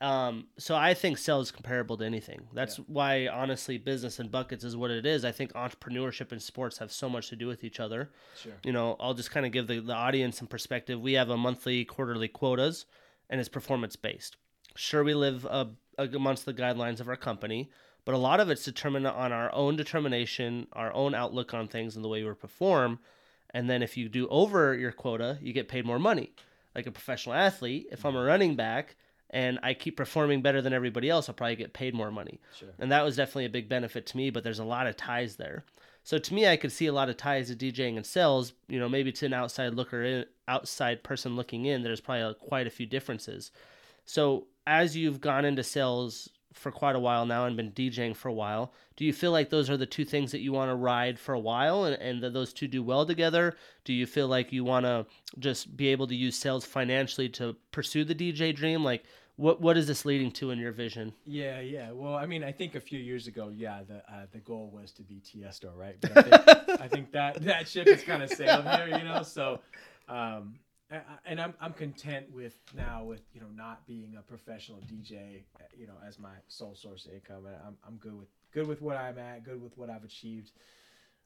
Um, so I think sales is comparable to anything. That's Yeah. why, honestly, business and buckets is what it is. I think entrepreneurship and sports have so much to do with each other. Sure. You know, I'll just kind of give the, the audience some perspective. We have a monthly, quarterly quotas, and it's performance based. Sure, we live uh, amongst the guidelines of our company, but a lot of it's determined on our own determination, our own outlook on things, and the way we perform. And then if you do over your quota, you get paid more money. Like a professional athlete, if I'm a running back and I keep performing better than everybody else, I'll probably get paid more money. Sure. And that was definitely a big benefit to me, but there's a lot of ties there. So to me, I could see a lot of ties to DJing and sales. You know, maybe to an outside looker, in, outside person looking in, there's probably a, quite a few differences. So as you've gone into sales for quite a while now and been DJing for a while, do you feel like those are the two things that you want to ride for a while and, and that those two do well together? Do you feel like you want to just be able to use sales financially to pursue the DJ dream? Like, what what is this leading to in your vision? Yeah, yeah. Well, I mean, I think a few years ago, yeah, the uh, the goal was to be Tiesto, right? But I think, I think that that ship has kind of sailed here, you know. So, um, and I'm I'm content with now with you know not being a professional DJ, you know, as my sole source of income. And I'm I'm good with good with what I'm at, good with what I've achieved.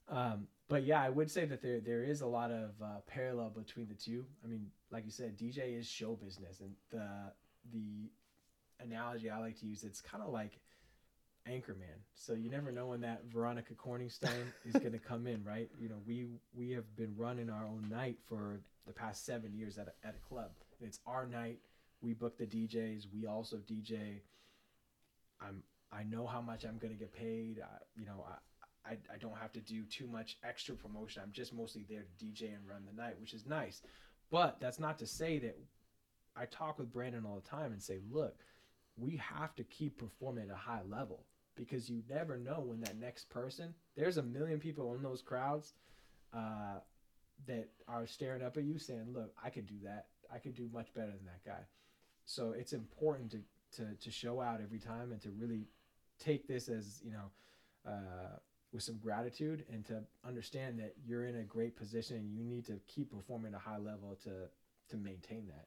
Um, but yeah, I would say that there there is a lot of uh, parallel between the two. I mean, like you said, DJ is show business, and the the analogy I like to use, it's kind of like Anchorman. So you never know when that Veronica Corningstone is going to come in, right? You know, we we have been running our own night for the past seven years at a, at a club. It's our night. We book the DJs. We also DJ. I'm I know how much I'm to get paid. I, you know, I, I I don't have to do too much extra promotion. I'm just mostly there to DJ and run the night, which is nice. But that's not to say that I talk with Brandon all the time and say, look, we have to keep performing at a high level because you never know when that next person, there's a million people in those crowds uh, that are staring up at you saying, look, I could do that. I could do much better than that guy. So it's important to, to, to show out every time and to really take this as, you know, uh, with some gratitude and to understand that you're in a great position and you need to keep performing at a high level to, to maintain that.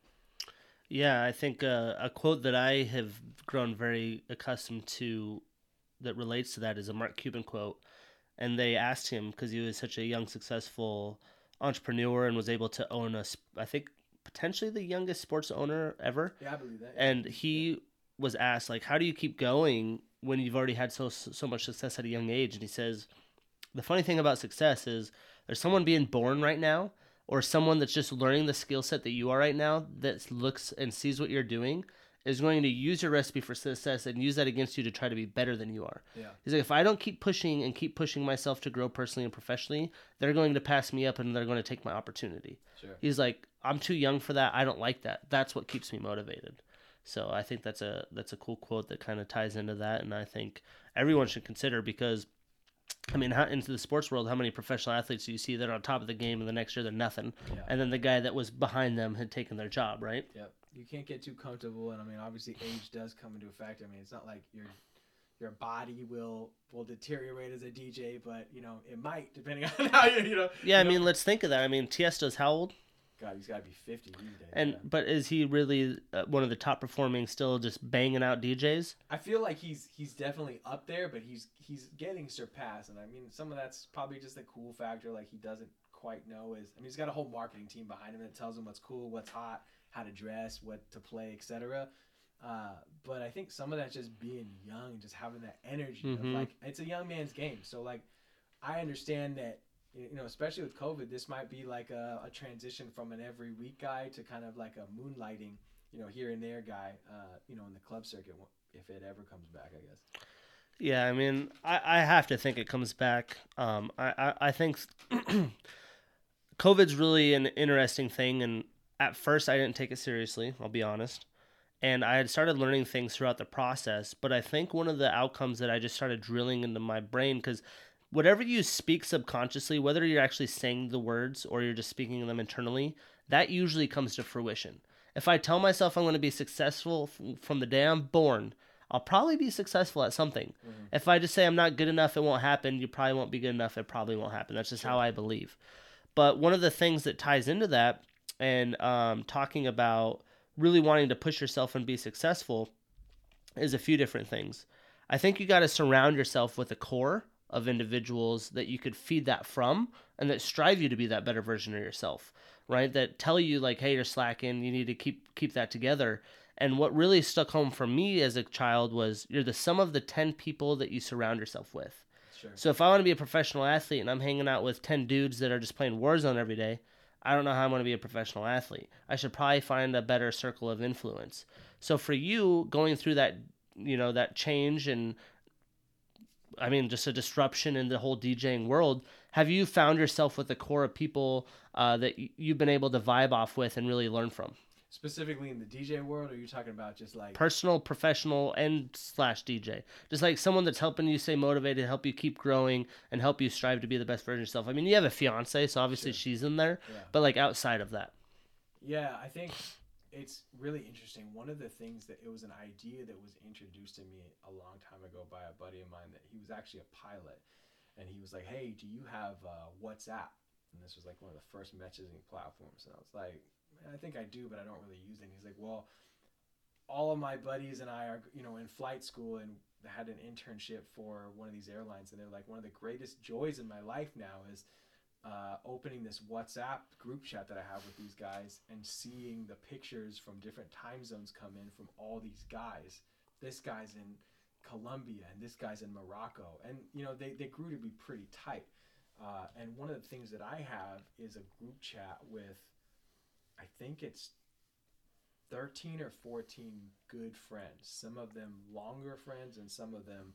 Yeah, I think uh, a quote that I have grown very accustomed to that relates to that is a Mark Cuban quote. And they asked him because he was such a young, successful entrepreneur and was able to own a, I think, potentially the youngest sports owner ever. Yeah, I believe that. And he was asked, like, how do you keep going when you've already had so so much success at a young age? And he says, the funny thing about success is there's someone being born right now or someone that's just learning the skill set that you are right now that looks and sees what you're doing is going to use your recipe for success and use that against you to try to be better than you are. Yeah. He's like, if I don't keep pushing and keep pushing myself to grow personally and professionally, they're going to pass me up and they're going to take my opportunity. Sure. He's like, I'm too young for that. I don't like that. That's what keeps me motivated. So I think that's a that's a cool quote that kind of ties into that, and I think everyone should consider because I mean, how, into the sports world, how many professional athletes do you see that are on top of the game and the next year they're nothing? Yeah. And then the guy that was behind them had taken their job, right? Yep. You can't get too comfortable, and I mean, obviously, age does come into effect. I mean, it's not like your your body will will deteriorate as a DJ, but you know, it might depending on how you you know. Yeah, I you know- mean, let's think of that. I mean, Tiesto's how old? God, he's got to be fifty these days. And yeah. but is he really uh, one of the top performing, still just banging out DJs? I feel like he's he's definitely up there, but he's he's getting surpassed, and I mean, some of that's probably just the cool factor. Like he doesn't quite know is. I mean, he's got a whole marketing team behind him that tells him what's cool, what's hot, how to dress, what to play, etc. Uh, but I think some of that's just being young, just having that energy. Of Mhm. like it's a young man's game. So like, I understand that you know, especially with COVID, this might be like a, a transition from an every week guy to kind of like a moonlighting, you know, here and there guy. Uh, you know, in the club circuit if it ever comes back, I guess. Yeah, I mean, I, I have to think it comes back. Um, I, I, I think COVID's really an interesting thing, and at first I didn't take it seriously. I'll be honest, and I had started learning things throughout the process. But I think one of the outcomes that I just started drilling into my brain because whatever you speak subconsciously, whether you're actually saying the words or you're just speaking them internally, that usually comes to fruition. If I tell myself I'm going to be successful f- from the day I'm born, I'll probably be successful at something. Mm-hmm. If I just say I'm not good enough, it won't happen. You probably won't be good enough. It probably won't happen. That's just how I believe. But one of the things that ties into that and um, talking about really wanting to push yourself and be successful, is a few different things. I think you got to surround yourself with a core of individuals that you could feed that from and that strive you to be that better version of yourself, right? That tell you like, hey, you're slacking, you need to keep keep that together. And what really stuck home for me as a child was you're the sum of the 10 people that you surround yourself with. Sure. So if I want to be a professional athlete and I'm hanging out with 10 dudes that are just playing Warzone every day, I don't know how I'm going to be a professional athlete. I should probably find a better circle of influence. So for you going through that, you know, that change and I mean, just a disruption in the whole DJing world. Have you found yourself with a core of people uh, that you've been able to vibe off with and really learn from? Specifically in the DJ world, or are you talking about just like personal, professional, and slash DJ? Just like someone that's helping you stay motivated, help you keep growing, and help you strive to be the best version of yourself. I mean, you have a fiance, so obviously Sure. she's in there, yeah. but like outside of that, Yeah, I think it's really interesting. One of the things that it was an idea that was introduced to me a long time ago by a buddy of mine that he was actually a pilot, and he was like, "Hey, do you have uh, WhatsApp?" And this was like one of the first messaging platforms, and I was like, "I think I do, but I don't really use it." He's like, "Well." All of my buddies and I are, you know, in flight school and had an internship for one of these airlines, and they're like, one of the greatest joys in my life now is uh, opening this WhatsApp group chat that I have with these guys and seeing the pictures from different time zones come in from all these guys. This guy's in Colombia and this guy's in Morocco. And, you know, they, they grew to be pretty tight. Uh, and one of the things that I have is a group chat with, I think it's 13 or 14 good friends. Some of them longer friends and some of them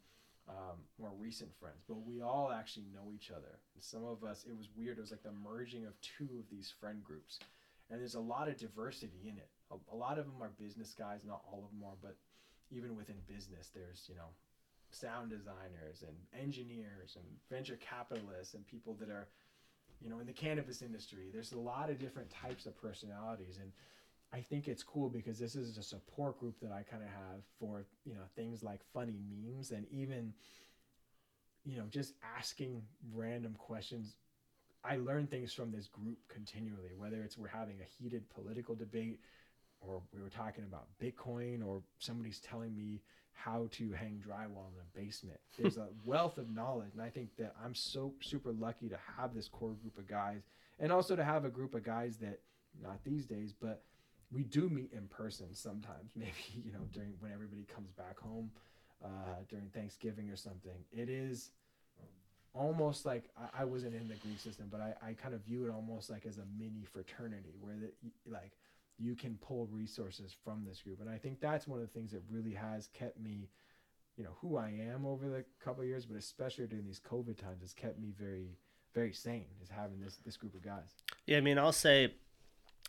um, more recent friends, but we all actually know each other. And some of us, it was weird. It was like the merging of two of these friend groups, and there's a lot of diversity in it. A, a lot of them are business guys, not all of them are, but even within business, there's you know, sound designers and engineers and venture capitalists and people that are, you know, in the cannabis industry. There's a lot of different types of personalities and. I think it's cool because this is a support group that I kind of have for you know things like funny memes and even you know just asking random questions. I learn things from this group continually, whether it's we're having a heated political debate or we were talking about Bitcoin or somebody's telling me how to hang drywall in a basement. There's a wealth of knowledge, and I think that I'm so super lucky to have this core group of guys, and also to have a group of guys that not these days, but we do meet in person sometimes maybe you know during when everybody comes back home uh, during thanksgiving or something it is almost like I, I wasn't in the greek system but I, I kind of view it almost like as a mini fraternity where the, like you can pull resources from this group and i think that's one of the things that really has kept me you know who i am over the couple of years but especially during these covid times has kept me very very sane is having this this group of guys yeah. I mean, I'll say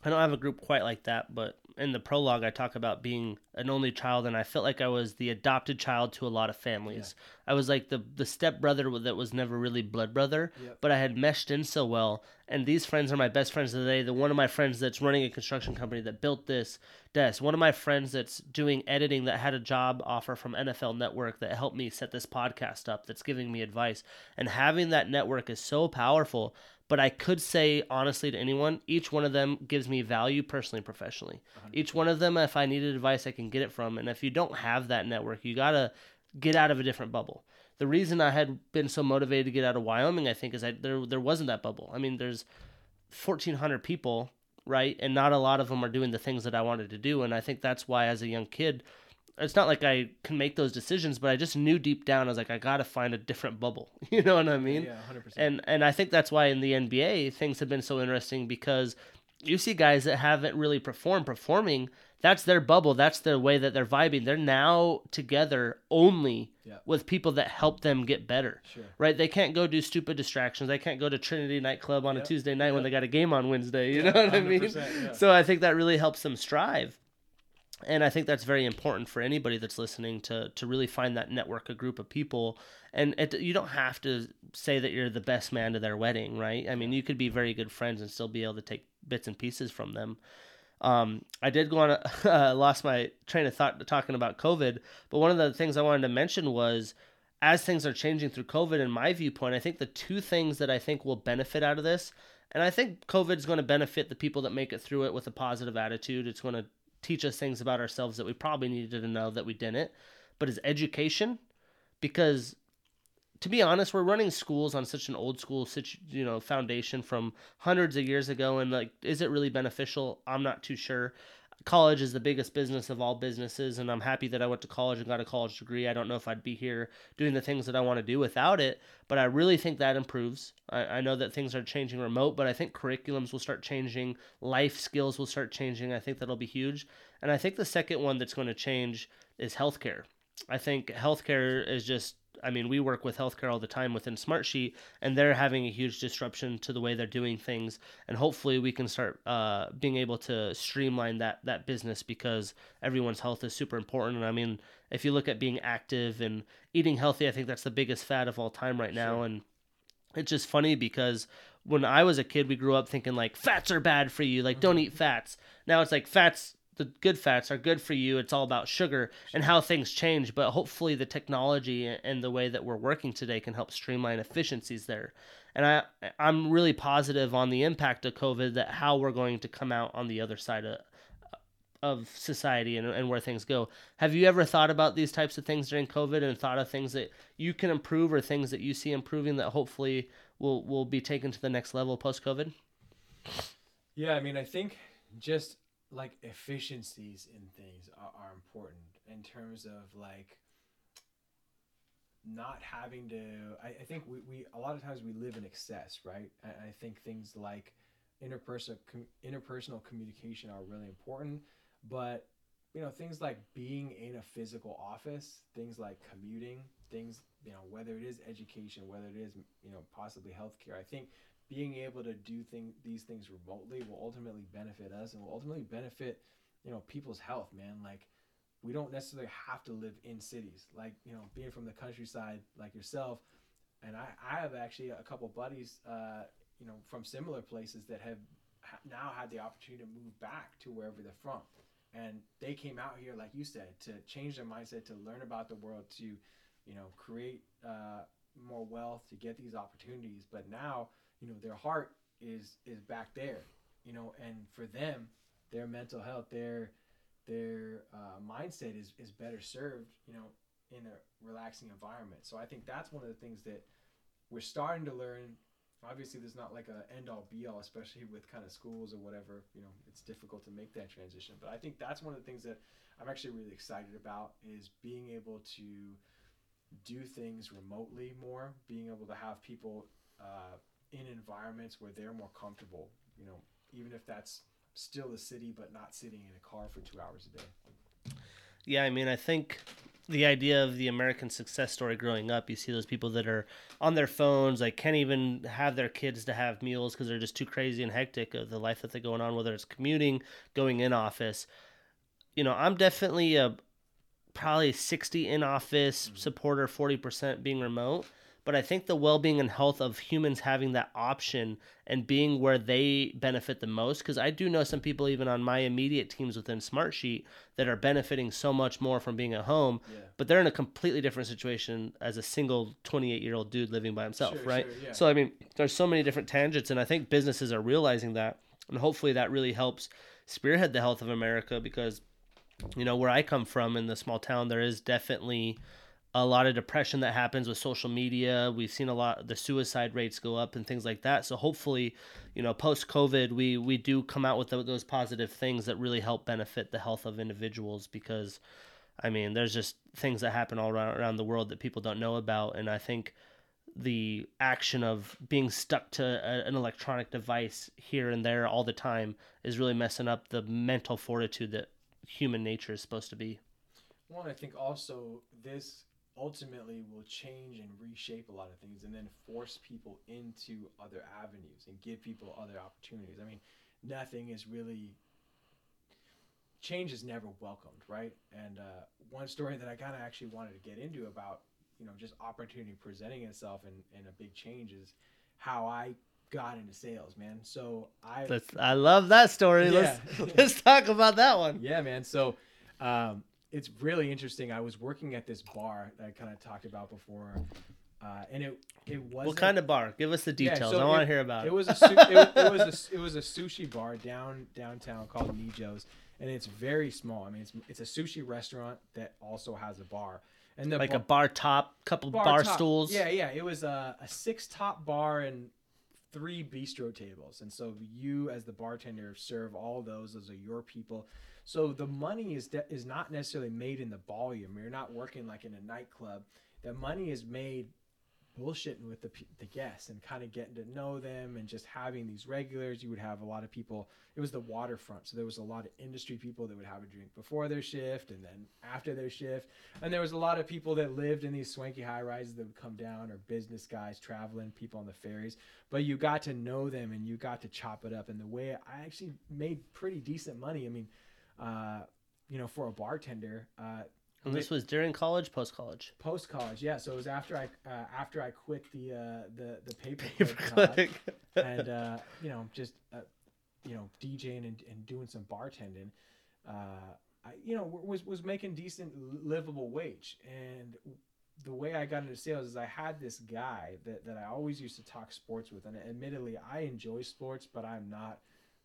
I don't have a group quite like that, but in the prologue, I talk about being an only child, and I felt like I was the adopted child to a lot of families. I was like the the step brother that was never really blood brother, Yep. but I had meshed in so well. And these friends are my best friends today. The one of my friends that's running a construction company that built this desk. One of my friends that's doing editing that had a job offer from NFL Network that helped me set this podcast up. That's giving me advice, and having that network is so powerful. But I could say honestly to anyone, each one of them gives me value personally and professionally. Each one of them, if I needed advice, I can get it from. And if you don't have that network, you gotta get out of a different bubble. The reason I had been so motivated to get out of Wyoming, I think, is that there there wasn't that bubble. I mean, there's 1,400 people, right, and not a lot of them are doing the things that I wanted to do. And I think that's why, as a young kid, it's not like I can make those decisions, but I just knew deep down I was like, I gotta find a different bubble. You know what I mean? yeah 100% And and I think that's why in the NBA things have been so interesting because you see guys that haven't really performed performing. That's their bubble. That's their way that they're vibing. They're now together only Yeah. with people that help them get better. sure Right? They can't go do stupid distractions. They can't go to Trinity nightclub on a Tuesday night when they got a game on Wednesday. You Yeah, know what I mean? So I think that really helps them strive. And I think that's very important for anybody that's listening to to really find that network, a group of people. And it, you don't have to say that you're the best man to their wedding, right? I mean, you could be very good friends and still be able to take bits and pieces from them. Um, I did go on. A, uh, lost my train of thought talking about COVID, but one of the things I wanted to mention was as things are changing through COVID, in my viewpoint, I think the two things that I think will benefit out of this, and I think COVID is going to benefit the people that make it through it with a positive attitude. It's going to teach us things about ourselves that we probably needed to know that we didn't. but is education because to be honest, we're running schools on such an old school, you know, foundation from hundreds of years ago, and like, is it really beneficial? I'm not too sure. College is the biggest business of all businesses, and I'm happy that I went to college and got a college degree. I don't know if I'd be here doing the things that I want to do without it, but I really think that improves. I, I know that things are changing remote, but I think curriculums will start changing, life skills will start changing. I think that'll be huge. And I think the second one that's going to change is healthcare. I think healthcare is just I mean, we work with healthcare all the time within Smartsheet, and they're having a huge disruption to the way they're doing things. And hopefully, we can start uh, being able to streamline that that business because everyone's health is super important. And I mean, if you look at being active and eating healthy, I think that's the biggest fad of all time right now. Sure. And it's just funny because when I was a kid, we grew up thinking like fats are bad for you, like mm-hmm. don't eat fats. Now it's like fats the good fats are good for you. It's all about sugar and how things change. But hopefully, the technology and the way that we're working today can help streamline efficiencies there. And I, I'm really positive on the impact of COVID that how we're going to come out on the other side of, of society and, and where things go. Have you ever thought about these types of things during COVID and thought of things that you can improve or things that you see improving that hopefully will will be taken to the next level post COVID? Yeah, I mean, I think just like efficiencies in things are, are important in terms of like not having to I, I think we, we a lot of times we live in excess right? I, I think things like interpersonal com, interpersonal communication are really important but you know things like being in a physical office things like commuting things you know whether it is education whether it is you know possibly healthcare i think being able to do these things remotely will ultimately benefit us and will ultimately benefit you know people's health man. Like we don't necessarily have to live in cities. Like you know being from the countryside like yourself and i, I have actually a couple buddies uh, you know from similar places that have now had the opportunity to move back to wherever they're from. And they came out here like you said to change their mindset to learn about the world to you know create uh, more wealth to get these opportunities. But now you know their heart is is back there you know and for them their mental health their their uh, mindset is is better served you know in a relaxing environment. So i think that's one of the things that we're starting to learn. Obviously there's not like a end all be all especially with kind of schools or whatever you know it's difficult to make that transition. But i think that's one of the things that i'm actually really excited about is being able to do things remotely more being able to have people uh, in environments where they're more comfortable. You know, even if that's still a city, but not sitting in a car for two hours a day. Yeah, I mean, I think the idea of the American success story growing up, you see those people that are on their phones, like can't even have their kids to have meals because they're just too crazy and hectic of the life that they're going on, whether it's commuting, going in office. You know, I'm definitely a probably 60 in office mm-hmm. supporter, 40% being remote but I think the well being and health of humans having that option and being where they benefit the most, because I do know some people even on my immediate teams within Smartsheet that are benefiting so much more from being at home, yeah. but they're in a completely different situation as a single 28 year old dude living by himself, sure, right? Sure, yeah. So, I mean, there's so many different tangents, and I think businesses are realizing that, and hopefully that really helps spearhead the health of America because, you know, where I come from in the small town, there is definitely a lot of depression that happens with social media. We've seen a lot the suicide rates go up and things like that. So hopefully, you know, post COVID, we we do come out with those positive things that really help benefit the health of individuals because I mean, there's just things that happen all around, around the world that people don't know about and I think the action of being stuck to a, an electronic device here and there all the time is really messing up the mental fortitude that human nature is supposed to be. Well, I think also this ultimately will change and reshape a lot of things and then force people into other avenues and give people other opportunities. I mean, nothing is really change is never welcomed, right? And uh, one story that I kind of actually wanted to get into about, you know, just opportunity presenting itself and, and a big change is how I got into sales, man. So I let's, I love that story. Yeah. Let's let's talk about that one. Yeah, man. So um, it's really interesting. I was working at this bar that I kind of talked about before, uh, and it it was what kind of bar? Give us the details. Yeah, so I want to hear about it. It was a it, it, was a it was a sushi bar down downtown called Nijo's, and it's very small. I mean, it's it's a sushi restaurant that also has a bar, and the like bar, a bar top, couple bar, top- stools. Yeah, yeah. It was a, a six top bar and three bistro tables, and so you as the bartender serve all those. Those are your people. So the money is de- is not necessarily made in the volume. You're not working like in a nightclub. The money is made bullshitting with the, the guests and kind of getting to know them and just having these regulars. You would have a lot of people. It was the waterfront, so there was a lot of industry people that would have a drink before their shift and then after their shift. And there was a lot of people that lived in these swanky high rises that would come down, or business guys traveling, people on the ferries. But you got to know them and you got to chop it up. And the way I actually made pretty decent money. I mean, uh, you know, for a bartender, uh, And this was during college, post college. post college, yeah. So it was after I uh, after I quit the uh, the the paper Click. and uh, you know just uh, you know DJing and, and doing some bartending. Uh, I you know was was making decent livable wage and the way I got into sales is I had this guy that, that I always used to talk sports with and admittedly I enjoy sports but I'm not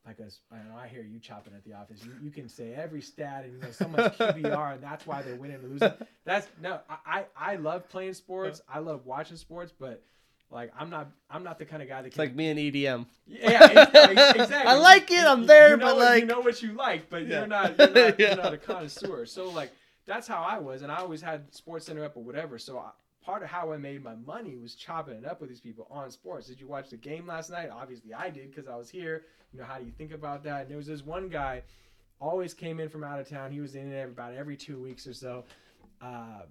like a, I know I hear you chopping at the office. You, you can say every stat and you know so much QBR and that's why they're winning and losing. That's no, I, I love playing sports. I love watching sports, but like I'm not I'm not the kind of guy that It's can like me and EDM. yeah, exactly. I like it, I'm there, you know but what- like- you know what you like, but Yeah. you're not you're not, Yeah. you're not a connoisseur. So like that's how I was, and I always had Sports Center up or whatever. So I, part of how I made my money was chopping it up with these people on sports. Did you watch the game last night? Obviously I did because I was here. You know how do you think about that? And there was this one guy, always came in from out of town. He was in there about every two weeks or so. Um,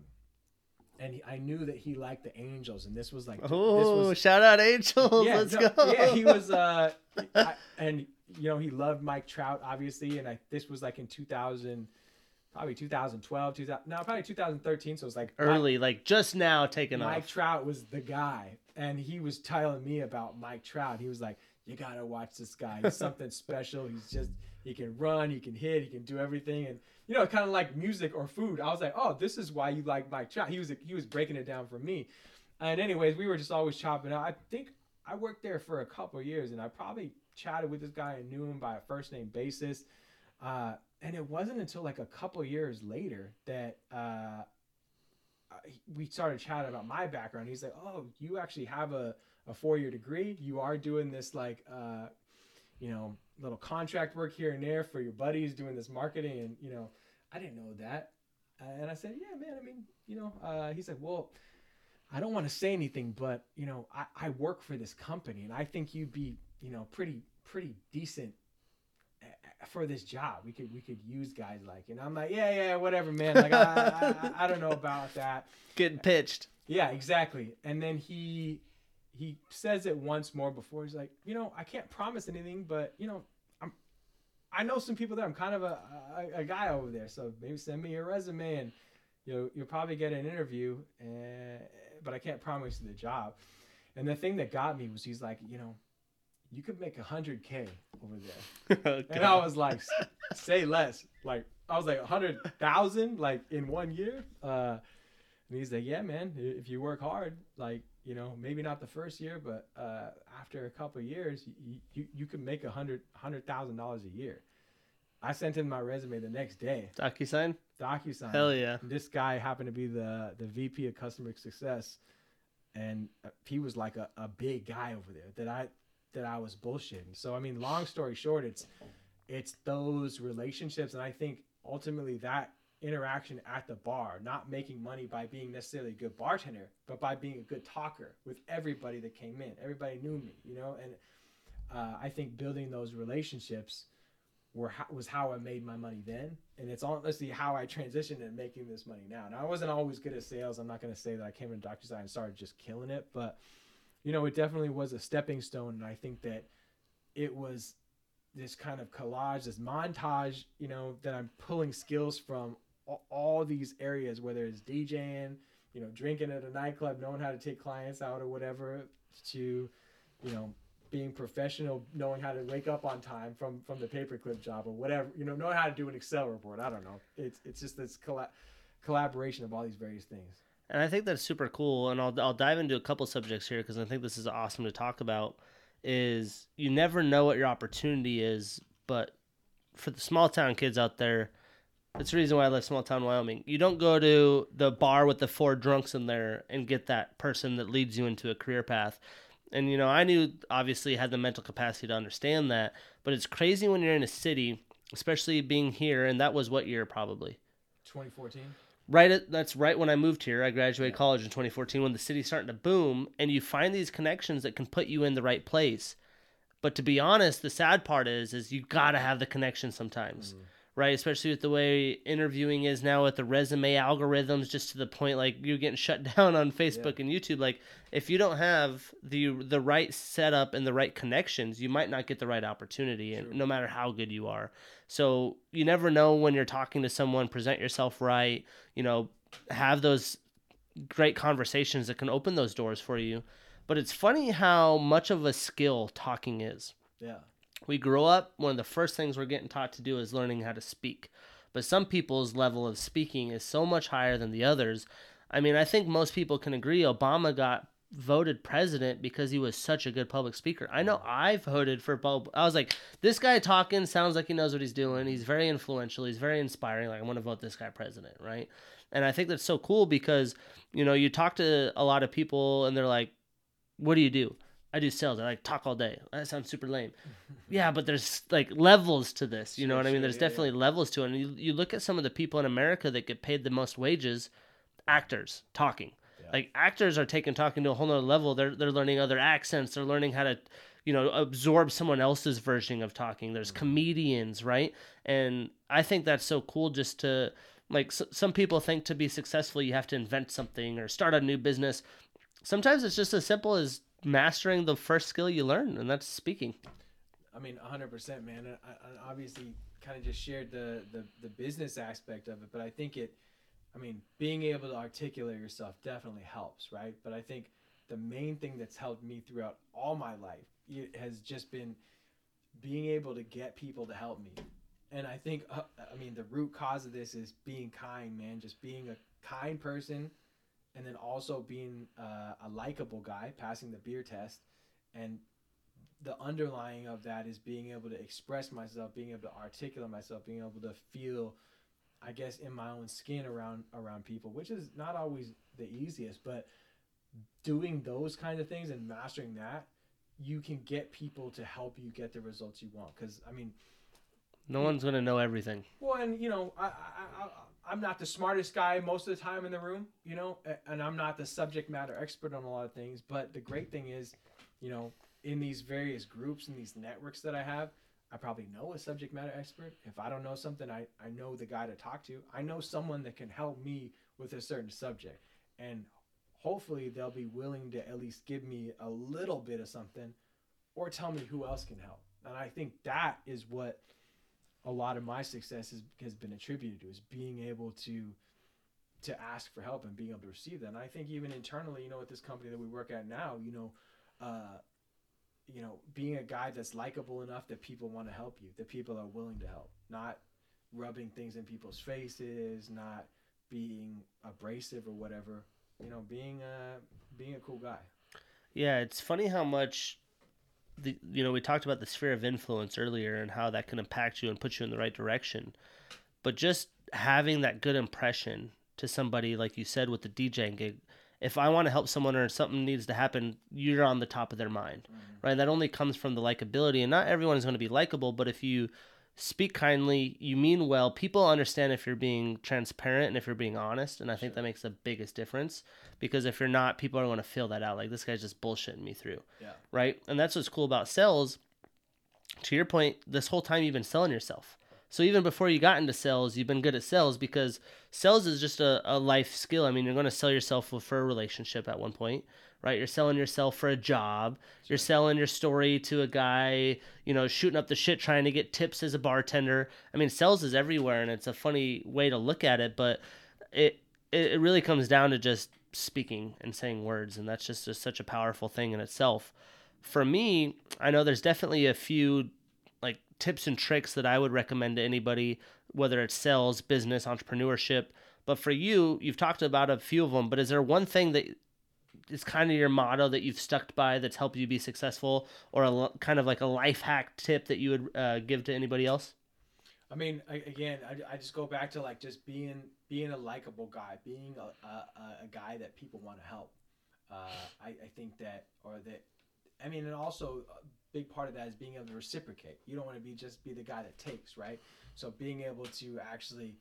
and he, I knew that he liked the Angels, and this was like Oh, was shout out Angels. yeah, Let's no, go. Yeah, he was, uh, I, and you know, he loved Mike Trout, obviously, and I this was like in 2000, probably 2012, 2000, no, probably 2013. So it was like early, like just now taking Mike off. Mike Trout was the guy, and he was telling me about Mike Trout. He was like, "You gotta watch this guy. He's something special. He's just he can run, he can hit, he can do everything." And you know, kind of like music or food. I was like, "Oh, this is why you like Mike Trout." He was he was breaking it down for me. And anyways, we were just always chopping out. I think I worked there for a couple of years, and I probably chatted with this guy and knew him by a first name basis. Uh, and it wasn't until like a couple years later that uh, we started chatting about my background. He's like, "Oh, you actually have a, a four year degree. You are doing this like, uh, you know, little contract work here and there for your buddies, doing this marketing." And you know, I didn't know that. Uh, and I said, "Yeah, man. I mean, you know." Uh, he's like, "Well." I don't want to say anything, but you know, I, I work for this company, and I think you'd be, you know, pretty pretty decent for this job. We could we could use guys like, and I'm like, yeah, yeah, whatever, man. Like, I, I, I don't know about that. Getting pitched. Yeah, exactly. And then he he says it once more before he's like, you know, I can't promise anything, but you know, I'm I know some people there. I'm kind of a a, a guy over there, so maybe send me your resume and you'll you'll probably get an interview. And, but I can't promise you the job. And the thing that got me was he's like, you know, you could make a hundred k over there. And I was like, say less. Like I was like a hundred thousand, like in one year. Uh, and he's like, yeah, man, if you work hard, like you know, maybe not the first year, but uh, after a couple of years, you you, you can make a hundred hundred thousand dollars a year. I sent him my resume the next day. DocuSign? DocuSign. Hell yeah. This guy happened to be the the VP of customer success, and uh, he was like a, a big guy over there that I that I was bullshitting. So I mean, long story short, it's it's those relationships, and I think ultimately that interaction at the bar, not making money by being necessarily a good bartender, but by being a good talker with everybody that came in. Everybody knew me, you know, and uh, I think building those relationships were was how I made my money then, and it's honestly how I transitioned into making this money now. Now I wasn't always good at sales. I'm not going to say that I came into DocuSign and started just killing it, but you know, it definitely was a stepping stone, and I think that it was this kind of collage, this montage, you know, that I'm pulling skills from all, these areas, whether it's DJing, you know, drinking at a nightclub, knowing how to take clients out or whatever, to, you know, being professional, knowing how to wake up on time from from the paperclip job or whatever, you know, knowing how to do an Excel report. I don't know. It's it's just this colla- collaboration of all these various things. And I think that's super cool. And I'll, I'll dive into a couple subjects here because I think this is awesome to talk about. Is you never know what your opportunity is, but for the small town kids out there, that's the reason why I love small town Wyoming. You don't go to the bar with the four drunks in there and get that person that leads you into a career path. And you know, I knew obviously had the mental capacity to understand that, but it's crazy when you're in a city, especially being here, and that was what year probably. 2014. Right, at, that's right when I moved here. I graduated college in 2014 when the city's starting to boom, and you find these connections that can put you in the right place. But to be honest, the sad part is, is you gotta have the connection sometimes mm. Right? Especially with the way interviewing is now with the resume algorithms, just to the point like you're getting shut down on Facebook and YouTube. Like if you don't have the the right setup and the right connections, you might not get the right opportunity, and no matter how good you are. So you never know when you're talking to someone. Present yourself right. You know, have those great conversations that can open those doors for you. But it's funny how much of a skill talking is Yeah. We grow up one of the first things we're getting taught to do is learning how to speak. But some people's level of speaking is so much higher than the others. I mean i think most people can agree obama got voted president because he was such a good public speaker. I know i voted for Bob. i was like this guy talking sounds like he knows what he's doing. He's very influential. He's very inspiring. Like i want to vote this guy president right? And i think that's so cool because you know you talk to a lot of people and they're like what do you do I do sales. I like talk all day. That sounds super lame. yeah, but there's like levels to this. You know Sure, what I mean? sure, There's yeah, yeah. definitely levels to it. And you, you look at some of the people in America that get paid the most wages, actors talking. Like actors are taking talking to a whole nother level. They're they're learning other accents. They're learning how to, you know, absorb someone else's version of talking. There's mm-hmm. comedians, right? And I think that's so cool. Just to like s- some people think to be successful you have to invent something or start a new business. Sometimes it's just as simple as mastering the first skill you learn, and that's speaking. I mean, 100%, man. I, I obviously kind of just shared the, the, the business aspect of it, but I think it, I mean, being able to articulate yourself definitely helps, right? But I think the main thing that's helped me throughout all my life it has just been being able to get people to help me. And I think, uh, I mean, the root cause of this is being kind, man. Just being a kind person, and then also being uh, a likable guy, passing the beer test, and the underlying of that is being able to express myself, being able to articulate myself, being able to feel, I guess, in my own skin around around people, which is not always the easiest, but doing those kind of things and mastering that, you can get people to help you get the results you want. Because I mean, No one's gonna know everything. well, and you know, I, I, I, I'm not the smartest guy most of the time in the room, you know, and I'm not the subject matter expert on a lot of things. But the great thing is, you know, in these various groups and these networks that I have, I probably know a subject matter expert. If I don't know something, I, I know the guy to talk to. I know someone that can help me with a certain subject. And hopefully they'll be willing to at least give me a little bit of something or tell me who else can help. And I think that is what a lot of my success has, has been attributed to is being able to to ask for help and being able to receive that. And I think even internally, you know, at this company that we work at now, you know, uh, you know, being a guy that's likable enough that people want to help you, that people are willing to help, not rubbing things in people's faces, not being abrasive or whatever. You know, being a being a cool guy. Yeah, it's funny how much the you know we talked about the sphere of influence earlier and how that can impact you and put you in the right direction. But just having that good impression to somebody like you said with the DJing gig, if I want to help someone or something needs to happen, you're on the top of their mind. Mm-hmm. Right? That only comes from the likability and not everyone is going to be likable, but if you speak kindly, you mean well, people understand if you're being transparent and if you're being honest, and I think that makes the biggest difference because if you're not, people are going to feel that out like this guy's just bullshitting me through Yeah. right? And that's what's cool about sales. To your point, this whole time you've been selling yourself. So even before you got into sales, you've been good at sales because sales is just a, a life skill. I mean, you're going to sell yourself for a relationship at one point, right? You're selling yourself for a job. You're selling your story to a guy, you know, shooting up the shit trying to get tips as a bartender. I mean, sales is everywhere and it's a funny way to look at it, but it it, really comes down to just speaking and saying words and that's just, just such a powerful thing in itself for me i know there's definitely a few like tips and tricks that i would recommend to anybody whether it's sales business entrepreneurship but for you you've talked about a few of them but is there one thing that is kind of your motto that you've stuck by that's helped you be successful or a kind of like a life hack tip that you would uh, give to anybody else I mean, I, again, I, I just go back to like just being being a likable guy, being a, a, a guy that people want to help. Uh, I, I think that, or that, I mean, and also a big part of that is being able to reciprocate. You don't want to be just be the guy that takes, right? So being able to actually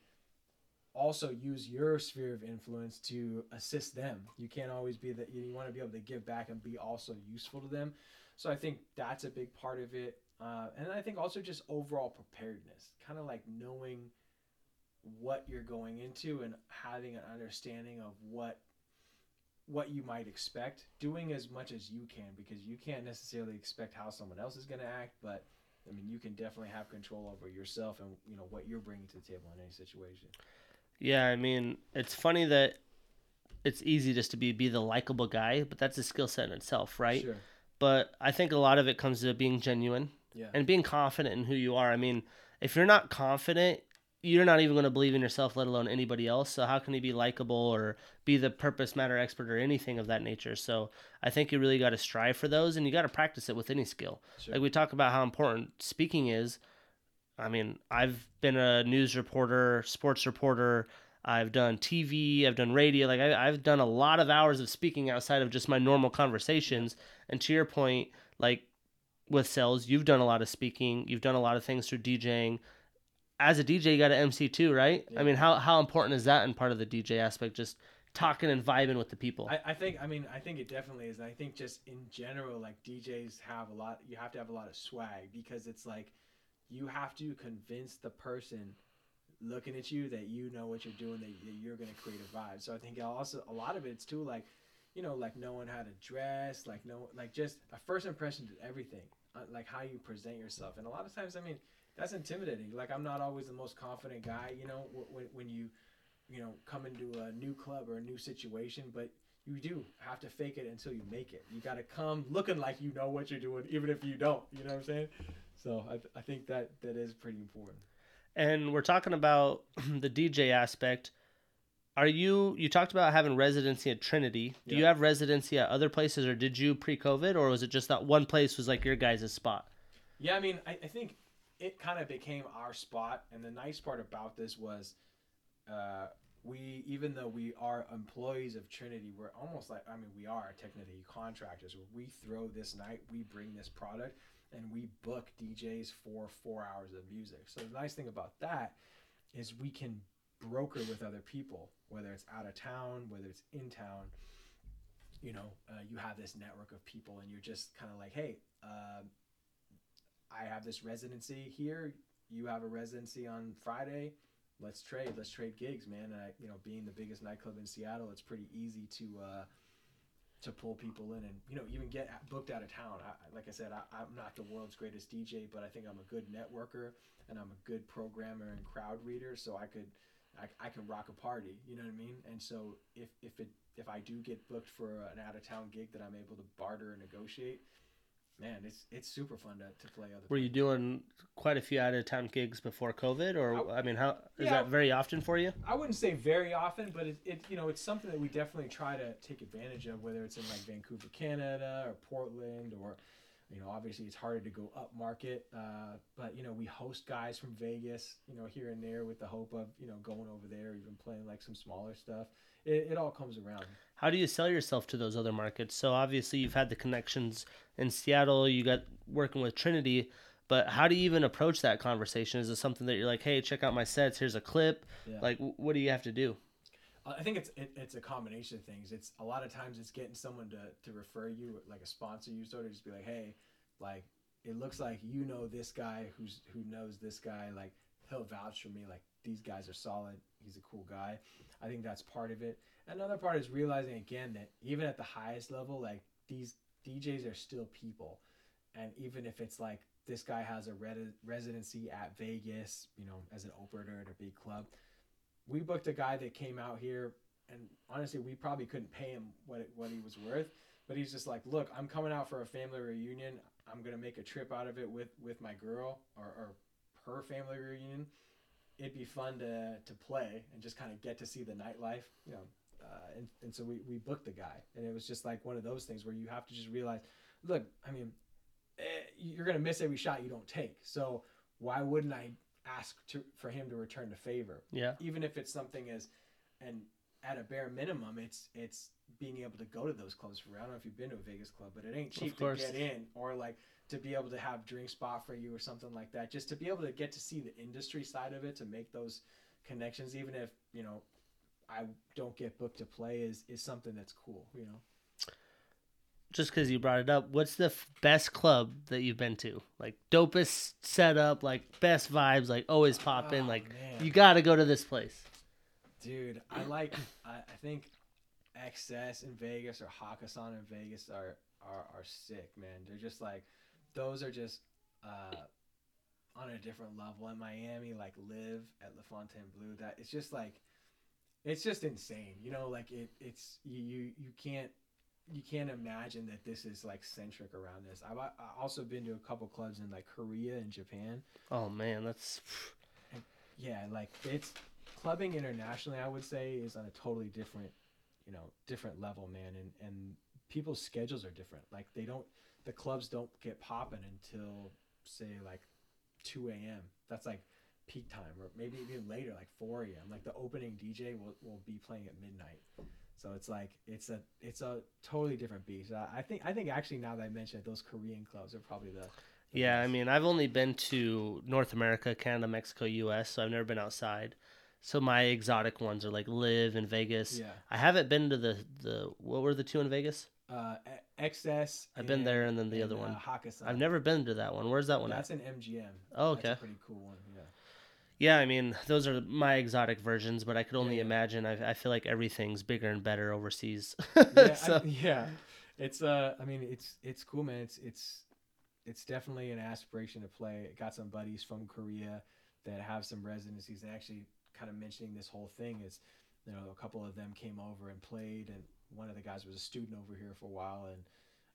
also use your sphere of influence to assist them. You can't always be that you want to be able to give back and be also useful to them. So I think that's a big part of it. Uh, and I think also just overall preparedness, kind of like knowing what you're going into and having an understanding of what what you might expect, doing as much as you can because you can't necessarily expect how someone else is going to act, but I mean, you can definitely have control over yourself and you know what you're bringing to the table in any situation. Yeah, I mean, it's funny that it's easy just to be be the likable guy, but that's a skill set in itself, right? Sure. But I think a lot of it comes to being genuine Yeah. and being confident in who you are. I mean, if you're not confident, you're not even going to believe in yourself, let alone anybody else. So how can you be likable or be the purpose matter expert or anything of that nature? So I think you really got to strive for those, and you got to practice it with any skill. Sure. Like we talk about how important speaking is. I mean, I've been a news reporter, sports reporter. I've done TV, I've done radio. Like I, I've done a lot of hours of speaking outside of just my normal conversations. And to your point, like with sales, you've done a lot of speaking. You've done a lot of things through DJing. As a DJ, you got to MC too, right? Yeah. I mean, how how important is that in part of the DJ aspect? Just talking and vibing with the people. I, I think I mean I think it definitely is. And I think just in general, like DJs have a lot. You have to have a lot of swag because it's like you have to convince the person looking at you that you know what you're doing, that, you're gonna create a vibe. So I think also a lot of it's too like, you know, like knowing how to dress, like no, like just a first impression to everything, uh, like how you present yourself. And a lot of times, I mean, that's intimidating. Like I'm not always the most confident guy, you know, when when you you know, come into a new club or a new situation, but you do have to fake it until you make it. You got to come looking like you know what you're doing, even if you don't. You know what I'm saying? So I, I think that that is pretty important. and we're talking about the DJ aspect. Are you you talked about having residency at Trinity? Do you have residency at other places, or did you pre-COVID, or was it just that one place was like your guys' spot? Yeah, I mean, I, I think it kind of became our spot, and the nice part about this was, uh, we even though we are employees of Trinity, we're almost like I mean we are technically contractors. We throw this night, we bring this product, and we book DJs for four hours of music. So the nice thing about that is we can broker with other people, whether it's out of town, whether it's in town. You know, uh, you have this network of people, and you're just kind of like, hey. Uh, I have this residency here. You have a residency on Friday. Let's trade. Let's trade gigs, man. And I, you know, being the biggest nightclub in Seattle, it's pretty easy to uh, to pull people in and you know even get booked out of town. I, like I said, I, I'm not the world's greatest DJ, but I think I'm a good networker and I'm a good programmer and crowd reader. So I could I, I can rock a party. You know what I mean? And so if if it if I do get booked for an out of town gig that I'm able to barter and negotiate, man, it's it's super fun to, to play other. Were you doing quite a few out of town gigs before COVID, or I mean, how is Yeah. that very often for you? I wouldn't say very often, but it, it you know it's something that we definitely try to take advantage of, whether it's in like Vancouver, Canada, or Portland, or you know obviously it's harder to go up market, uh, but you know we host guys from Vegas, you know here and there with the hope of you know going over there, even playing like some smaller stuff. It, it all comes around. How do you sell yourself to those other markets? So obviously you've had the connections in Seattle, you got working with Trinity, but how do you even approach that conversation? Is it something that you're like, hey, check out my sets, here's a clip? Yeah. Like, what do you have to do? I think it's it, it's a combination of things. It's a lot of times it's getting someone to, to refer you, like a sponsor you, sort of just be like, hey, like it looks like you know this guy who's who knows this guy, like he'll vouch for me, like these guys are solid. He's a cool guy. I think that's part of it. Another part is realizing again that even at the highest level, like these DJs are still people, and even if it's like this guy has a red- residency at Vegas, you know, as an opener at a big club, we booked a guy that came out here and honestly we probably couldn't pay him what it, what he was worth. But he's just like look i'm coming out for a family reunion. I'm gonna make a trip out of it with with my girl or, or her family reunion. It'd be fun to to play and just kind of get to see the nightlife. You know uh, and, and so we, we booked the guy. And it was just like one of those things where you have to just realize look i mean eh, you're gonna miss every shot you don't take. So why wouldn't i ask to for him to return the favor? Yeah. even if it's something as and at a bare minimum it's it's being able to go to those clubs for I don't know if you've been to a Vegas club but it ain't cheap to get in or like to be able to have drink spot for you or something like that. Just to be able to get to see the industry side of it to make those connections even if you know I don't get booked to play is is something that's cool you know Just because you brought it up, what's the f- best club that you've been to? Like dopest setup, like best vibes, like always pop in. Oh, Like man. you got to go to this place. Dude, I like. I, I think XS in Vegas or Hakkasan in Vegas are, are are sick, man. They're just like, those are just uh, on a different level. In Miami, like live at La Fontainebleau, that it's just like, it's just insane. You know, like it. It's you you you can't. You can't imagine that this is like centric around this. I've, I've also been to a couple clubs in like Korea and Japan, Oh man, that's yeah, like it's clubbing internationally. I would say is on a totally different, you know, different level, man. And and people's schedules are different. Like they don't, the clubs don't get popping until say like two a.m. That's like peak time, or maybe even later, like four a.m. Like the opening DJ will will be playing at midnight. So it's like it's a it's a totally different beast. I, I think I think actually now that I mentioned it, those Korean clubs are probably the, the yeah. I mean, I've only been to North America, Canada, Mexico, U.S., so I've never been outside. So my exotic ones are like Live in Vegas. yeah. I haven't been to the the what were the two in Vegas? Uh, XS. I've been there, and then the other uh, one. Hakkasan. I've never been to that one. Where's that one at? That's an MGM. Oh, That's okay. a pretty cool one. Yeah. I mean, those are my exotic versions, but I could only Yeah, yeah. imagine. I, I feel like everything's bigger and better overseas. Yeah, so, I, yeah. It's uh, I mean, it's it's cool, man. It's it's it's definitely an aspiration to play. Got some buddies from Korea that have some residencies. And actually, kind of mentioning this whole thing is, you know, a couple of them came over and played, and one of the guys was a student over here for a while, and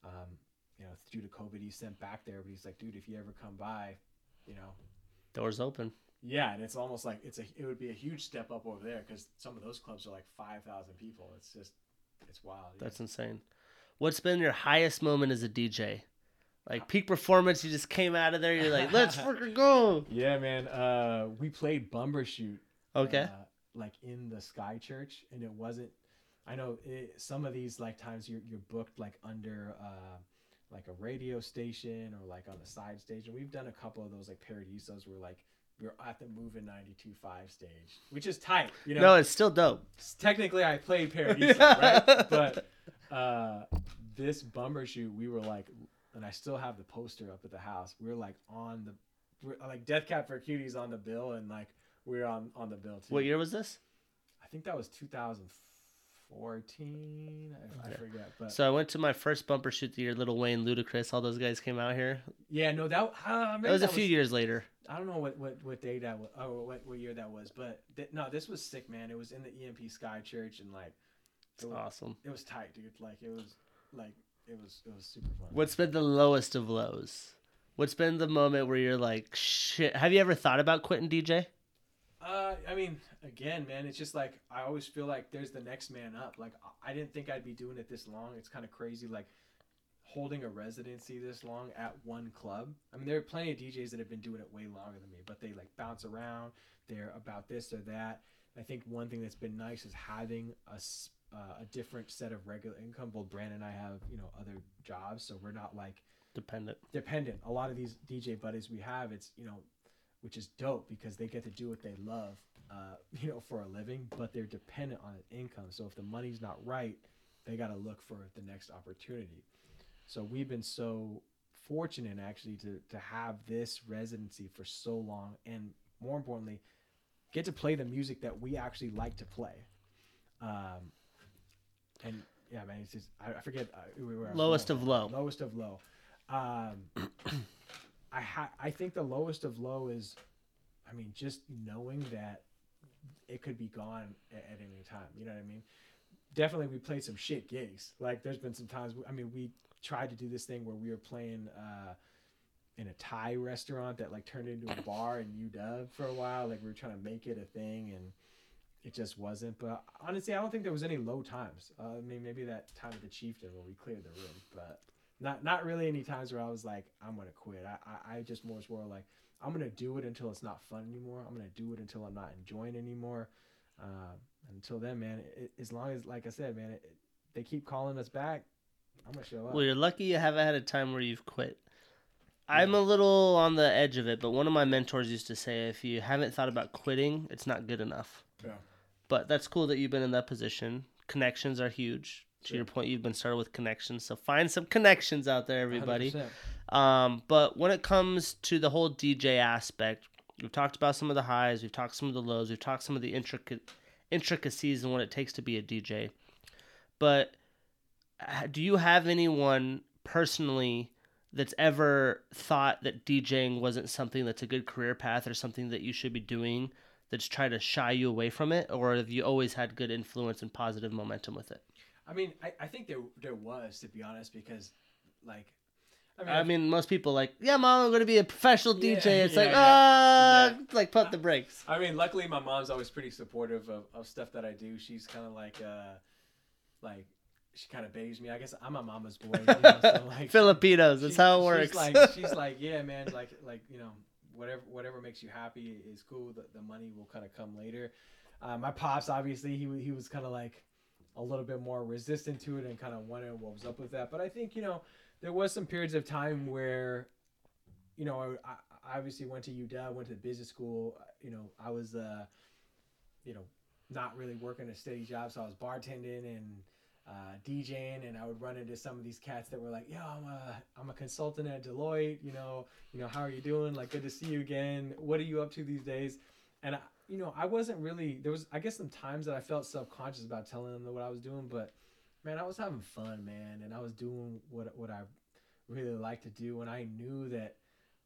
um, you know, due to COVID, he's sent back there. But he's like, dude, if you ever come by, you know, doors open. Yeah, and it's almost like it's a it would be a huge step up over there because some of those clubs are like five thousand people. It's just it's wild. yeah. That's insane. What's been your highest moment as a DJ? Like peak performance, you just came out of there. You're like, let's freaking go. yeah, man. Uh, we played Bumbershoot. Okay. Uh, like in the Sky Church, and it wasn't. I know it, some of these like times you're you're booked like under uh like a radio station or like on the side stage, and we've done a couple of those like paradisos where like we're at the Movin' 92.5 stage, which is tight. You know, no, it's still dope. Technically, I played Paradise, right? But uh, this Bumbershoot, we were like, and I still have the poster up at the house. We were like on the, we're like Death Cab for Cutie's on the bill, and like we are on on the bill too. What year was this? I think that was 2004. 14. I, okay. I, forget. But so I went to my first Bumbershoot the year Lil Wayne, Ludacris, all those guys came out here. Yeah, no, that uh, that was that a few was, years later. I don't know what what what day that was, or oh, what what year that was, but th- no, this was sick, man. It was in the EMP Sky Church, and like, it was, awesome. It was tight, dude. Like it was like it was it was super fun. What's been the lowest of lows? What's been the moment where you're like, shit? Have you ever thought about quitting DJ? Uh, I mean, again, man, it's just like I always feel like there's the next man up. Like I- didn't think I'd be doing it this long. It's kind of crazy, like holding a residency this long at one club. I mean, there are plenty of DJs that have been doing it way longer than me, but they like bounce around. They're about this or that. I think one thing that's been nice is having a uh, a different set of regular income. Both Brandon and I have, you know, other jobs, so we're not like Dependent. dependent. A lot of these DJ buddies we have, it's you know, which is dope because they get to do what they love, uh, you know, for a living, but they're dependent on an income. So if the money's not right, they got to look for the next opportunity. So we've been so fortunate actually to to have this residency for so long, and more importantly, get to play the music that we actually like to play. Um, and yeah, man, it's just I, I forget uh, we were Lowest of low. lowest of low. Um, I ha- I think the lowest of low is, I mean, just knowing that it could be gone at, at any time. You know what I mean? Definitely, we played some shit gigs. Like, there's been some times. I mean, we tried to do this thing where we were playing uh, in a Thai restaurant that like turned into a bar in UW for a while. Like, we were trying to make it a thing, and it just wasn't. But honestly, I don't think there was any low times. Uh, I mean, maybe that time at the Chieftain when we cleared the room, but not not really any times where I was like, I'm gonna quit. I I, I just more as more like I'm gonna do it until it's not fun anymore. I'm gonna do it until I'm not enjoying anymore. Uh, until then, man, it, as long as like I said, man, it, they keep calling us back. I'm gonna show up. Well, you're lucky you haven't had a time where you've quit. I'm a little on the edge of it, but one of my mentors used to say, if you haven't thought about quitting, it's not good enough. Yeah. But that's cool that you've been in that position. Connections are huge. To Sure. your point, you've been started with connections, so find some connections out there, everybody. 100%. Um, but when it comes to the whole DJ aspect, we've talked about some of the highs, we've talked some of the lows, we've talked some of the intricate intricacies and what it takes to be a DJ. But do you have anyone personally that's ever thought that DJing wasn't something that's a good career path or something that you should be doing that's tried to shy you away from it, or have you always had good influence and positive momentum with it? I mean, I, I think there there was to be honest because like I mean, I mean, most people like, yeah, mom, I'm gonna be a professional Yeah, DJ. It's yeah, like, ah, Yeah. like pump the brakes. I mean, luckily my mom's always pretty supportive of, of stuff that I do. She's kind of like uh like she kind of begs me. I guess I'm a mama's boy. You know, so like Filipinos, that's she- how it works. She's like she's like yeah, man. Like like you know whatever whatever makes you happy is cool. The, the money will kind of come later. Uh, my pops obviously he he was kind of like a little bit more resistant to it and kind of wondering what was up with that. But I think you know there was some periods of time where you know I, I obviously went to UW, went to business school. You know I was uh you know not really working a steady job, so I was bartending and uh, DJing, and I would run into some of these cats that were like, "Yo, I'm a I'm a consultant at Deloitte. You know, you know, how are you doing? Like, good to see you again. What are you up to these days?" And I, you know, I wasn't really there was I guess some times that I felt self conscious about telling them what I was doing, but man, I was having fun, man, and I was doing what what I really like to do, and I knew that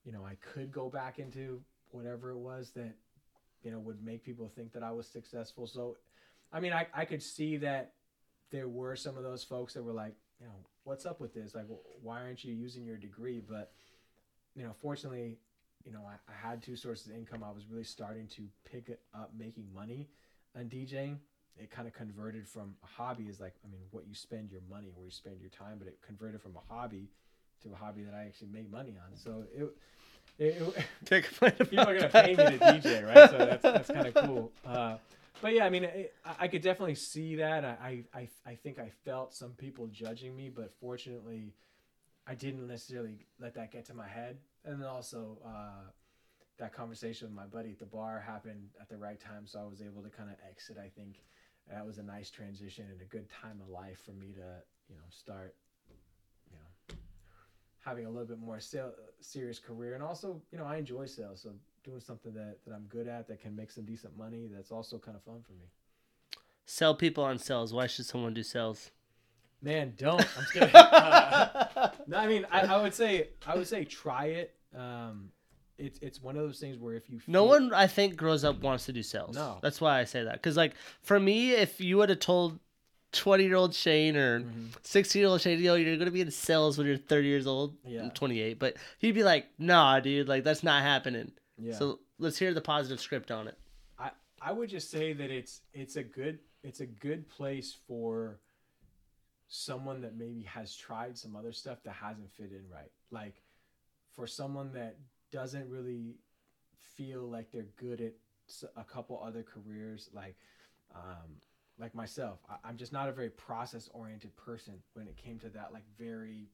you know I could go back into whatever it was that you know would make people think that I was successful. So, I mean, I I could see that there were some of those folks that were like, you know, what's up with this? Like, why aren't you using your degree? But, you know, fortunately, you know, I, I had two sources of income. I was really starting to pick it up making money on DJing. It kind of converted from a hobby is like, I mean, what you spend your money, where you spend your time, but it converted from a hobby to a hobby that I actually make money on. So it, it, it Take a point people are gonna pay me to. DJ, right? So that's that's kind of cool. Uh, but yeah, I mean, it, I could definitely see that. I, I I think I felt some people judging me, but fortunately, I didn't necessarily let that get to my head. And then also, uh, that conversation with my buddy at the bar happened at the right time, so I was able to kind of exit. I think that was a nice transition and a good time of life for me to you know start you know having a little bit more sale, serious career and also you know i enjoy sales so doing something that, that i'm good at that can make some decent money that's also kind of fun for me Sell people on sales. Why should someone do sales? Man don't i'm just kidding Uh, no i mean I, I would say i would say try it um it's it's one of those things where if you No one, I think, grows up wants to do sales. No. That's why I say that. Because, like, for me, if you would have told 20 year old Shane or Mhm. 16 year old Shane, yo, you're going to be in sales when you're 30 years old, Yeah. I'm 28, but he'd be like, nah, dude, like, that's not happening. yeah So let's hear the positive script on it. I, I would just say that it's it's a good it's a good place for someone that maybe has tried some other stuff that hasn't fit in right. Like for someone that doesn't really feel like they're good at a couple other careers like um like myself I, i'm just not a very process oriented person when it came to that like very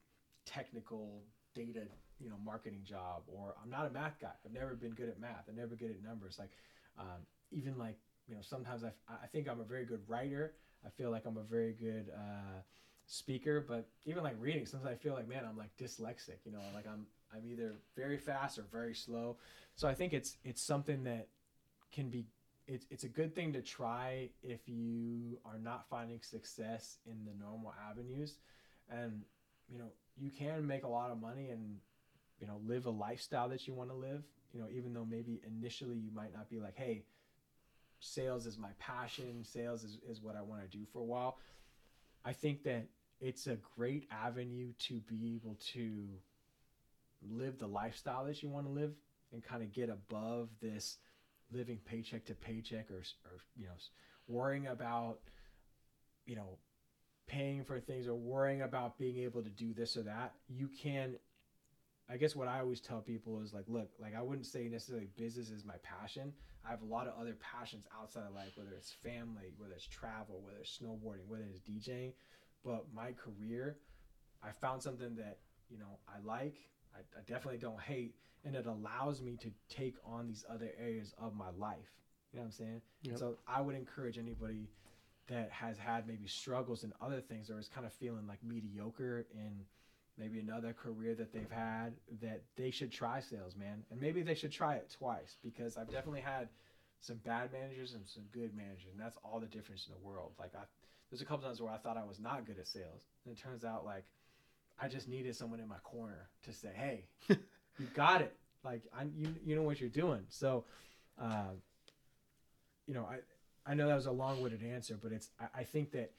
technical data you know marketing job or i'm not a math guy. I've never been good at math. I'm never good at numbers. Like um, even like you know sometimes I, I think i'm a very good writer. I feel like i'm a very good uh, speaker but even like reading sometimes i feel like man i'm like dyslexic you know like i'm i'm either very fast or very slow. So i think it's it's something that can be it's, it's a good thing to try if you are not finding success in the normal avenues. And you know you can make a lot of money and you know live a lifestyle that you want to live you know even though maybe initially you might not be like hey sales is my passion sales is, is what i want to do for a while. I think that it's a great avenue to be able to live the lifestyle that you want to live and kind of get above this living paycheck to paycheck or, or you know worrying about you know paying for things or worrying about being able to do this or that. You can I guess what I always tell people is like, look, like I wouldn't say necessarily business is my passion. I have a lot of other passions outside of life, whether it's family, whether it's travel, whether it's snowboarding, whether it's DJing. But my career, I found something that, you know, I like, I, I definitely don't hate, and it allows me to take on these other areas of my life. You know what I'm saying? Yep. So I would encourage anybody that has had maybe struggles in other things or is kind of feeling like mediocre in maybe another career that they've had that they should try sales, man. And maybe they should try it twice because I've definitely had some bad managers and some good managers, and that's all the difference in the world. Like I there's a couple times where I thought I was not good at sales, and it turns out like I just needed someone in my corner to say, "Hey, you got it. Like I you you know what you're doing." So, uh, you know, I I know that was a long-winded answer, but it's I, I think that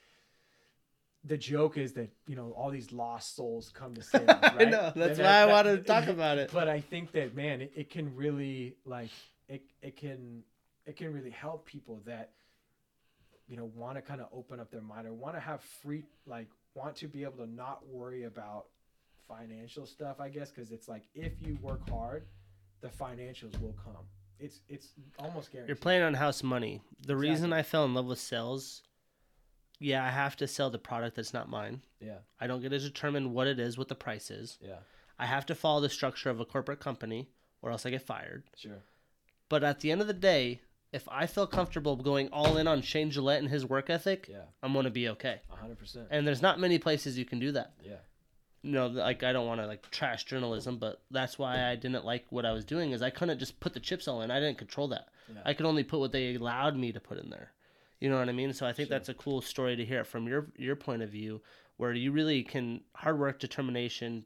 the joke is that you know all these lost souls come to sales. Right? I know. That's And why I that- wanted to talk about it. But I think that man, it, it can really like it it can it can really help people that you know want to kind of open up their mind or want to have free like want to be able to not worry about financial stuff. I guess because it's like if you work hard, the financials will come. It's it's almost guaranteed. You're playing on house money. The reason I fell in love with sales, yeah, I have to sell the product that's not mine. Yeah, I don't get to determine what it is, what the price is. yeah, I have to follow the structure of a corporate company or else I get fired. sure. But at the end of the day, if I feel comfortable going all in on Shane Gillette and his work ethic, Yeah, I'm going to be okay. hundred percent. And there's not many places you can do that. Yeah, You know, like I don't want to like trash journalism, but that's why I didn't like what I was doing is I couldn't just put the chips all in. I didn't control that. Yeah. I could only put what they allowed me to put in there. You know what I mean? So I think Sure. that's a cool story to hear from your your point of view, where you really can hard work, determination,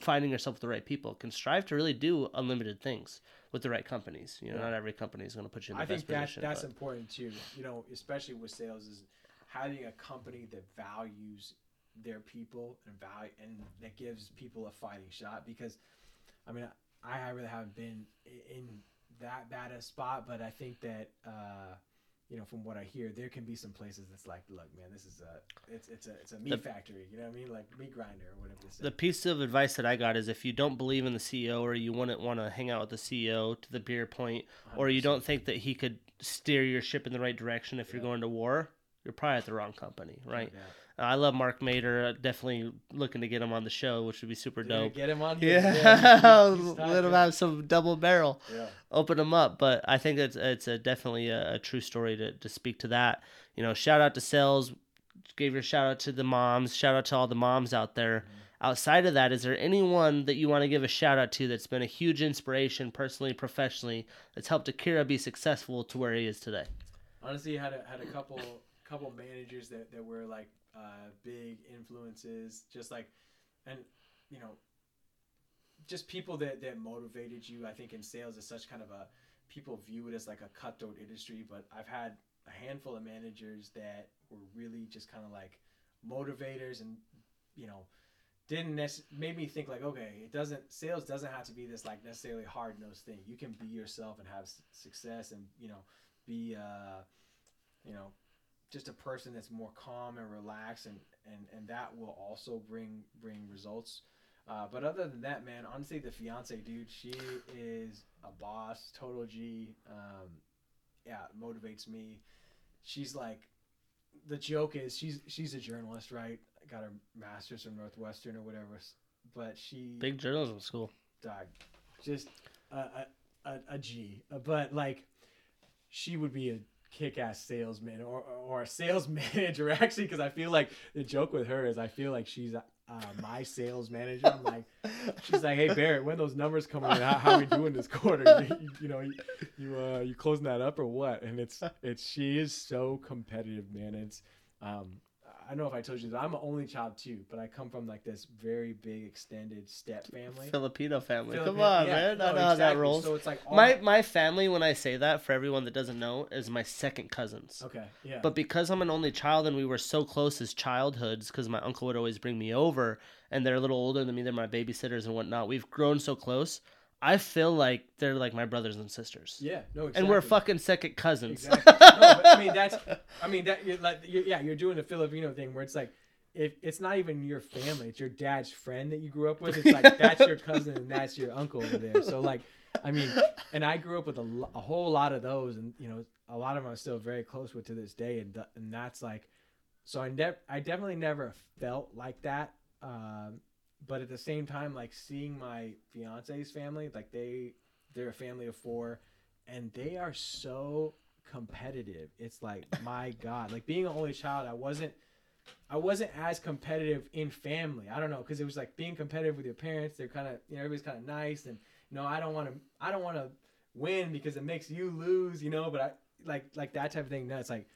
finding yourself with the right people, can strive to really do unlimited things with the right companies. You know, Yeah. not every company is going to put you in the I best think that position. that's but- important too. You know, especially with sales, is having a company that values their people and value and that gives people a fighting shot. Because, I mean, I, I really haven't been in that bad a spot, but I think that. Uh, you know, from what I hear, there can be some places that's like, look, man, this is a, it's it's a it's a meat The- factory. You know what I mean? Like meat grinder or whatever. The piece of advice that I got is if you don't believe in the CEO or you wouldn't want to hang out with the CEO to the beer point, or you don't think that he could steer your ship in the right direction if you're going to war, you're probably at the wrong company, right? Yeah. Uh, I love Mark Mader. uh, Definitely looking to get him on the show, which would be super Dude, dope. Get him on. here. Yeah, he's- he's let him have some double barrel. Yeah. Open him up. But I think it's it's a definitely a, a true story to, to speak to that. You know, shout out to sales. Gave your shout out to the moms. Shout out to all the moms out there. Mm-hmm. Outside of that, is there anyone that you want to give a shout out to that's been a huge inspiration, personally, professionally, that's helped Akira be successful to where he is today? honestly had a had a couple couple managers that, that were like uh, big influences just like and you know just people that that motivated you i think in sales is such kind of a people view it as like a cutthroat industry but i've had a handful of managers that were really just kind of like motivators and you know didn't nec- made me think like okay it doesn't sales doesn't have to be this like necessarily hard nosed thing. You can be yourself and have s- success and you know be uh you know just a person that's more calm and relaxed and and and that will also bring bring results uh, but other than that man honestly the fiance dude she is a boss total g um yeah motivates me she's like the joke is she's she's a journalist right got her master's from northwestern or whatever but she Big journalism school. dog, just a, a, a, a G. But like, she would be a kick-ass salesman or, or a sales manager actually, because I feel like the joke with her is I feel like she's uh, my sales manager. I'm like, she's like, hey Barrett, when those numbers come in, how, how are we doing this quarter? You, you know, you you, uh, you closing that up or what? And it's it's she is so competitive, man. It's um, I don't know if I told you that I'm an only child too, but I come from like this very big extended step family. Filipino family. Come on, yeah, man. I no, know how that exactly. rolls. So it's like all my my family, when I say that, for everyone that doesn't know, is my second cousins. okay, yeah, But because I'm an only child and we were so close as childhoods, because my uncle would always bring me over, and they're a little older than me, they're my babysitters and whatnot. We've grown so close. I feel like they're like my brothers and sisters. Yeah, no, exactly. And we're fucking second cousins. Exactly. no, but I mean that's. I mean that. You're like, you're, yeah, you're doing the Filipino thing where it's like, if it's not even your family, it's your dad's friend that you grew up with. It's like that's your cousin and that's your uncle over there. So like, I mean, and I grew up with a, a whole lot of those, and you know, a lot of them I'm still very close with to this day, and th- and that's like, so I never, I definitely never felt like that. Um, but at the same time, like seeing my fiance's family, like they, they're a family of four, and they are so competitive. It's like my god, like being an only child, I wasn't. I wasn't as competitive in family. I don't know because it was like being competitive with your parents. They're kind of you know everybody's kind of nice and you know I don't want to I don't want to win because it makes you lose. You know, but I like like that type of thing. No, it's like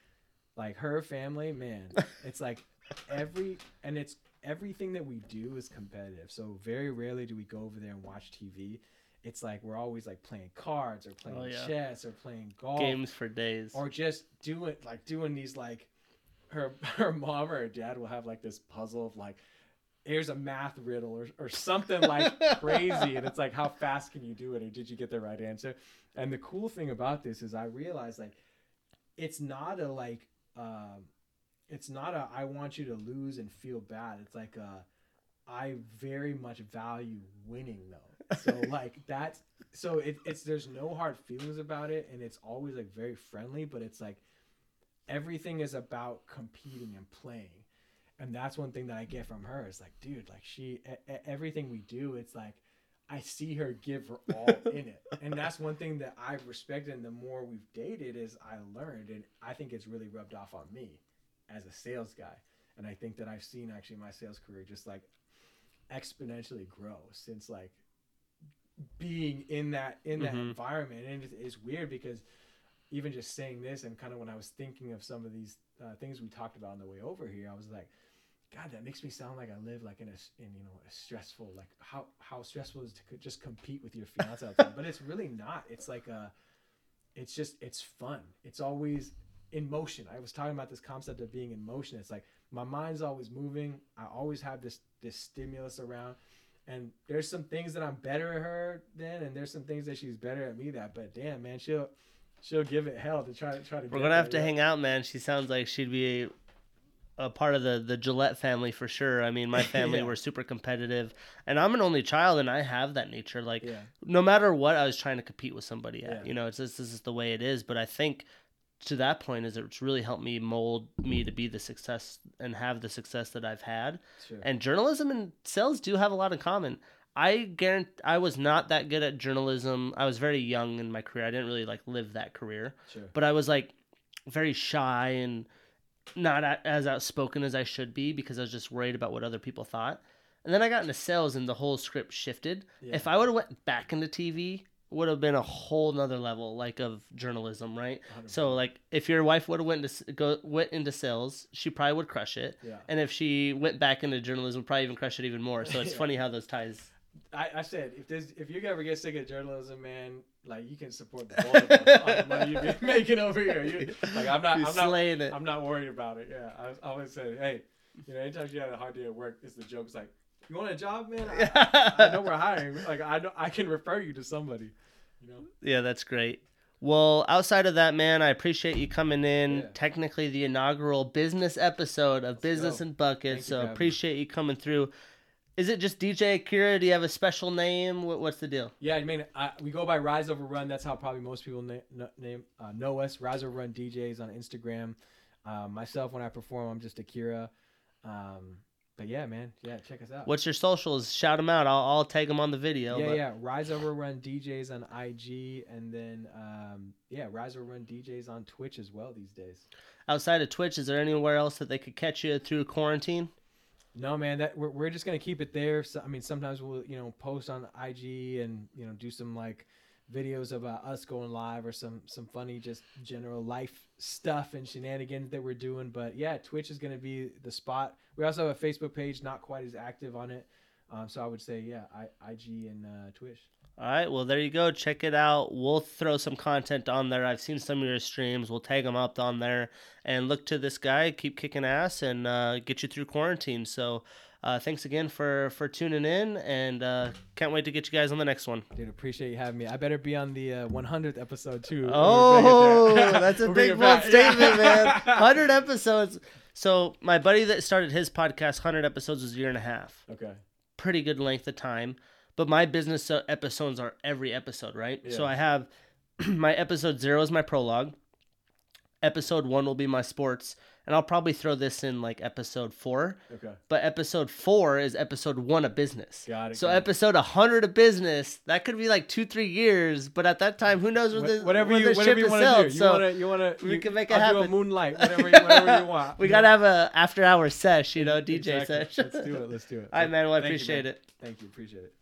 like her family, man. It's like every and it's everything that we do is competitive. So very rarely do we go over there and watch TV. It's like we're always like playing cards or playing Oh, yeah. chess or playing golf Games for days. or just doing like doing these like her her mom or her dad will have like this puzzle of like here's a math riddle or, or something like crazy and it's like how fast can you do it or did you get the right answer and the cool thing about this is i realized like it's not a like um it's not a i want you to lose and feel bad. It's like a i very much value winning though. So like that's so it, it's there's no hard feelings about it and it's always like very friendly but it's like everything is about competing and playing. And that's one thing that i get from her it's like dude like she e- e- everything we do it's like i see her give her all in it. And that's one thing that i've respected and the more we've dated is i learned and i think it's really rubbed off on me as a sales guy. And i think that i've seen actually my sales career just like exponentially grow since like being in that in that Mhm. environment. And it's, it's weird because even just saying this and kind of when i was thinking of some of these uh, things we talked about on the way over here i was like god that makes me sound like i live like in a in you know a stressful like how how stressful is to just compete with your fiance but it's really not. It's like a it's just it's fun. It's always in motion i was talking about this concept of being in motion it's like my mind's always moving i always have this this stimulus around and there's some things that i'm better at her than and there's some things that she's better at me that but damn man she'll she'll give it hell to try to try to We're gonna have to yeah. hang out, man. She sounds like she'd be a, a part of the the Gillette family for sure. I mean, my family Yeah. were super competitive, and I'm an only child, and I have that nature. Like, yeah no matter what, I was trying to compete with somebody at. Yeah. You know, it's just this is the way it is. But I think to that point is it's really helped me mold me to be the success and have the success that I've had. sure And journalism and sales do have a lot in common. I guarantee I was not that good at journalism. I was very young in my career. I didn't really like live that career sure but I was like very shy and not as outspoken as I should be because I was just worried about what other people thought. And then I got into sales and the whole script shifted. Yeah. If I would have went back into TV, would have been a whole nother level like of journalism, right? 100%. So like if your wife would have went to go went into sales, she probably would crush it. yeah And if she went back into journalism, probably even crush it even more. So it's Yeah. funny how those ties. I, I said if there's if you ever get sick of journalism, man, like you can support the both of us on the money you be making over here. You, like I'm not, You're I'm not, it. I'm not worried about it. Yeah, I, I always say, hey, you know, anytime you have a hard day at work, it's the joke. It's like, you want a job, man? I, I know we're hiring. Like I know I can refer you to somebody. You know. Yeah, that's great. Well, outside of that, man, I appreciate you coming in. Yeah. Technically, the inaugural business episode of Let's Business go. and Buckets. So having me. appreciate you coming through. Is it just DJ Akira? Do you have a special name? What, what's the deal? Yeah, I mean, I, we go by Rise Over Run. That's how probably most people na- na- name uh, know us. Rise Over Run DJs on Instagram. Um, myself, when I perform, I'm just Akira. Um, but yeah, man, yeah, check us out. What's your socials? Shout them out. I'll, I'll tag them on the video. yeah, but- yeah. Rise Over Run DJs on IG, and then um, yeah, Rise Over Run DJs on Twitch as well these days. Outside of Twitch, is there anywhere else that they could catch you through quarantine? No, man, that we're, we're just gonna keep it there. So, I mean, sometimes we'll you know post on IG and you know do some like videos about us going live or some some funny just general life stuff and shenanigans that we're doing. But yeah, Twitch is gonna be the spot. We also have a Facebook page, not quite as active on it. Um, so I would say yeah, I, IG and uh, Twitch. All right, well there you go. Check it out. We'll throw some content on there. I've seen some of your streams. We'll tag them up on there and look to this guy keep kicking ass and uh, get you through quarantine. So uh, thanks again for for tuning in, and uh, can't wait to get you guys on the next one. Dude, appreciate you having me. I better be on the uh, 100th episode too. Oh, bring it there. that's a big bold statement, man. Hundred episodes. So my buddy that started his podcast, hundred episodes, was a year and a half. Okay. Pretty good length of time. But my business uh, episodes are every episode, right? So I have my episode zero is my prologue. Episode one will be my sports, and I'll probably throw this in like episode four. Okay. But episode four is episode one of business. Got it, So got it. episode hundred of business, that could be like two, three years. But at that time, who knows what Wha- the whatever what you the whatever ship you is want to sailed. do. You So want to you want to we can make it I'll do a moonlight whatever you, whatever you want. we gotta have a after hour sesh, you know, DJ Exactly. sesh. Let's do it. Let's do it. All right, man. Well, I Thank you, appreciate man. it. Thank you. Appreciate it.